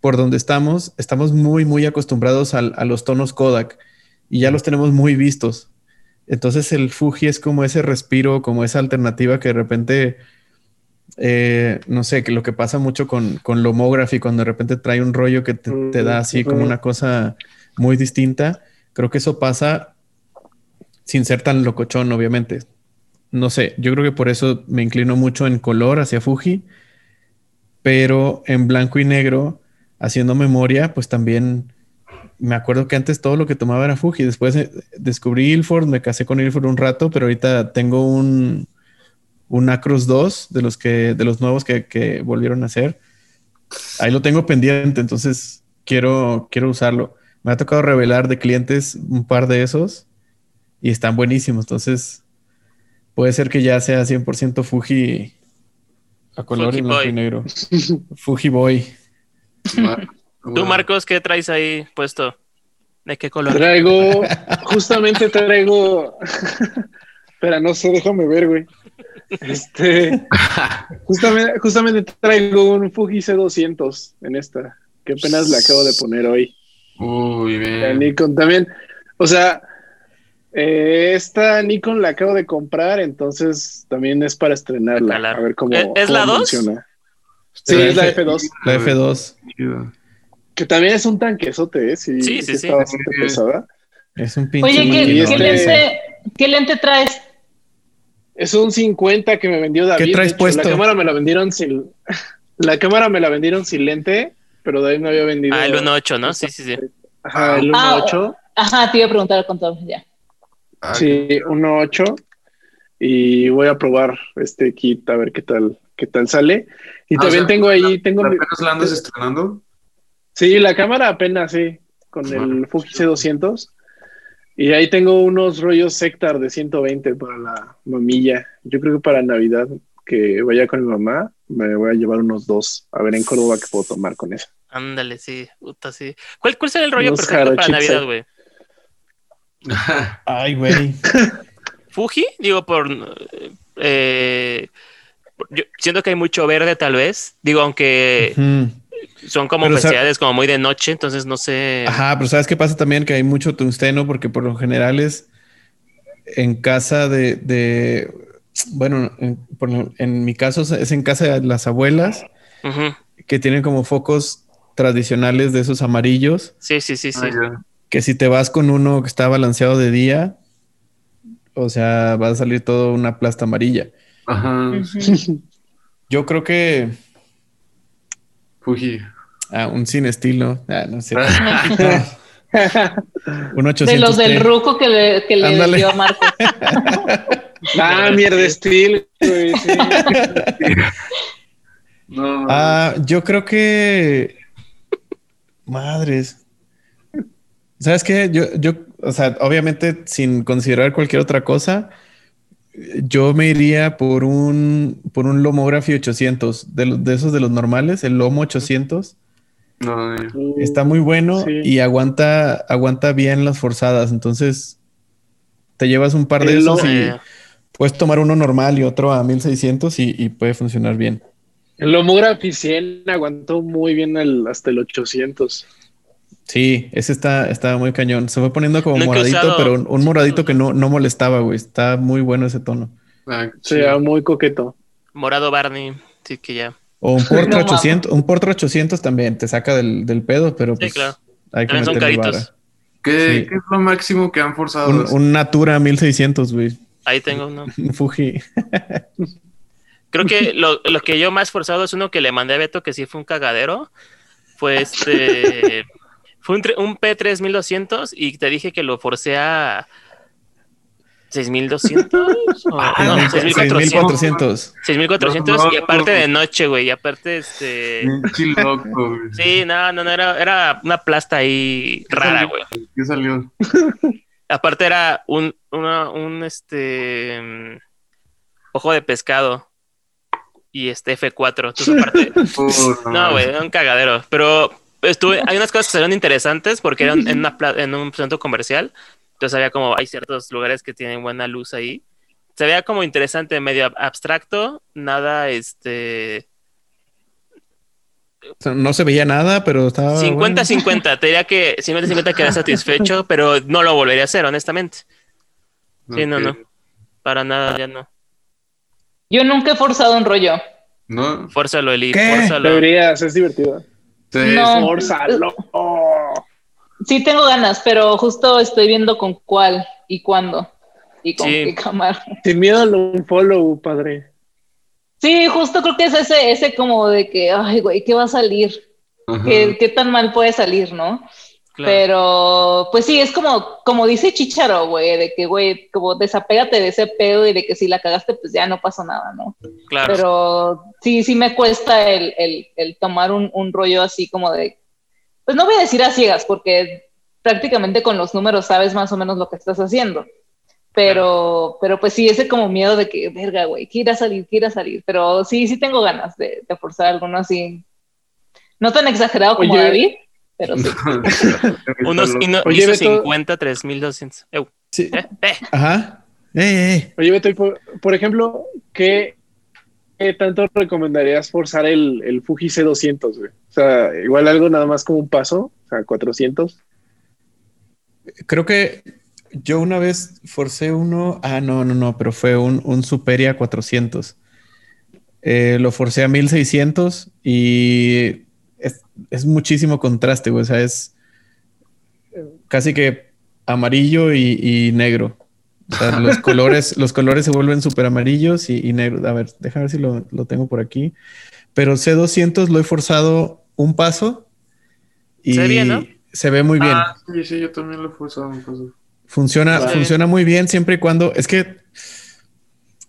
por donde estamos, estamos muy, muy acostumbrados a los tonos Kodak y ya los tenemos muy vistos. Entonces el Fuji es como ese respiro, como esa alternativa que de repente eh, no sé, que lo que pasa mucho con, con Lomography, cuando de repente trae un rollo que te, da así como una cosa muy distinta, creo que eso pasa sin ser tan locochón, obviamente. No sé, yo creo que por eso me inclino mucho en color hacia Fuji, pero en blanco y negro, haciendo memoria, pues también me acuerdo que antes todo lo que tomaba era Fuji. Después eh, descubrí Ilford, me casé con Ilford un rato, pero ahorita tengo un, un Acros 2 de los que, de los nuevos que, que volvieron a hacer. Ahí lo tengo pendiente, entonces quiero, quiero usarlo. Me ha tocado revelar de clientes un par de esos y están buenísimos. Entonces puede ser que ya sea 100% Fuji a color Fuji y blanco y negro. Fuji Boy. Tú, Marcos, ¿qué traes ahí puesto? ¿De qué color? Traigo, justamente traigo. Espera, no sé, déjame ver, güey. Este, justamente, justamente traigo un Fuji C200 en esta, que apenas le acabo de poner hoy. Uy, La bien. Nikon también. O sea, eh, esta Nikon la acabo de comprar, entonces también es para estrenarla. A ver cómo, ¿Es- cómo la dos? funciona. Sí, La es la F- F2, La F2 Chido. que también es un tanquesote, ¿eh? Sí, Sí, sí, sí sí. está bastante Sí. pesada. es un pinche. Oye, ¿qué, qué este- lente, ¿qué lente traes? Es un 50 que me vendió David. ¿Qué traes hecho, puesto? La cámara me la vendieron sin. La cámara me la vendieron sin lente, pero David me había vendido. Ah, el 1.8, ¿no? Sí, sí, sí. Ajá, el Ah, 1.8. Ajá, te iba a preguntar con todo, ya. Ah, Sí, 1.8. Y voy a probar este kit a ver qué tal, qué tal sale. Y Ah, también o sea, tengo ahí, tengo mi- ¿Apenas la andas estrenando? Sí, la cámara apenas, sí, con el Fuji C200. Y ahí tengo unos rollos Sectar de 120 para la mamilla. Yo creo que para Navidad, que vaya con mi mamá, me voy a llevar unos dos. A ver en Córdoba qué puedo tomar con eso. Ándale, sí. Puta, sí. ¿Cuál, cuál será el rollo Unos perfecto para Navidad, güey? Ay, güey. ¿Fuji? Digo, por... eh, yo siento que hay mucho verde, tal vez. Digo, aunque son como Pero, festividades como muy de noche, entonces no sé... Ajá, pero ¿sabes qué pasa también? Que hay mucho tungsteno porque por lo general es en casa de, de- bueno, en, por lo- en mi caso es en casa de las abuelas que tienen como focos tradicionales de esos amarillos, Sí, sí, sí, sí. Ah. Que si te vas con uno que está balanceado de día, o sea, va a salir todo una plasta amarilla. Ajá. Yo creo que Fuji. ah, un sin estilo, ah, no sé, un De 800 los del ruco que le, que le Ándale. dio a Marcos. ah, mierda, estilo, güey, sí. No. Ah, yo creo que. Madres. ¿Sabes qué? Yo, yo, o sea, obviamente sin considerar cualquier otra cosa, yo me iría por un, por un Lomography 800, de, los- de esos de los normales, el Lomo 800. no, ya. Está muy bueno Sí. y aguanta, aguanta bien las forzadas. Entonces, te llevas un par de El esos Lomo- y Eh, puedes tomar uno normal y otro a 1600 y, y puede funcionar bien. El Lomography 100 aguantó muy bien el, hasta el 800. Sí, ese está, está muy cañón. Se fue poniendo como Nunca moradito, usado- pero un, un moradito que no, no molestaba, güey. Está muy bueno ese tono. Ah, O sea, muy coqueto. morado Barney, sí que ya. O un Portra No, 800, un Portra 800 también te saca del, del pedo, pero pues claro. hay que También son caritos. ¿Qué, Sí. qué es lo máximo que han forzado? Un, un Natura 1600, güey. Ahí tengo uno. Un Fuji. Creo que lo, lo que yo más forzado es uno que le mandé a Beto, que sí fue un cagadero. Fue este. Fue un, un P3200 y te dije que lo forcé a. 6200 o Ah, no, 6400. 6400. 6400 y No, aparte no. de noche, güey. Y aparte, este. Loco, güey. Sí, no, no, no, era, era una plasta ahí rara, güey. ¿Qué salió? Aparte era un, una, un este mm, ojo de pescado y este F4. Entonces, aparte, no, güey, era un cagadero. Pero estuve, hay unas cosas que salieron interesantes porque eran en, una en un centro comercial. Entonces había como, hay ciertos lugares que tienen buena luz ahí. Se veía como interesante, medio ab- abstracto, nada, este, no se veía nada, pero estaba. 50-50. Te diría que 50-50 quedé satisfecho, pero no lo volvería a hacer, honestamente. Sí, no, no. Para nada, ya no. Yo nunca he forzado un rollo. ¿No? Fórzalo, Eli, ¿Qué? fórzalo. Deberías, es divertido. Sí, No. Fórzalo. Sí tengo ganas, pero justo estoy viendo con cuál y cuándo y con Sí. qué cámara. Sin miedo al unfollow, padre. Sí, justo creo que es ese, ese como de que, ay, güey, ¿qué va a salir? Ajá. ¿Qué, qué tan mal puede salir, no? Claro. Pero, pues sí, es como, como dice Chicharo, güey, de que, güey, como desapégate de ese pedo y de que si la cagaste, pues ya no pasó nada, ¿no? claro. Pero sí, sí me cuesta el, el, el tomar un, un rollo así como de, pues no voy a decir a ciegas, porque prácticamente con los números sabes más o menos lo que estás haciendo. Pero, pero pues sí, ese como miedo de que, verga, güey, que ir a salir, que ir a salir. Pero sí, sí tengo ganas de, de forzar alguno así. No tan exagerado como Oye. David, pero sí. Unos y no, Oye, hizo Beto. 50, 3200. Eu, Sí. eh, eh. Ajá. Ey, ey, ey. Oye, Beto, por, por ejemplo, ¿qué, qué tanto recomendarías forzar el, el Fuji C200, güey? O sea, igual algo nada más como un paso, o sea, 400. Creo que yo una vez forcé uno. Ah, no, no, no, pero fue un, un Superia 400. Eh, lo forcé a 1600 y es, muchísimo contraste, güey. O sea, es casi que amarillo y, y negro. O sea, los colores, los colores se vuelven súper amarillos y, y negros. A ver, déjame ver si lo, lo tengo por aquí. Pero C200 lo he forzado un paso y Se ve bien, ¿no? se ve muy bien. Ah, sí, sí, yo también lo he forzado un paso. Funciona, funciona muy bien siempre y cuando. Es que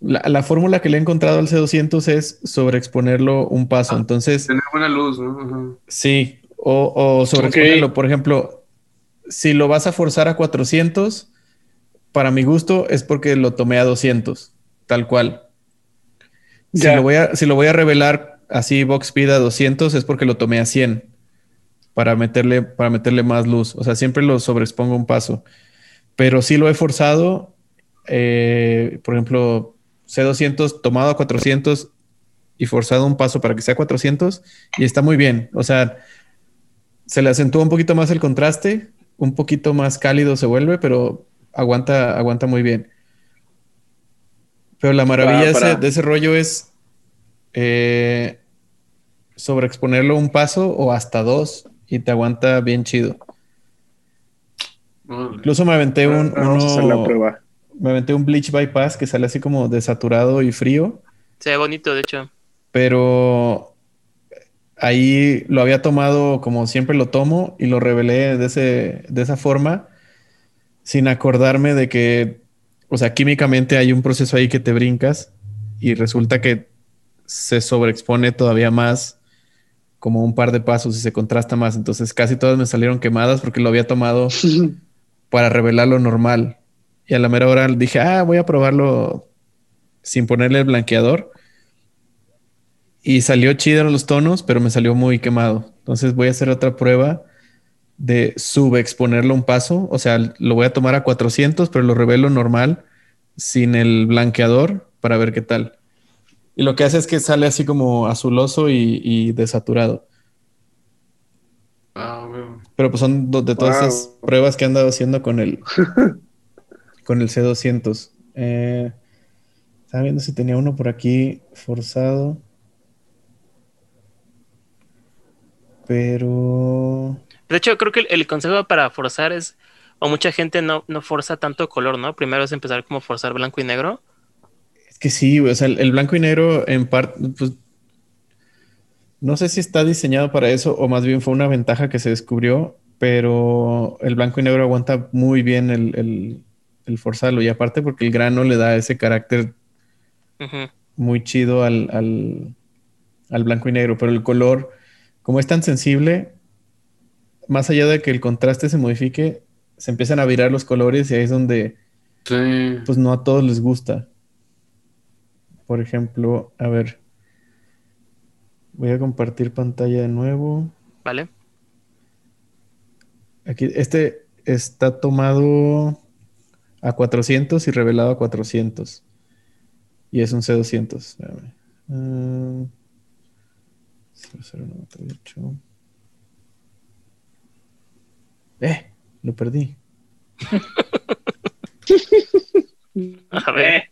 la, la fórmula que le he encontrado al C200 es sobreexponerlo un paso. Ah. Entonces, Tener buena luz, ¿no? Sí, o, o sobreexponerlo. Por ejemplo, si lo vas a forzar a 400, para mi gusto es porque lo tomé a 200, tal cual. Si lo, voy a, si lo voy a revelar así box speed a 200 es porque lo tomé a 100 para meterle, para meterle más luz. O sea, siempre lo sobreexpongo un paso. Pero sí lo he forzado. eh, por ejemplo, C200 tomado a 400 y forzado un paso para que sea 400 y está muy bien. O sea, se le acentúa un poquito más el contraste, un poquito más cálido se vuelve, pero aguanta, aguanta muy bien. Pero la maravilla Para- de ese- para- de ese rollo es eh, sobreexponerlo un paso o hasta dos y te aguanta bien chido. Incluso me aventé un, Vamos a hacer la uno- prueba. Me aventé un bleach bypass que sale así como desaturado y frío, Se ve bonito, de hecho. pero ahí lo había tomado como siempre lo tomo y lo revelé de, ese, de esa forma sin acordarme de que, o sea, químicamente hay un proceso ahí que te brincas y resulta que se sobreexpone todavía más como un par de pasos y se contrasta más. Entonces casi todas me salieron quemadas porque lo había tomado para revelar lo normal. Y a la mera hora dije, ah, voy a probarlo sin ponerle el blanqueador. Y salió chido los tonos, pero me salió muy quemado. Entonces voy a hacer otra prueba de subexponerlo un paso. O sea, lo voy a tomar a 400, pero lo revelo normal, sin el blanqueador, para ver qué tal. Y lo que hace es que sale así como azuloso y, y desaturado. Ah. Pero pues son de todas Wow. esas pruebas que he andado haciendo con el con el C200. Eh, estaba viendo si tenía uno por aquí forzado. Pero De hecho, creo que el, el consejo para forzar es, o mucha gente no, no forza tanto color, ¿no? Primero es empezar como forzar blanco y negro. es que sí, o sea, el, el blanco y negro en parte, pues no sé si está diseñado para eso o más bien fue una ventaja que se descubrió, pero el blanco y negro aguanta muy bien el, el, el forzarlo y aparte porque el grano le da ese carácter muy chido al, al, al blanco y negro, pero el color, como es tan sensible, más allá de que el contraste se modifique, se empiezan a virar los colores y ahí es donde Sí. pues no a todos les gusta. Por ejemplo, a ver, voy a compartir pantalla de nuevo. ¿Vale? Aquí, este está tomado a 400 y revelado a 400. Y es un C200. Espérame. Ah, 00938. ¡Eh! Lo perdí. A ver.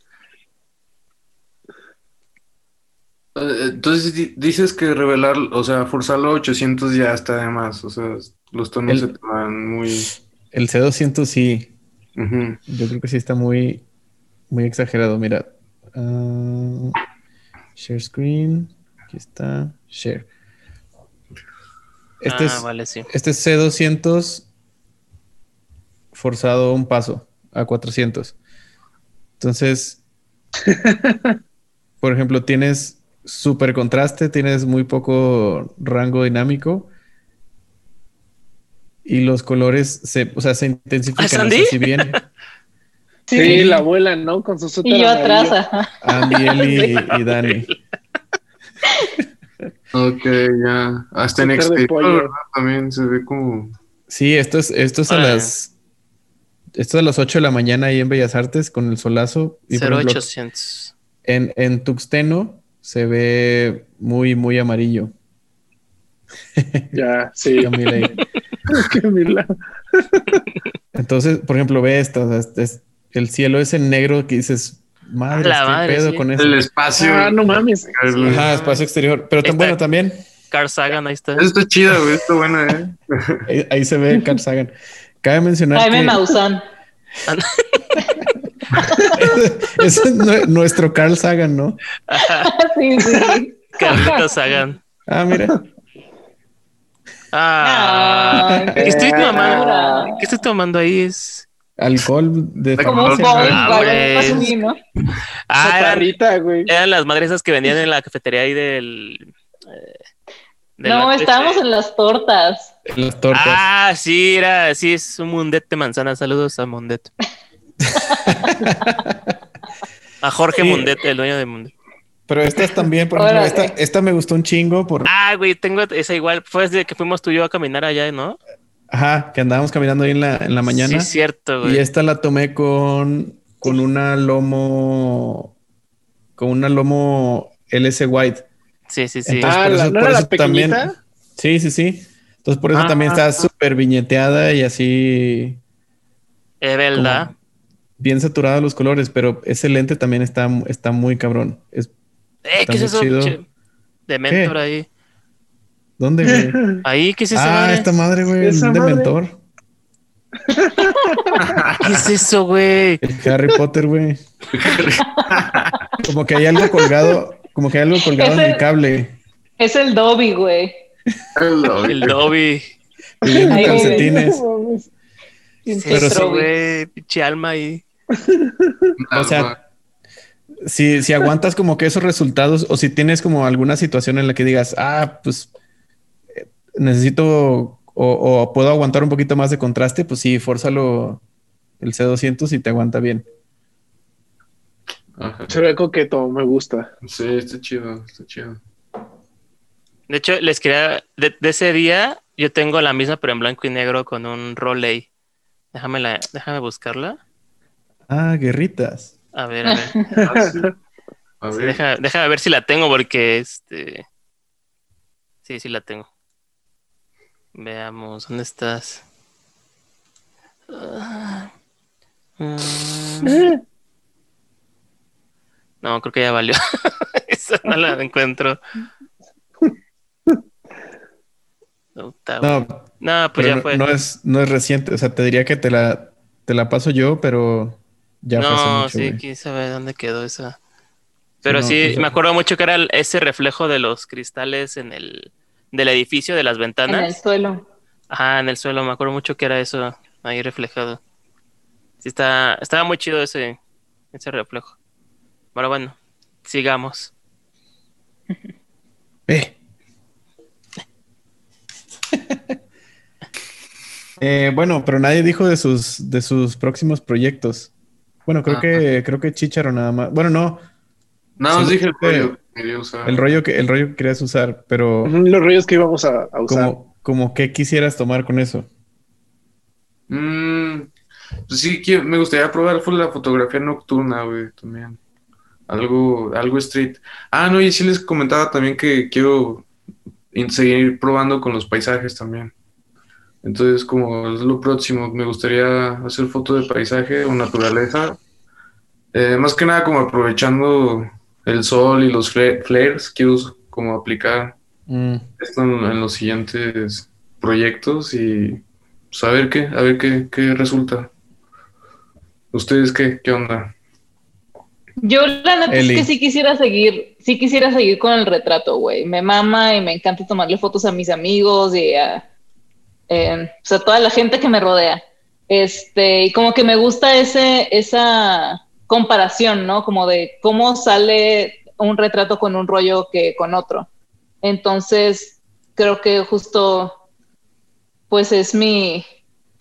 Eh, Entonces di- dices que revelar, o sea, forzarlo a 800 ya está de más. O sea, los tonos El- se te van muy. El C200 sí, Yo creo que sí está muy, muy exagerado. Mira. Ah, share screen. Aquí está. Share. Este, ah, es, vale, sí. este es C200 forzado un paso a 400. Entonces, por ejemplo, tienes super contraste, tienes muy poco rango dinámico y los colores se, o sea, se intensifican. ¿Ah, sea, si bien Sí, la abuela, ¿no? Con su suéter Y yo atrás, ajá. Andy, Eli y Dani. Ok, ya. Hasta en exterior. También se ve como. Sí, esto es, esto es a Órale. las esto es a las 8 de la mañana ahí en Bellas Artes con el solazo. Y por ejemplo, 0800. en, en Tuxteno se ve muy, muy amarillo. Ya, sí. Entonces, por ejemplo, ve esto. o sea, es- es- el cielo es en negro que dices, madre, La ¿qué madre, pedo sí. con eso? El espacio. Ah, no mames. Ajá, espacio exterior. Pero tan Está- bueno también. Carl Sagan, ahí está. Eso está chido, güey. Está buena, ¿eh? Ahí, ahí se ve Carl Sagan. Cabe mencionar Jaime que Maussan. ese es nue- nuestro Carl Sagan, ¿no? Sí, sí. Carlitos Sagan. Ah, mira. Ah, ¿qué estoy qué tomando? ¿Qué estoy tomando ahí? Es. Alcohol de Como un Ah, ¿no? Ah, eran, güey. eran las madres esas que vendían en la cafetería ahí del. eh, del No, estábamos en las tortas. Las tortas. Ah, sí, era, sí, es un mundet de manzana. Saludos a Mundet. a Jorge Sí. Mundet, el dueño de Mundet. Pero estas también, por ejemplo, esta, esta me gustó un chingo por, Ah, güey, tengo esa igual. Fue desde que fuimos tú y yo a caminar allá, ¿no? ajá, que andábamos caminando ahí en la, en la mañana. Sí, cierto, güey. y esta la tomé con, con una lomo, con una lomo LS White. Sí, sí, sí. Entonces, Ah, por la- eso- ¿no por era la también-? Sí, sí, sí. Entonces por eso Ah. también está súper viñeteada y así es verdad. bien saturada los colores, pero ese lente también está, está muy cabrón. Es, Eh, ¿qué es eso? De mentor ahí. ¿Dónde, güey? Ahí, ¿qué es eso, ah, madre? esta madre, güey, Esa un madre. dementor. ¿Qué es eso, güey? El Harry Potter, güey. Como que hay algo colgado, como que hay algo colgado en el cable. Es el Dobby, güey. El Dobby. Ahí, güey. calcetines. ¿Qué es Pero eso, sí. güey? Pinche alma ahí. O sea, si, si aguantas como que esos resultados o si tienes como alguna situación en la que digas, ah, pues eh, necesito o, o puedo aguantar un poquito más de contraste, pues sí, fórzalo el C200 y te aguanta bien. Ajá. Se ve coqueto, me gusta. Sí, está chido, está chido. De hecho, les quería. De, de ese día, yo tengo la misma, pero en blanco y negro con un Roley. Déjame, la, déjame buscarla. Ah, guerritas. A ver, a ver. Ah, sí. A Sí, ver. deja- déjame ver si la tengo, porque este. Sí, sí la tengo. Veamos, ¿dónde estás? Ah, mm. No, creo que ya valió. Esa no la encuentro. No. No, No, pues pero ya no, fue. no es, no es reciente. O sea, te diría que te la, te la paso yo, pero ya No, mucho, sí, quién sabe dónde quedó esa. Pero no, sí, pues, me acuerdo mucho que era ese reflejo de los cristales en el del edificio, de las En el ventanas. suelo. Ajá, en el suelo, me acuerdo mucho que era eso ahí reflejado. Sí, está, estaba muy chido ese, ese reflejo. Pero bueno, sigamos. Eh. Eh, bueno, pero nadie dijo de sus, de sus próximos proyectos. Bueno, creo Ah. que, creo que Chicharo nada más. Bueno, no, Nada más dije el rollo que quería usar. el rollo que, el rollo que querías usar, pero Los rollos que íbamos a, a usar. como, como que quisieras tomar con eso. Mm, pues sí, que me gustaría probar fue la fotografía nocturna, güey, también. Algo, algo street. Ah, no, y sí les comentaba también que quiero seguir probando con los paisajes también. Entonces, como es lo próximo, me gustaría hacer fotos de paisaje o naturaleza. Eh, más que nada como aprovechando el sol y los fla- flares, quiero como aplicar Mm. esto en, en los siguientes proyectos y pues, a ver qué, a ver qué, qué resulta. ¿Ustedes qué, qué onda? Yo la neta Eli. es que sí quisiera seguir, sí quisiera seguir con el retrato, güey. Me mama y me encanta tomarle fotos a mis amigos y a, eh, o sea, toda la gente que me rodea. Este, y como que me gusta ese, esa comparación, ¿no? Como de cómo sale un retrato con un rollo que con otro. Entonces, creo que justo, pues es mi,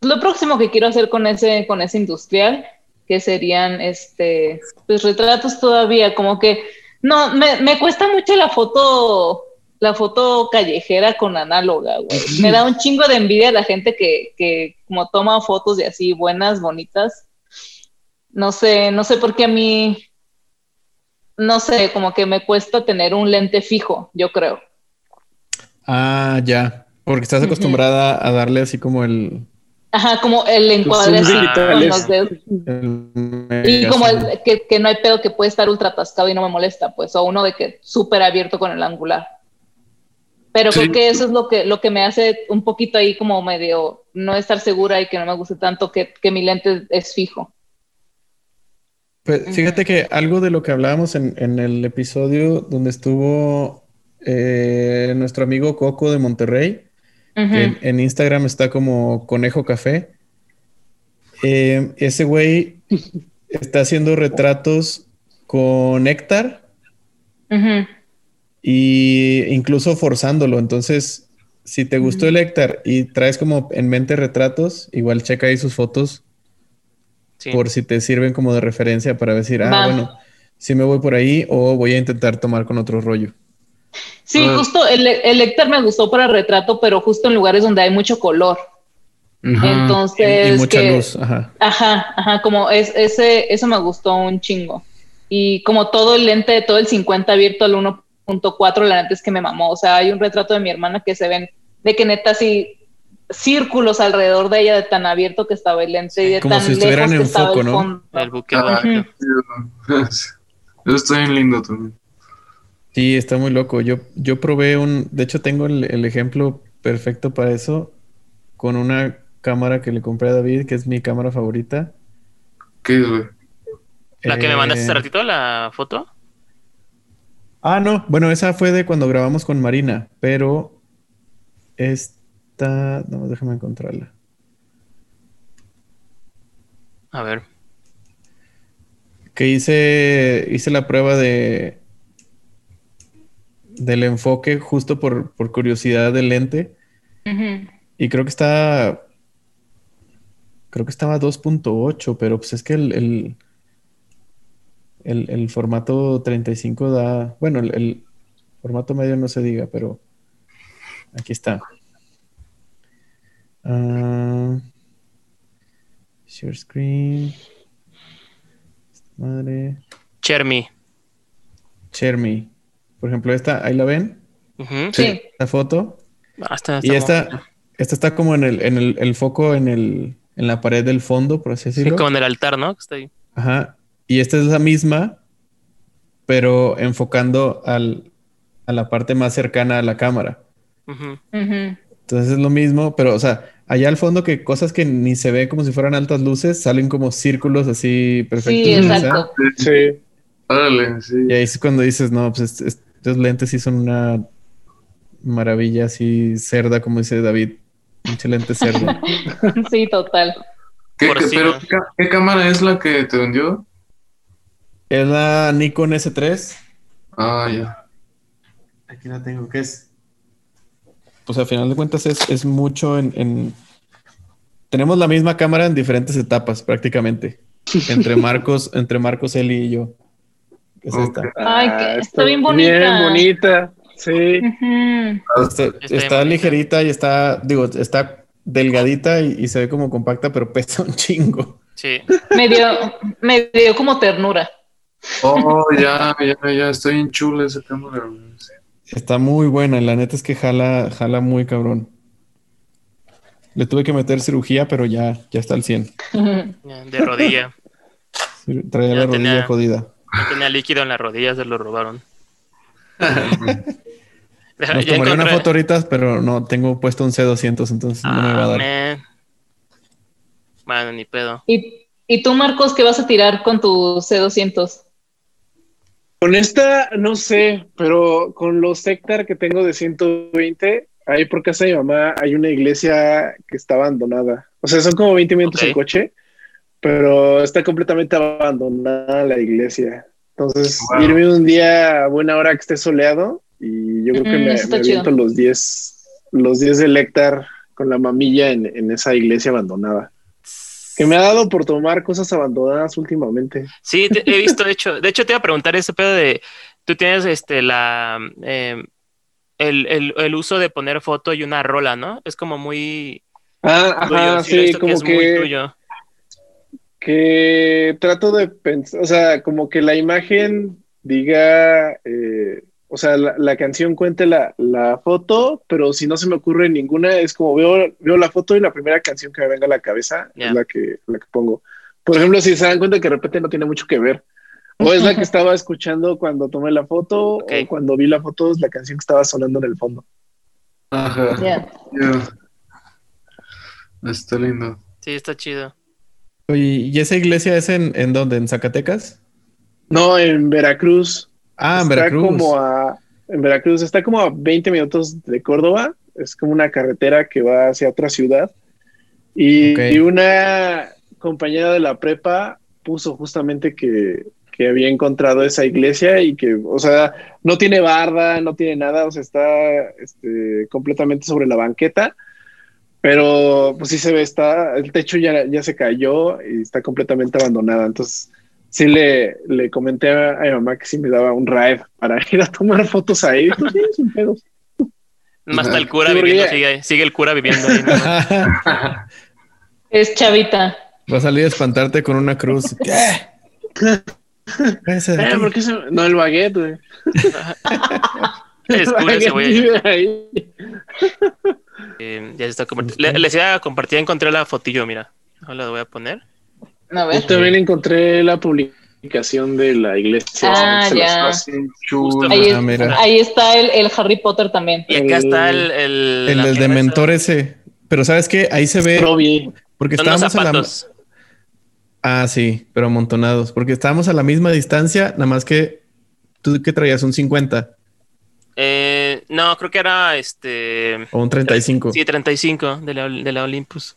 lo próximo que quiero hacer con ese, con ese industrial, que serían, este, pues retratos todavía, como que, no, me, me cuesta mucho la foto, la foto callejera con análoga, güey. Me da un chingo de envidia la gente que, que como toma fotos de así buenas, bonitas. No sé, no sé por qué a mí, no sé, como que me cuesta tener un lente fijo, yo creo. Ah, ya. Porque estás acostumbrada a darle así como el. Ajá, como el encuadre zooms así con digitales. los dedos. el Y como el, que, que no hay pedo que puede estar ultra atascado y no me molesta, pues, o uno de que súper abierto con el angular. Pero Sí. creo que eso es lo que, lo que me hace un poquito ahí como medio no estar segura y que no me guste tanto que, que mi lente es fijo. Pues fíjate que algo de lo que hablábamos en, en el episodio donde estuvo eh, nuestro amigo Coco de Monterrey, que en, en Instagram está como Conejo Café. Eh, ese güey está haciendo retratos con néctar Ujú. Y incluso forzándolo. Entonces, si te gustó el néctar y traes como en mente retratos, igual checa ahí sus fotos Sí. por si te sirven como de referencia para decir, ah, Va. bueno, si me voy por ahí o voy a intentar tomar con otro rollo. Sí, Ah. justo el, el Héctor me gustó para retrato, pero justo en lugares donde hay mucho color. Ajá. Y, Entonces, y mucha que- luz, ajá. Ajá, ajá, como es, ese, eso me gustó un chingo. Y como todo el lente, todo el 50 abierto al 1.4, la neta es que me mamó. O sea, hay un retrato de mi hermana que se ven de que neta así círculos alrededor de ella de tan abierto que estaba el lente y de Como tan si estuvieran lejos que en estaba foco, el ¿no? El buque Ah. Eso está bien lindo también. Sí, está muy loco. Yo, yo probé un, de hecho tengo el, el ejemplo perfecto para eso con una cámara que le compré a David, que es mi cámara favorita. ¿Qué es, güey? La que me mandaste hace Eh, ratito, la foto. Ah, no, bueno, esa fue de cuando grabamos con Marina, pero esta, no, déjame encontrarla. A ver. Que hice, hice la prueba de del enfoque justo por, por curiosidad del lente. Y creo que está. Creo que estaba 2.8, pero pues es que el, el, el- el formato 35 da. Bueno, el, el formato medio no se diga, pero aquí está. Ah, share screen. Madre. Chermy. Chermy. Por ejemplo, esta, ahí la ven. Sí. la foto. Ah, está- Y está esta, esta está como en el, en el, el foco en el, en la pared del fondo, por así Sí, decirlo. como en el altar, ¿no? Que está ahí. Ajá. Y esta es la misma, pero enfocando al, a la parte más cercana a la cámara. Ujú. Entonces es lo mismo, pero, o sea, allá al fondo que cosas que ni se ven como si fueran altas luces, salen como círculos así perfectos. Sí, exacto. Sí. Órale, sí. Y ahí es cuando dices, no, pues est- estos lentes sí son una maravilla así cerda, como dice David. Pinche lente cerdo. Sí, total. ¿Qué, pero. ¿qué, qué cámara es la que te vendió? Es la Nikon S3. Ah, ya. Aquí la tengo, ¿qué es? Pues a final de cuentas es, es mucho en, en- Tenemos la misma cámara en diferentes etapas prácticamente. Entre Marcos, entre Marcos, Eli y yo. Es esta. Ay, que- Ah, está bien bonita. Bien bonita. Sí. Está, ligerita y está, digo, está delgadita y, y se ve como compacta, pero pesa un chingo. Sí. Me dio, me dio como ternura. Oh, ya, ya, ya. Está bien chula esa cámara. Está muy buena, la neta es que jala, jala muy cabrón. Le tuve que meter cirugía, pero ya, ya está al 100. Ya, De rodilla. Traía Ya la rodilla tenía- jodida. No tenía líquido en las rodillas, se lo robaron. Nos tomaría una foto ahorita, pero no tengo puesto un C200, entonces no me va a Ah, dar. man. Bueno, ni pedo. ¿Y, y tú, Marcos, qué vas a tirar con tu C200? Con esta, no sé, pero con los hectáreas que tengo de 120, ahí por casa de mi mamá hay una iglesia que está abandonada. O sea, son como 20 minutos Ok. en coche, pero está completamente abandonada la iglesia. Entonces, Wow. irme un día a buena hora que esté soleado y yo creo que Mm, me, me aviento los 10, los 10 del hectárea con la mamilla en, en esa iglesia abandonada. Que me ha dado por tomar cosas abandonadas últimamente. Sí, te- he visto, de hecho, de hecho te iba a preguntar ese pedo de, tú tienes este la eh, el, el, el uso de poner foto y una rola, ¿no? Es como muy Ah, tuyo, ajá, sí, visto que como es que, muy tuyo. que trato de pensar, o sea, como que la imagen diga, eh, o sea, la, la canción cuente la, la foto, pero si no se me ocurre ninguna, es como veo, veo la foto y la primera canción que me venga a la cabeza es la que, la que pongo. Por ejemplo, si se dan cuenta que de repente no tiene mucho que ver. O es la que estaba escuchando cuando tomé la foto, o cuando vi la foto es la canción que estaba sonando en el fondo. Ajá. Ya. Ya. Está lindo. Sí, está chido. Oye, ¿y esa iglesia es en, en dónde? ¿En Zacatecas? No, en Veracruz. Ah, en Veracruz. como a, en Veracruz, está como a 20 minutos de Córdoba. Es como una carretera que va hacia otra ciudad. Y, y una compañera de la prepa puso justamente que, que había encontrado esa iglesia y que, o sea, no tiene barda, no tiene nada, o sea, está este, completamente sobre la banqueta. Pero pues sí se ve, está, el techo ya, ya se cayó y está completamente abandonada. Entonces, sí le, le comenté a, a mi mamá que sí me daba un ride para ir a tomar fotos ahí. Pues sí, sin pedos. Más está el cura Sí, viviendo, sigue, sigue el cura viviendo ahí. ¿no? Es chavita. Va a salir a espantarte con una cruz. Eh, aquí. ¿por qué se- No, el baguette, güey. Es cura ese güey. Eh, ya se está convirti- Le- les iba a compartir, encontré la fotillo, mira. Ahora la voy a poner. A ver. Yo también encontré la publicación de la iglesia. Ah, ya. Ahí, Ah, está el, el Harry Potter también. Y acá está el... El, El dementor ese. Pero ¿sabes qué? Ahí se ve... Robbie. Porque Son estábamos a la... Ah, sí, pero amontonados. Porque estábamos a la misma distancia, nada más que tú que traías un 50 Eh, no, creo que era este... o un 35. Sí, 35 de la, de la Olympus.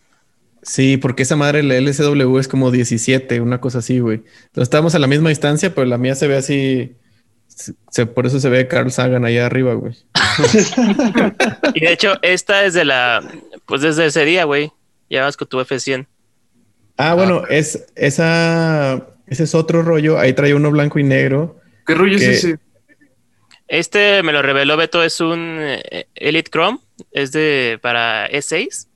Sí, porque esa madre, la LSW es como 17, una cosa así, güey. Entonces estábamos a la misma distancia, pero la mía se ve así. se- por eso se ve Carl Sagan allá arriba, güey. Y de hecho, esta es de la... Pues desde ese día, güey. Ya vas con tu F100. Ah, bueno, es esa. Ese es otro rollo. Ahí trae uno blanco y negro. ¿Qué rollo que- es ese? Este me lo reveló Beto, es un eh, Elite Chrome. Es de para E6.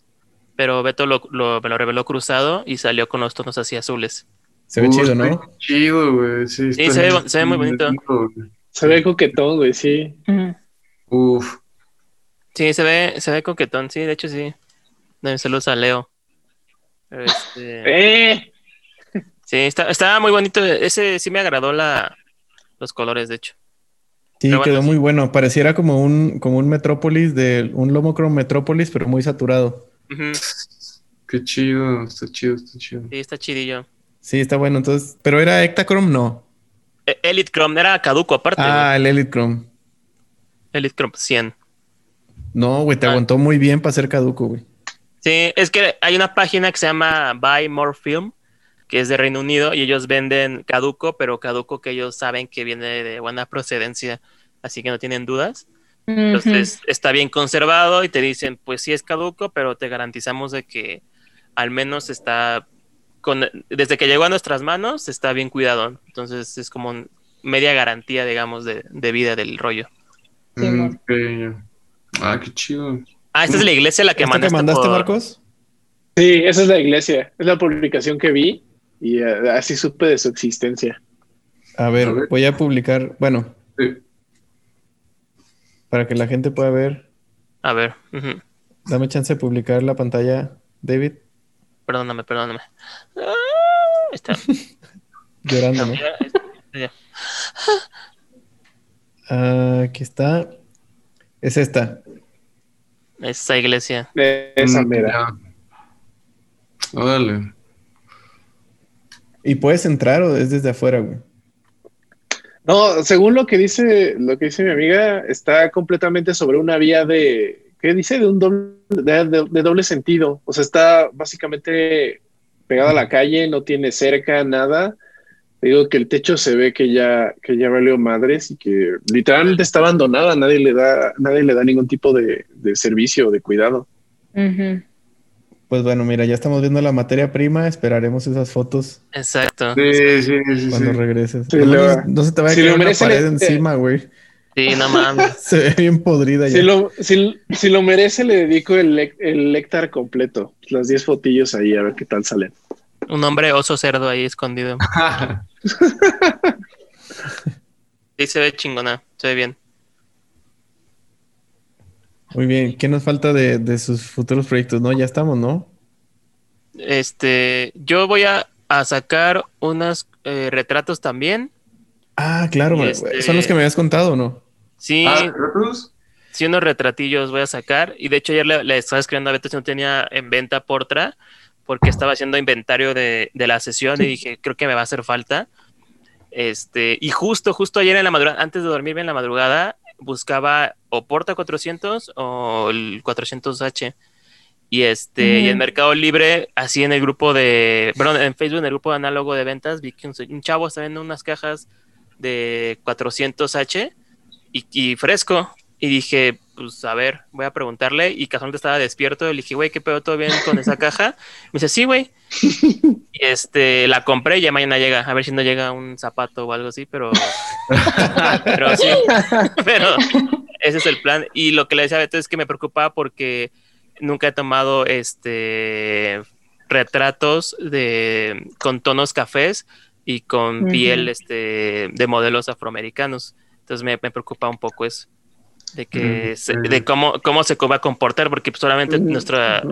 Pero Beto lo, lo- me lo reveló cruzado y salió con los tonos así azules. Se ve Uh, chido, ¿no? Chido, güey. Sí, Sí, se ve- se ve muy bonito. Se ve coquetón, güey, sí. Ujú. Uf. Sí, se ve, se ve coquetón, sí, de hecho sí. No, saludos a Leo. Este, ¡Eh! sí, está, está muy bonito. Ese sí me agradó la, los colores, de hecho. Sí, bueno, quedó sí. muy bueno. Pareciera como un, como un Metrópolis de un Lomocron Metrópolis, pero muy saturado. Qué chido. Está chido, está chido. Sí, está chidillo. Sí, está bueno. Entonces, pero era Ektachrome, no. E- Elite Chrome era caduco aparte. Ah, el Elite Chrome. Elite Chrome 100. No, güey, te Ah. aguantó muy bien para ser caduco, güey. Sí, es que hay una página que se llama Buy More Film, que es de Reino Unido, y ellos venden caduco, pero caduco que ellos saben que viene de buena procedencia, así que no tienen dudas. Entonces está bien conservado y te dicen, pues sí es caduco, pero te garantizamos de que al menos está, con, desde que llegó a nuestras manos, está bien cuidado. Entonces es como un- media garantía, digamos, de, de vida del rollo. Sí, Mm. Ah, qué chido. Ah, esta es la iglesia a la que ¿Esta mandaste, que mandaste, por- Marcos? Sí, esa es la iglesia. Es la publicación que vi y eh, así supe de su existencia. A ver, A ver. voy a publicar, bueno, Sí. Para que la gente pueda ver. A ver. Dame chance de publicar la pantalla, David, perdóname, perdóname. Ah, está. llorando. Ah, aquí está. Es esta. Esa iglesia. Esa Mm, mera. Órale. ¿Y puedes entrar o es desde afuera, güey? No, según lo que dice, lo que dice mi amiga, está completamente sobre una vía de, ¿qué dice? De un doble, de, doble sentido. O sea, está básicamente pegada a la calle, no tiene cerca, nada. Digo que el techo se ve que ya, que ya valió madres y que literalmente está abandonada, nadie le da, nadie le da ningún tipo de, de servicio de cuidado. Ujú. Pues bueno, mira, ya estamos viendo la materia prima. Esperaremos esas fotos Exacto. Sí, sí, sí. cuando sí. regreses. Sí, no, se te vaya a lo una merece, pared le- encima, güey. Sí, no mames. Se ve bien podrida Si ya. lo, si, si lo merece, le dedico el, el néctar completo, las 10 fotillos ahí, a ver qué tal salen. Un hombre oso cerdo ahí escondido. Sí, se ve chingona. Se ve bien. Muy bien. ¿Qué nos falta de, de sus futuros proyectos? No, ya estamos, ¿no? Este, yo voy a, a sacar unos eh, retratos también. Ah, claro, este- son los que me habías contado, ¿no? Sí, Ah, ¿retratos? sí, unos retratillos voy a sacar. Y de hecho, ayer le, le estaba escribiendo a Beto si no tenía en venta Portra, porque estaba haciendo inventario de, de la sesión y dije, creo que me va a hacer falta. Este, y justo, justo ayer en la madrugada, antes de dormirme en la madrugada, buscaba o Porta 400 o el 400H. Y este, y en. Mercado Libre, así en el grupo de, perdón, en Facebook, en el grupo de análogo de ventas, vi que un, un chavo está vendiendo unas cajas de 400H y, y fresco. Y dije, pues a ver, voy a preguntarle. Y casualmente estaba despierto. Le dije, güey, ¿qué pedo? ¿Todo bien con esa caja? Me dice, sí, güey. Y este, la compré y ya mañana llega. A ver si no llega un zapato o algo así, pero. pero sí. pero ese es el plan. Y lo que le decía a Beto es que me preocupaba porque nunca he tomado este retratos de con tonos cafés y con piel este de modelos afroamericanos. Entonces me, me preocupa un poco eso. De que Mm, se- sí. de cómo, cómo se va a comportar, porque pues, solamente nuestros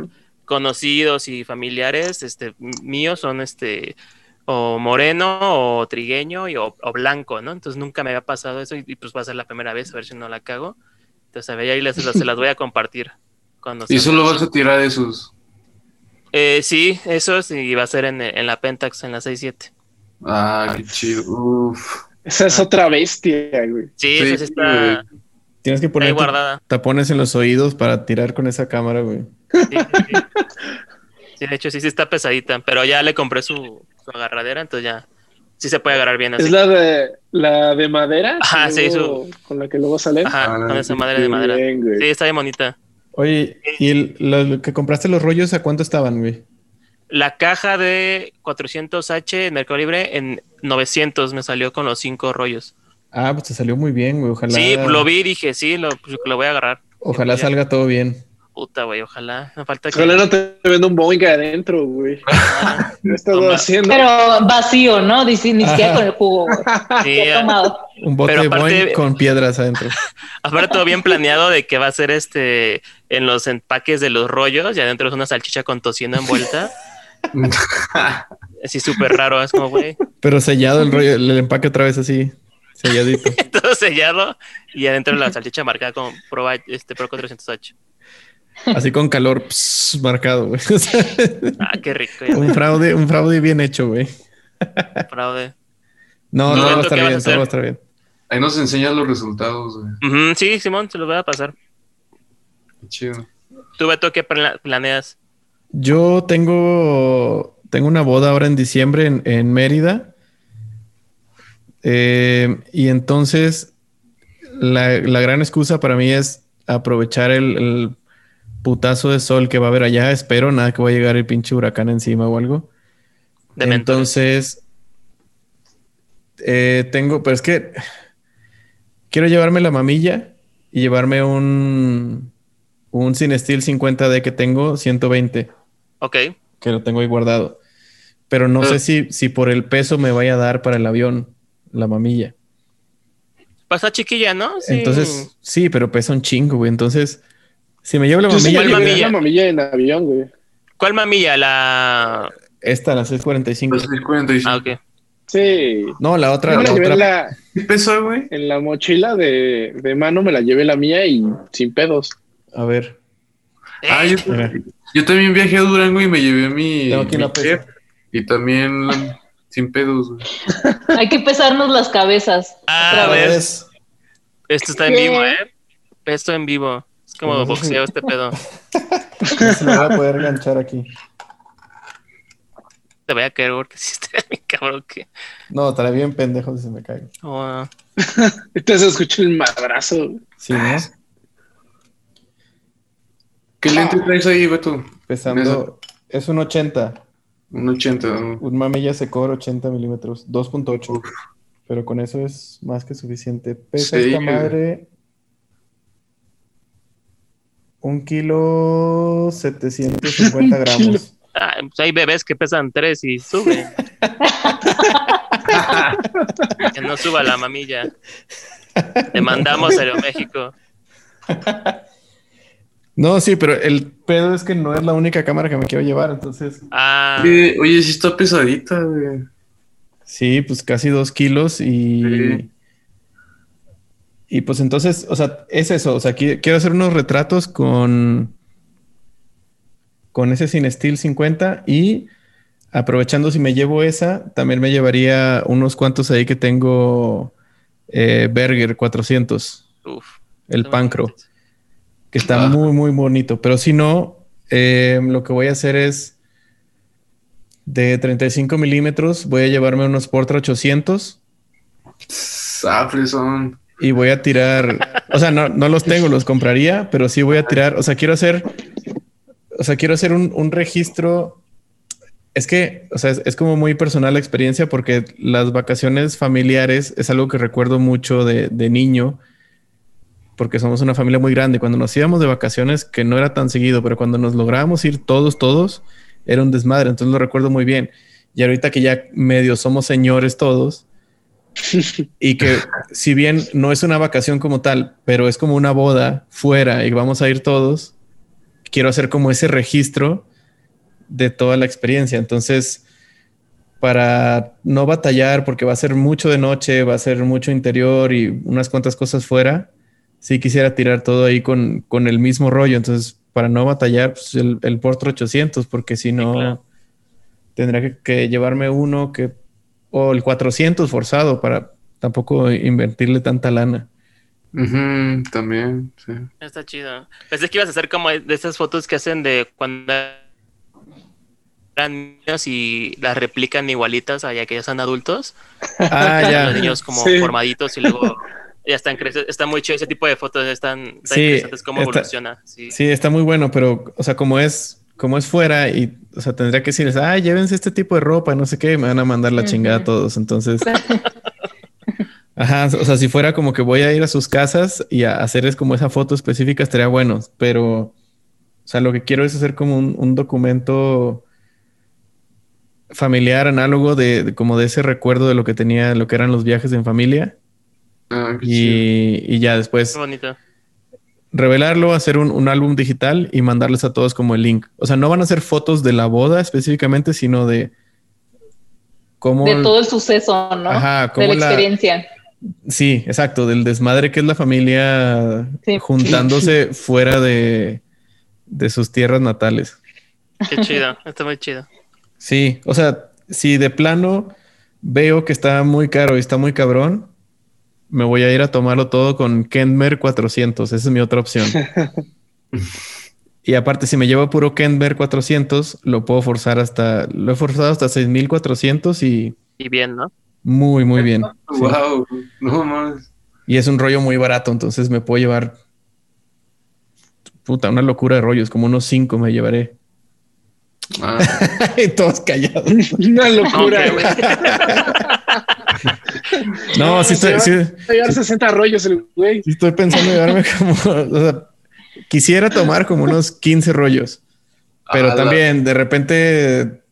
conocidos y familiares este, míos son este o moreno o trigueño y, o, o blanco, ¿no? Entonces nunca me había pasado eso y, y, pues va a ser la primera vez, a ver si no la cago. Entonces a ver, ahí les, se las voy a compartir. Cuando Y solo vas a tirar esos. Eh, sí, eso sí, va a ser en, en la Pentax, en la 6.7. Ah, qué chido. Uf. Esa es otra bestia, güey. Sí, Sí, esa sí está Tienes que ahí poner guardada. tapones en los oídos para tirar con esa cámara, güey. Sí, sí, sí. Sí, de hecho sí, sí está pesadita, pero ya le compré su, su agarradera, entonces ya sí se puede agarrar bien así. Es la de la de madera. Ajá, sí, luego- Con la que luego salen. Ajá, Ah, con esa madre de madera. Bien. Sí, está bien bonita. Oye, ¿y el- lo, lo que compraste los rollos a cuánto estaban, güey? La caja de 400H en Mercado Libre en 900 me salió con los cinco rollos. Ah, pues te salió muy bien, güey. Ojalá. Sí, lo vi y dije, sí, lo, pues, lo voy a agarrar. Ojalá salga todo bien. Puta, güey, ojalá. Me falta que... Ojalá no te venda un Boeing adentro, güey. Ah, Lo he estado Toma. haciendo. Pero vacío, ¿no? Dice, ni siquiera con el jugo. güey. sí, tomado. Un bote Pero de aparte- Boeing con piedras adentro. aparte todo bien planeado de que va a ser este en los empaques de los rollos y adentro es una salchicha con tocino envuelta. Así súper raro, es como, güey, Pero sellado el rollo, el empaque otra vez así, selladito. todo sellado y adentro la salchicha marcada con Pro, este, Pro 400H. Así con calor pss, marcado, güey. O sea, Ah, qué rico. ya, un fraude, un fraude bien hecho, güey. fraude. No, No, no, va a ¿tú estar bien, todo va a estar bien. Ahí nos enseñas los resultados, güey. Sí, Simón, se los voy a pasar. Qué chido. ¿Tú, Beto, qué pla- planeas? Yo tengo, tengo una boda ahora en diciembre en, en Mérida. Eh, y entonces la, la gran excusa para mí es aprovechar el, el putazo de sol que va a haber allá. Espero nada que vaya a llegar el pinche huracán encima o algo. Entonces, eh, tengo, pero es que quiero llevarme la mamilla y llevarme un, un Cinestill 50D que tengo, 120, Ok. que lo tengo ahí guardado. Pero no sé si, si por el peso me vaya a dar para el avión la mamilla. Pasa chiquilla, ¿no? Sí. Entonces, sí, pero pesa un chingo, güey. Entonces, si me llevo la mamilla, me ¿Cuál mamilla? la mamilla en avión, güey. ¿Cuál mamilla? La. esta, la 645. Los 645. Ah, ok. Sí. No, la otra. Yo me la la llevé en otra- la, ¿Qué pesó, güey? en la mochila de, de mano, me la llevé la mía y sin pedos. A ver. Ah, yo, también viajé a Durango y me llevé mi, Tengo aquí mi una pesa. chef y también la- sin pedos. güey. Hay que pesarnos las cabezas. Ah, Otra vez. Esto está en vivo, ¿eh? Esto en vivo. Es como si- boxeo este pedo. No se me va a poder enganchar aquí. Te voy a caer porque sí está bien cabrón que... No, estaré bien pendejo si se me cae. Oh, Entonces escucho el madrazo. Sí, ¿no? ¿Qué lente traes ahí, Beto? Pesando. Es un 80. Un 80. ¿no? Un Mamiya Secor 80 milímetros. 2.8. Pero con eso es más que suficiente. Pesa Sí. esta madre. Un kilo 750 gramos. ah, pues hay bebés que pesan tres y suben. que no suba la mamilla. Te mandamos Aeroméxico. No, sí, pero el pedo es que no es la única cámara que me quiero llevar. Entonces, Ah, Oye, oye, sí está pesadita, güey. sí, pues casi dos kilos y. Sí. Y pues entonces, o sea, es eso. O sea, qui- quiero hacer unos retratos con. Con ese Cine Steel 50 y aprovechando si me llevo esa, también me llevaría unos cuantos ahí que tengo eh, Berger 400, uf. el Pancro, que está Ah. muy, muy bonito. Pero si no, eh, lo que voy a hacer es de 35 milímetros, voy a llevarme unos Portra 800 Safres son. y voy a tirar, o sea, no, no los tengo, los compraría, pero sí voy a tirar, o sea, quiero hacer, o sea, quiero hacer un, un registro. Es que, o sea, es, es como muy personal la experiencia porque las vacaciones familiares es algo que recuerdo mucho de, de niño, porque somos una familia muy grande. Cuando nos íbamos de vacaciones, que no era tan seguido, pero cuando nos lográbamos ir todos, todos, era un desmadre. Entonces lo recuerdo muy bien. Y ahorita que ya medio somos señores todos, y que si bien no es una vacación como tal, pero es como una boda fuera y vamos a ir todos, quiero hacer como ese registro de toda la experiencia. Entonces, para no batallar, porque va a ser mucho de noche, va a ser mucho interior y unas cuantas cosas fuera, sí quisiera tirar todo ahí con, con el mismo rollo. Entonces, para no batallar, pues el, el Portra 800, porque si no, claro. tendría que, que llevarme uno que, o el 400 forzado para tampoco invertirle tanta lana. También, sí. Está chido. Pensé que ibas a hacer como de esas fotos que hacen de cuando eran niños y las replican igualitas allá que ya son adultos. Ah, Los ya. niños como Sí. formaditos y luego ya están creciendo. Está muy chido ese tipo de fotos, están, están Sí, interesantes cómo está- evoluciona. Sí. Sí, está muy bueno, pero, o sea, como es, como es fuera y, o sea, tendría que decirles, ah, llévense este tipo de ropa, no sé qué, y me van a mandar la chingada a todos. Entonces, ajá, o sea, si fuera como que voy a ir a sus casas y a hacerles como esa foto específica, estaría bueno, pero, o sea, lo que quiero es hacer como un, un documento familiar, análogo de, de como de ese recuerdo de lo que tenía, lo que eran los viajes en familia Ah, qué chido. y, y ya después Qué bonito. revelarlo, hacer un, un álbum digital y mandarles a todos como el link. O sea, no van a ser fotos de la boda específicamente, sino de cómo... De todo el suceso, ¿no? Ajá, de cómo la la- experiencia. Sí, exacto, del desmadre que es la familia Sí. juntándose fuera de, de sus tierras natales. Qué chido. Está muy chido. Sí, o sea, si de plano veo que está muy caro y está muy cabrón, me voy a ir a tomarlo todo con Kenmer 400. Esa es mi otra opción. y aparte, si me llevo puro Kenmer 400, lo puedo forzar hasta, lo he forzado hasta 6400 y Y bien, ¿no? muy, muy bien. Sí. Wow, no más. Y es un rollo muy barato, entonces me puedo llevar, puta, una locura de rollos, como unos cinco me llevaré. Ah, y todos callados. Una locura, güey. No, sí estoy, sí, llevar 60 rollos el güey. Sí estoy pensando en llevarme como, o sea, quisiera tomar como unos 15 rollos, pero también de repente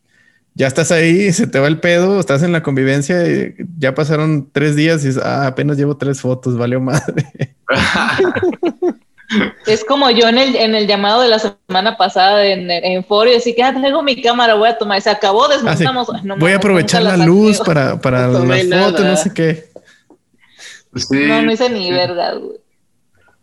ya estás ahí, se te va el pedo, estás en la convivencia y ya pasaron tres días y dices, ah, apenas llevo tres fotos, valió madre. Es como yo en el, en el llamado de la semana pasada en, en Foro, así que ah, traigo mi cámara, voy a tomar. Se acabó, desmontamos. Ah, sí. voy a aprovechar la luz para, para no las fotos, no sé qué. Sí. No, no hice ni verdad, güey.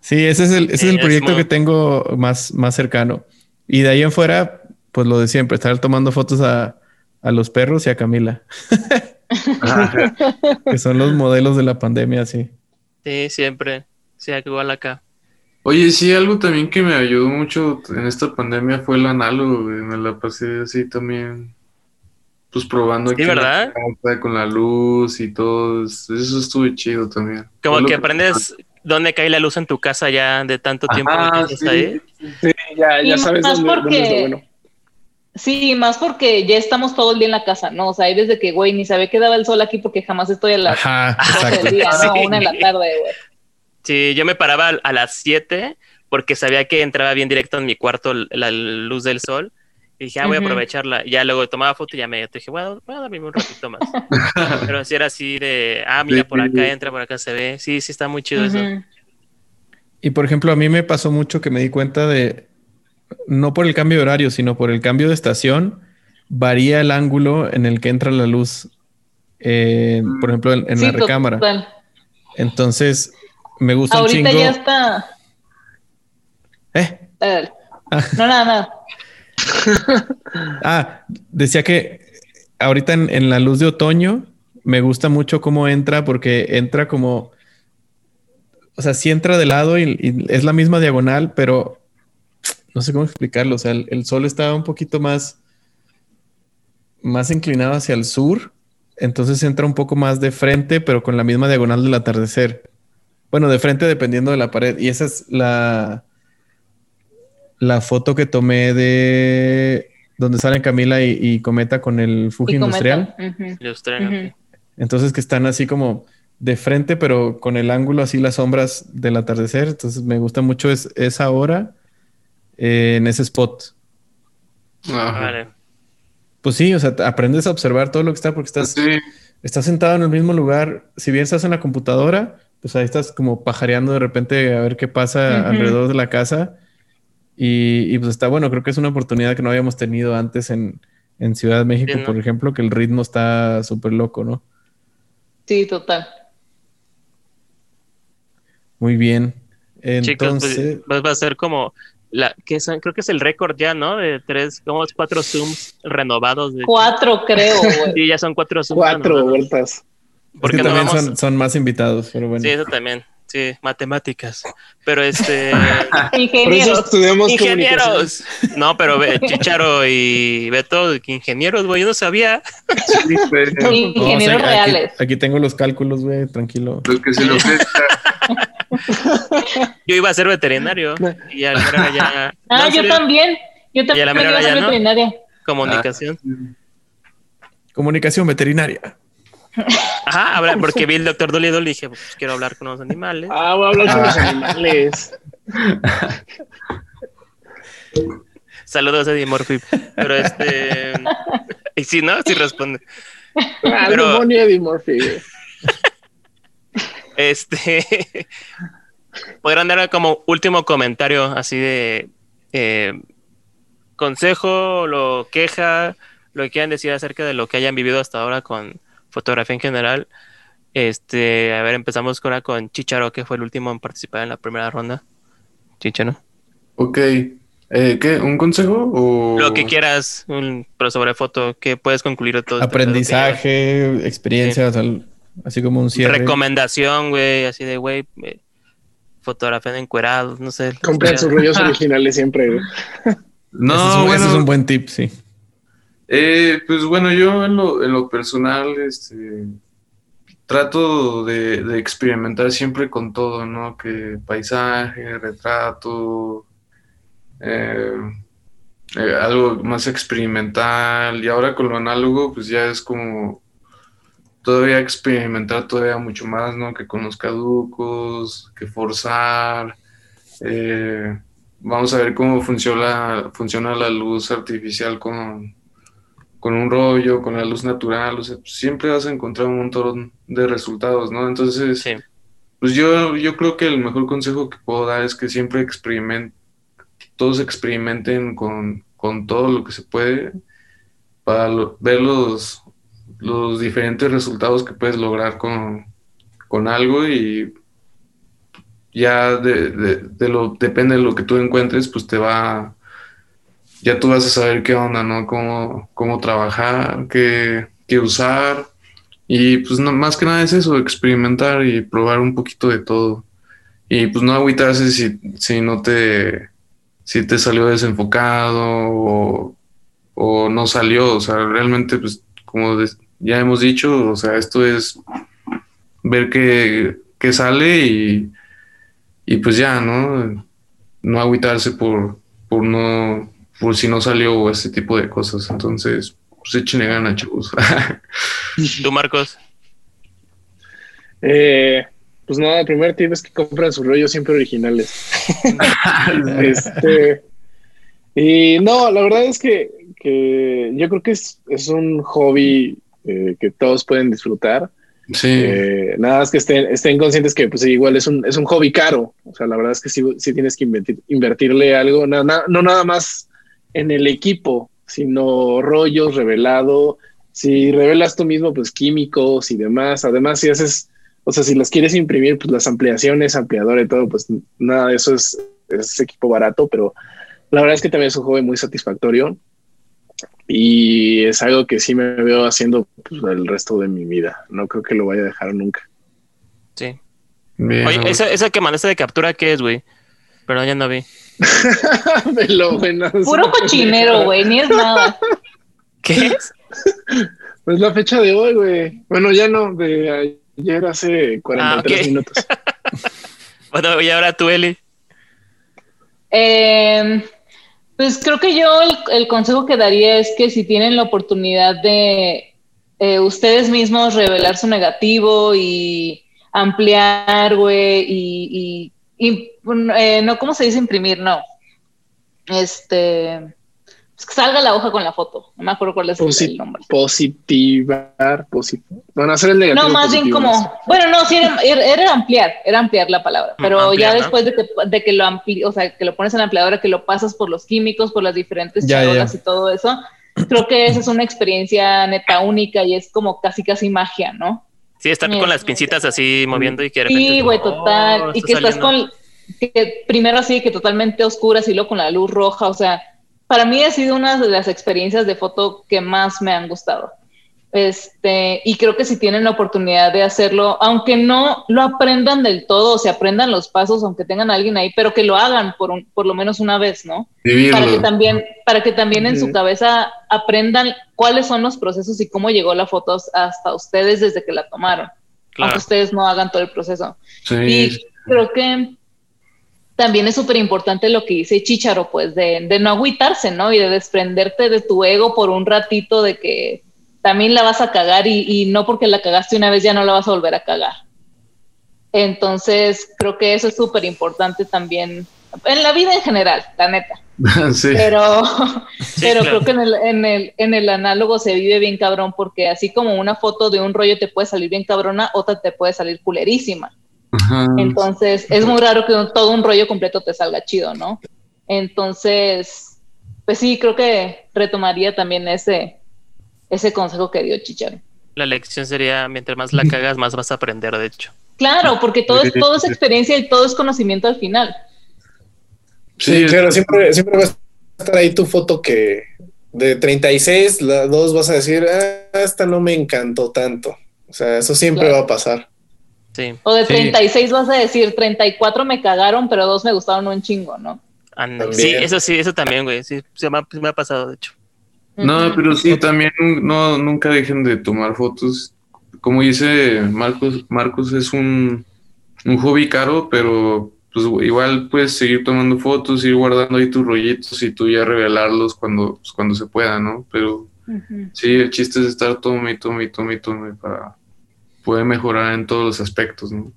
Sí, ese es el, ese es el proyecto que tengo más, más cercano. Y de ahí en fuera, pues lo de siempre, estar tomando fotos a, a los perros y a Camila. que son los modelos de la pandemia, sí. Sí, siempre. Sí, igual acá. Oye, sí, algo también que me ayudó mucho en esta pandemia fue el análogo, Me la pasé así también, pues probando aquí. ¿verdad? con la luz y todo. Eso estuvo chido también. Como que aprendes dónde cae la luz en tu casa ya de tanto tiempo que estás ahí. Sí, ya, ya sabes dónde, porque... dónde bueno. Sí, más porque ya estamos todo el día en la casa, ¿no? O sea, hay desde que, güey, ni sabe que daba el sol aquí porque jamás estoy a las Ajá, del día, ¿no? Una en la tarde, güey. Sí, yo me paraba a las 7 porque sabía que entraba bien directo en mi cuarto la luz del sol. Y dije, ah, voy a aprovecharla. Y ya luego tomaba foto y ya me dije, bueno, voy a darme un ratito más. Pero si era así de, ah, mira, por acá entra, por acá se ve. Sí, sí, está muy chido eso. Y por ejemplo, a mí me pasó mucho que me di cuenta de, no por el cambio de horario, sino por el cambio de estación, varía el ángulo en el que entra la luz, eh, por ejemplo, en, la recámara. Entonces, me gusta Ahorita un chingo. ya está. ¿Eh? No, nada, nada. ah, decía que ahorita en, la luz de otoño me gusta mucho cómo entra porque entra como, o sea, sí entra de lado y, es la misma diagonal, pero no sé cómo explicarlo. O sea, el, sol está un poquito más, más inclinado hacia el sur, entonces entra un poco más de frente, pero con la misma diagonal del atardecer. Bueno, de frente dependiendo de la pared. Y esa es la, la foto que tomé de donde salen Camila y, Cometa con el Fuji industrial. Entonces que están así como de frente, pero con el ángulo así las sombras del atardecer. Entonces me gusta mucho es, esa hora eh, en ese spot. Vale. Pues sí, o sea, aprendes a observar todo lo que está porque estás, estás sentado en el mismo lugar. Si bien estás en la computadora, pues ahí estás como pajareando de repente a ver qué pasa alrededor de la casa y, pues está bueno, creo que es una oportunidad que no habíamos tenido antes en, Ciudad de México, por ejemplo, que el ritmo está súper loco, ¿no? Sí, total. Muy bien. Entonces, pues, va a ser como la que creo que es el récord ya, ¿no? De tres, como cuatro zooms renovados. De... Cuatro, creo. Güey. Sí, ya son cuatro zooms. Cuatro vueltas. Porque también son, son, más invitados, pero bueno. Sí, eso también. Sí, matemáticas. Pero este. ingenieros. ingenieros. No, pero Chicharo y Beto, ingenieros, güey, yo no sabía. ingenieros reales. Aquí, tengo los cálculos, güey, tranquilo. Lo que se lo Yo iba a ser veterinario. Y a la ya. Ah, yo también. Yo también iba a ser veterinaria. Comunicación. Comunicación veterinaria. Ajá, habla, porque vi el doctor Dolittle y dije, pues quiero hablar con los animales. Ah, voy a hablar con los ah. animales. Saludos a Eddie Murphy. Pero este. Y si no, sí responde. Ah, Pero... Eddie Murphy. Este. Podrán dar como último comentario así de. Eh, consejo, lo queja, lo que quieran decir acerca de lo que hayan vivido hasta ahora con fotografía en general. Este, a ver, empezamos ahora con Chicharo, que fue el último en participar en la primera ronda. Chicharo. Ok. Eh, ¿Qué? ¿Un consejo? O... Lo que quieras, pero sobre foto, que puedes concluir todo. Este Aprendizaje, experiencia, así como un cierre. Recomendación, güey, así de, güey, eh, fotografía de encuerados, no sé. Compren sus rollos originales siempre, güey. No, bueno, ese es un buen tip, sí. Eh, pues bueno, yo en lo, en lo personal, este, trato de, experimentar siempre con todo, ¿no? Que paisaje, retrato, eh, eh, algo más experimental. Y ahora con lo análogo, pues ya es como todavía experimentar todavía mucho más, ¿no? Que con los caducos, que forzar. vamos a ver cómo funciona, funciona la luz artificial con con un rollo, con la luz natural, o sea, siempre vas a encontrar un montón de resultados, ¿no? Entonces, pues yo, yo creo que el mejor consejo que puedo dar es que siempre experimenten, todos experimenten con, con todo lo que se puede para ver los, los diferentes resultados que puedes lograr con, con algo y ya de, de, lo, depende de lo que tú encuentres, pues te va, ya tú vas a saber qué onda, ¿no? Cómo, cómo trabajar, qué, qué usar. Y pues más que nada es eso, experimentar y probar un poquito de todo. Y pues no agüitarse si, si no te, si te salió desenfocado o, o no salió. O sea, realmente, pues como ya hemos dicho, o sea, esto es ver qué, qué sale y y pues ya, ¿no? No agüitarse por, por no, por si no salió ese tipo de cosas. Entonces, pues échenle ganas, chavos. ¿Tú, Marcos? Eh, pues nada, el primer tip es que compren sus rollos siempre originales. este, y no, la verdad es que, que yo creo que es, es un hobby eh, que todos pueden disfrutar. Sí. Eh, nada más que estén, estén conscientes que pues igual es un, es un hobby caro. O sea, la verdad es que sí, sí tienes que invertirle algo, no, no nada más en el equipo, sino rollos, revelado. Si revelas tú mismo, pues químicos y demás. Además, si haces, o sea, si las quieres imprimir, pues las ampliaciones, ampliador y todo, pues nada de eso es, es equipo barato, pero la verdad es que también es un hobby muy satisfactorio y es algo que sí me veo haciendo pues, el resto de mi vida. No creo que lo vaya a dejar nunca. Sí. Oye, esa, esa que mandaste de captura, ¿qué es, güey? Perdón, ya no vi. lo bueno, Puro cochinero, güey, ni es nada. ¿Qué es? Pues la fecha de hoy, güey. Bueno, ya no, de ayer hace 43 ah, minutos. bueno, y ahora tú, Eli. Eh, pues creo que yo el, consejo que daría es que si tienen la oportunidad de eh, ustedes mismos revelar su negativo y ampliar, güey, y, y, eh, no, ¿cómo se dice imprimir? No. Este, pues que salga la hoja con la foto. No me acuerdo cuál es el nombre. Positivar, Bueno, hacer el negativo. No, más bien como. Bueno, no, sí, era, ampliar, era ampliar la palabra. Pero ya después de, que, de que lo ampli, o sea, que lo pones en la ampliadora, que lo pasas por los químicos, por las diferentes charolas y todo eso, creo que esa es una experiencia neta única y es como casi, casi magia, ¿no? Sí, estar con las pincitas así moviendo y que Sí, güey, total. Oh, y que estás con. Que primero así, que totalmente oscuras y luego con la luz roja, o sea para mí ha sido una de las experiencias de foto que más me han gustado. Este, y creo que si tienen la oportunidad de hacerlo, aunque no lo aprendan del todo, o se aprendan los pasos, aunque tengan a alguien ahí, pero que lo hagan por, un, por lo menos una vez, ¿no? Para que también, para que también en su cabeza aprendan cuáles son los procesos y cómo llegó la foto hasta ustedes desde que la tomaron, aunque ustedes no hagan todo el proceso. Y creo que también es súper importante lo que dice Chicharo, pues de, no agüitarse, ¿no? Y de desprenderte de tu ego por un ratito de que también la vas a cagar y, no porque la cagaste una vez ya no la vas a volver a cagar. Entonces, creo que eso es súper importante también en la vida en general, la neta. Sí. Pero, pero creo que en el, en, el, en el análogo se vive bien cabrón porque así como una foto de un rollo te puede salir bien cabrona, otra te puede salir culerísima. Entonces, es muy raro que todo un rollo completo te salga chido, ¿no? Entonces, pues sí, creo que retomaría también ese, ese consejo que dio Chicharo. La lección sería, mientras más la cagas, más vas a aprender, de hecho. Claro, porque todo es, todo es experiencia y todo es conocimiento al final. Sí, claro, siempre, siempre va a estar ahí tu foto que de 36, la dos vas a decir, ah, esta no me encantó tanto. O sea, eso siempre va a pasar. O de 36 vas a decir, 34 me cagaron, pero dos me gustaron un chingo, ¿no? sí, eso sí, eso también, güey. Sí, se me, ha, pasado, de hecho. No, pero sí, también no, nunca dejen de tomar fotos. Como dice Marcos, Marcos es un, un hobby caro, pero pues igual puedes seguir tomando fotos, ir guardando ahí tus rollitos y tú ya revelarlos cuando, pues, cuando se pueda, ¿no? Pero sí, el chiste es estar tome y tome y tome y tome para, puede mejorar en todos los aspectos, ¿no?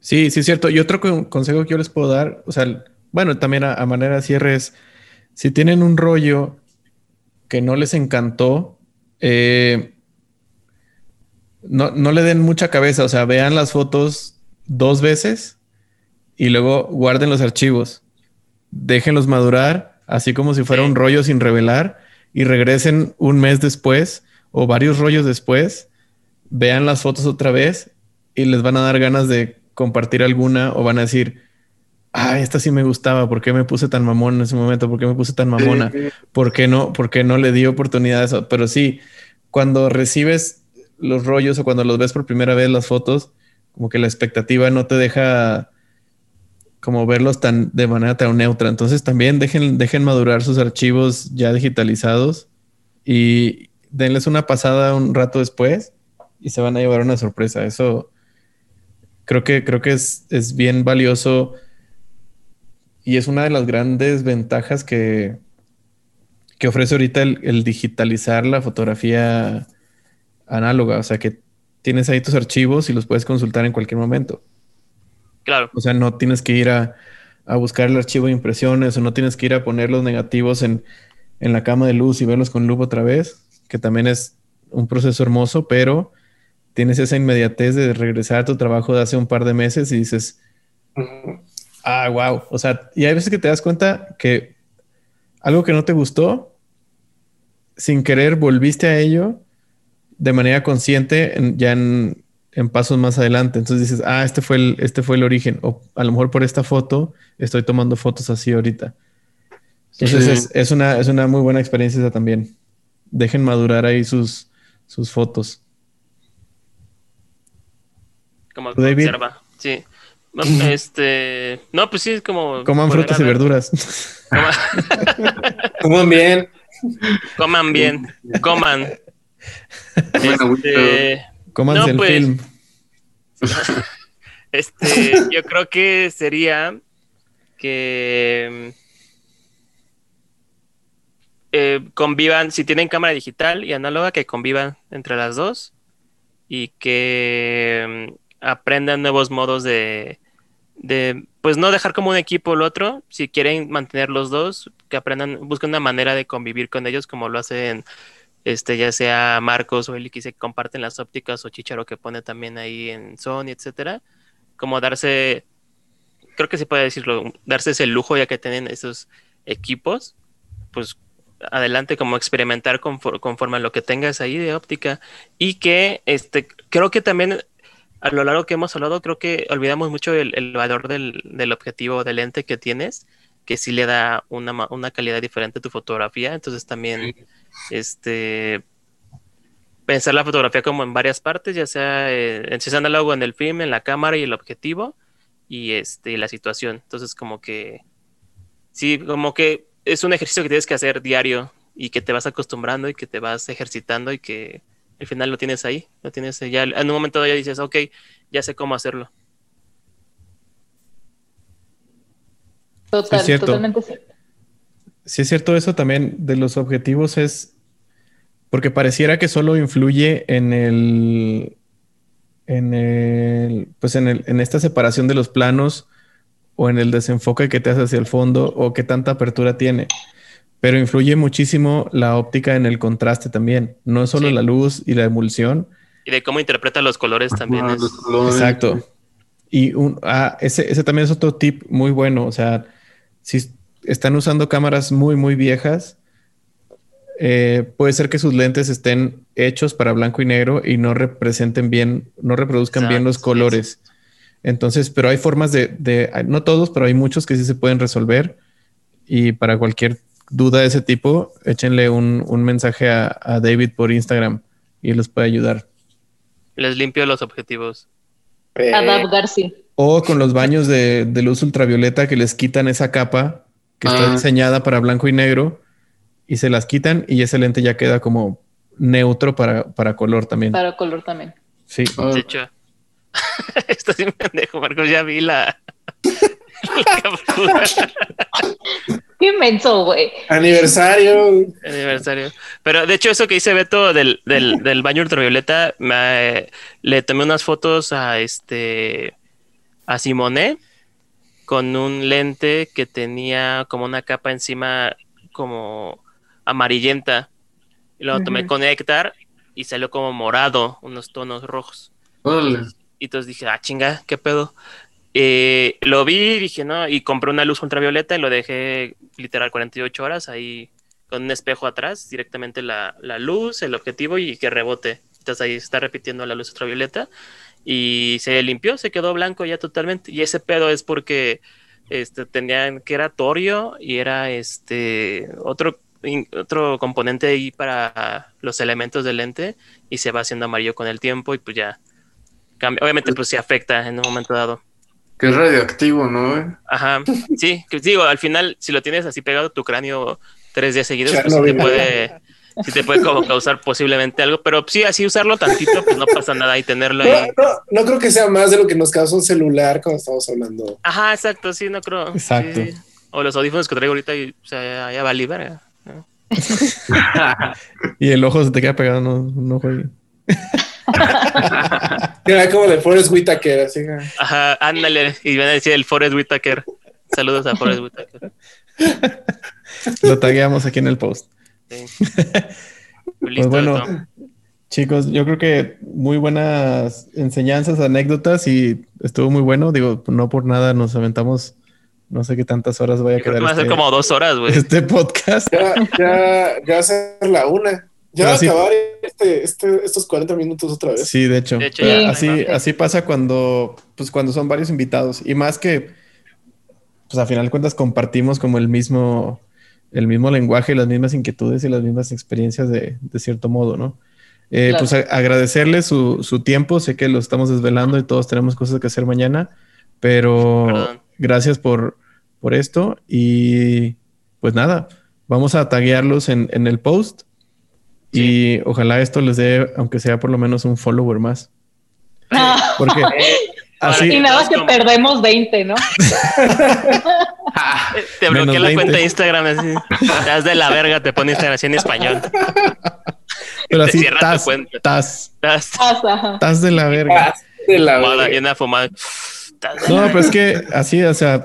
Sí, sí es cierto. Y otro consejo que yo les puedo dar, o sea, bueno, también a, manera de cierre es, si tienen un rollo que no les encantó, eh, no, no le den mucha cabeza, o sea, vean las fotos dos veces y luego guarden los archivos. Déjenlos madurar, así como si fuera un rollo sin revelar, y regresen un mes después o varios rollos después, vean las fotos otra vez y les van a dar ganas de compartir alguna o van a decir, ah, esta sí me gustaba, ¿por qué me puse tan mamón en ese momento? ¿Por qué me puse tan mamona? ¿Por qué no, por qué no le di oportunidad a eso? Pero sí, cuando recibes los rollos o cuando los ves por primera vez las fotos, como que la expectativa no te deja como verlos tan de manera tan neutra. Entonces también dejen, dejen madurar sus archivos ya digitalizados y denles una pasada un rato después y se van a llevar una sorpresa. Eso creo que, creo que es, es bien valioso y es una de las grandes ventajas que, que ofrece ahorita el, digitalizar la fotografía análoga. O sea que tienes ahí tus archivos y los puedes consultar en cualquier momento. Claro. O sea, no tienes que ir a, buscar el archivo de impresiones o no tienes que ir a poner los negativos en, en la cama de luz y verlos con luz otra vez, que también es un proceso hermoso, pero tienes esa inmediatez de regresar a tu trabajo de hace un par de meses y dices, ah, wow. O sea, y hay veces que te das cuenta que algo que no te gustó, sin querer volviste a ello de manera consciente ya en, pasos más adelante. Entonces dices, ah, este fue, el, este fue el origen. O a lo mejor por esta foto estoy tomando fotos así ahorita. Entonces es, una, es una muy buena experiencia esa también. Dejen madurar ahí sus, sus fotos. Como observa, sí. Este, no, pues sí, es como. Coman frutas y verduras. Coman bien. Coman bien. Coman. Este, Coman el pues, film. Este, yo creo que sería que eh, convivan, si tienen cámara digital y análoga, que convivan entre las dos y que aprendan nuevos modos de, de, pues no dejar como un equipo el otro, si quieren mantener los dos, que aprendan, busquen una manera de convivir con ellos como lo hacen, este, ya sea Marcos o Eli que se comparten las ópticas o Chicharo que pone también ahí en Sony, etcétera, como darse, creo que se puede decirlo, darse ese lujo ya que tienen esos equipos, pues adelante como experimentar conforme a lo que tengas ahí de óptica. Y que este creo que también a lo largo que hemos hablado, creo que olvidamos mucho el, valor del, objetivo del lente que tienes, que sí le da una, calidad diferente a tu fotografía. Entonces también, este, pensar la fotografía como en varias partes, ya sea en si es análogo en el film, en la cámara y el objetivo, y este, la situación. Entonces como que, sí, como que es un ejercicio que tienes que hacer diario y que te vas acostumbrando y que te vas ejercitando y que al final lo tienes ahí, lo tienes ya, en un momento ya dices, ok, ya sé cómo hacerlo. Total, sí es totalmente cierto. Sí es cierto eso también de los objetivos es porque pareciera que solo influye en el en el pues en el en esta separación de los planos o en el desenfoque que te hace hacia el fondo o qué tanta apertura tiene. Pero influye muchísimo la óptica en el contraste también. No es solo la luz y la emulsión. Y de cómo interpreta los colores también. Exacto. Y un, ah, ese, ese también es otro tip muy bueno. O sea, si están usando cámaras muy, muy viejas, eh, puede ser que sus lentes estén hechos para blanco y negro y no representen bien, no reproduzcan bien los colores. Entonces, pero hay formas de, de, no todos, pero hay muchos que sí se pueden resolver. Y para cualquier duda de ese tipo, échenle un, mensaje a, David por Instagram y les puede ayudar. Les limpio los objetivos. Eh, García. O con los baños de, luz ultravioleta que les quitan esa capa que está ah. diseñada para blanco y negro y se las quitan y ese lente ya queda como neutro para, para color también. Para color también. Sí. De hecho, esto sí me pendejo, Marcos, ya vi la, Qué inmenso, güey. Aniversario. Aniversario. Pero de hecho, eso que dice Beto del, del, baño ultravioleta, me, le tomé unas fotos a este a Simone con un lente que tenía como una capa encima como amarillenta. Y lo tomé con Héctor y salió como morado, unos tonos rojos. Y entonces dije, ah, chinga, ¿qué pedo? Eh, lo vi, dije, no, y compré una luz ultravioleta y lo dejé literal 48 horas ahí con un espejo atrás, directamente la, la luz, el objetivo y que rebote. Entonces ahí está repitiendo la luz ultravioleta y se limpió, se quedó blanco ya totalmente. Y ese pedo es porque este, tenían que era torio y era este otro, otro componente ahí para los elementos del lente y se va haciendo amarillo con el tiempo y pues ya cambia. Obviamente pues se afecta en un momento dado. Que es radioactivo, ¿no? Ajá, sí, que digo, al final si lo tienes así pegado a tu cráneo tres días seguidos, pues sí te puede, sí te puede como causar posiblemente algo, pero sí, así usarlo tantito, pues no pasa nada y tenerlo No, ahí. no, no creo que sea más de lo que nos causa un celular cuando estamos hablando. Ajá, exacto, sí, no creo. Exacto. sí. O los audífonos que traigo ahorita y o sea, ya valí verga. ¿no? Y el ojo se te queda pegado, no, no juegue. Era como de Forrest Whitaker, así. Ajá, ándale. Y van a decir el Forrest Whitaker. Saludos a Forrest Whitaker. Lo tagueamos aquí en el post. Sí. Pues Listo, bueno, Tom. chicos, yo creo que muy buenas enseñanzas, anécdotas y estuvo muy bueno. Digo, no por nada nos aventamos, no sé qué tantas horas vaya a quedar que va a ser este, como dos horas, güey. este podcast. Ya, ya, ya va a ser la una. Ya va a acabar este, este, estos 40 minutos otra vez. Sí, de hecho. De hecho, ya, así, así pasa cuando, pues cuando son varios invitados. Y más que, pues a final de cuentas compartimos como el mismo, el mismo lenguaje, las mismas inquietudes y las mismas experiencias de, de cierto modo, ¿no? Eh, Claro. Pues a- agradecerle su, su tiempo. Sé que lo estamos desvelando y todos tenemos cosas que hacer mañana, pero Perdón. gracias por, por esto. Y pues nada, vamos a taguearlos en, en el post. Y ojalá esto les dé, aunque sea por lo menos un follower más. Ah, Porque así, y nada que Como- perdemos 20, ¿no? Te Menos bloqueé la 20. cuenta de Instagram así. Estás de la verga, te pone Instagram así en español. pero te así, tas, tas, Estás Pasa. tas de la verga. De la fumada, verga. llena fumada. No, pero es que así, o sea,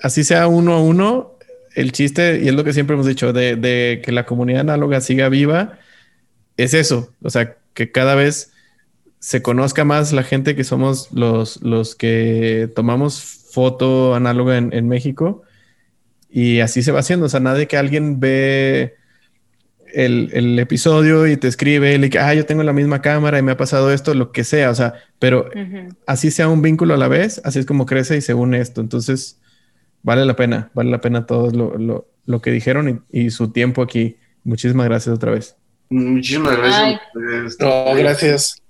así sea uno a uno, el chiste, y es lo que siempre hemos dicho, de, de que la comunidad análoga siga viva, es eso. O sea, que cada vez se conozca más la gente que somos los, los que tomamos foto análoga en, en México. Y así se va haciendo. O sea, nadie que alguien ve el, el episodio y te escribe, le ah, yo tengo la misma cámara y me ha pasado esto, lo que sea. O sea, pero así sea un vínculo a la vez, así es como crece y se une esto. Entonces, vale la pena, vale la pena todo lo, lo- lo que dijeron y, y su tiempo aquí. Muchísimas gracias otra vez. Muchísimas gracias. Ay. No, gracias.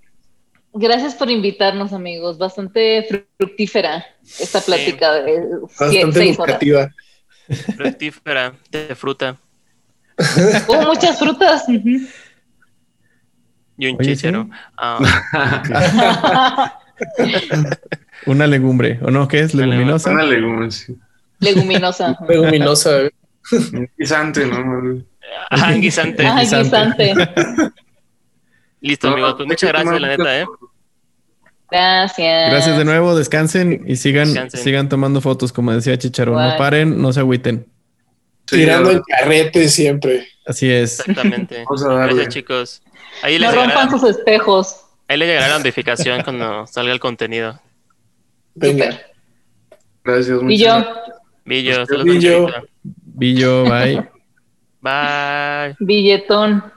Gracias por invitarnos, amigos. Bastante fructífera esta plática de sie- Bastante seis horas. educativa. fructífera, de fruta. Hubo muchas frutas. Y un Oye, chichero. sí. Ah, Una legumbre, ¿o no? ¿Qué es? Leguminosa. Una legumbre, sí. Leguminosa. Leguminosa. guisante, ¿no? ajá, guisante. Guisante. Listo, No, amigos. Pues muchas gracias, la neta, ¿eh? Gracias. Gracias de nuevo, descansen y sigan, Descansen. sigan tomando fotos, como decía Chicharo. No Bye. paren, no se agüiten. Sí, Tirando el carrete siempre. Así es. Exactamente. Vamos a darle. Gracias, chicos. Ahí No les, rompan llegará, sus espejos. ahí les llegará la notificación cuando salga el contenido. Venga. Gracias. Muchas yo, gracias. Billo, Pues, saludos, Billo. Billo, bye. Bye. billetón.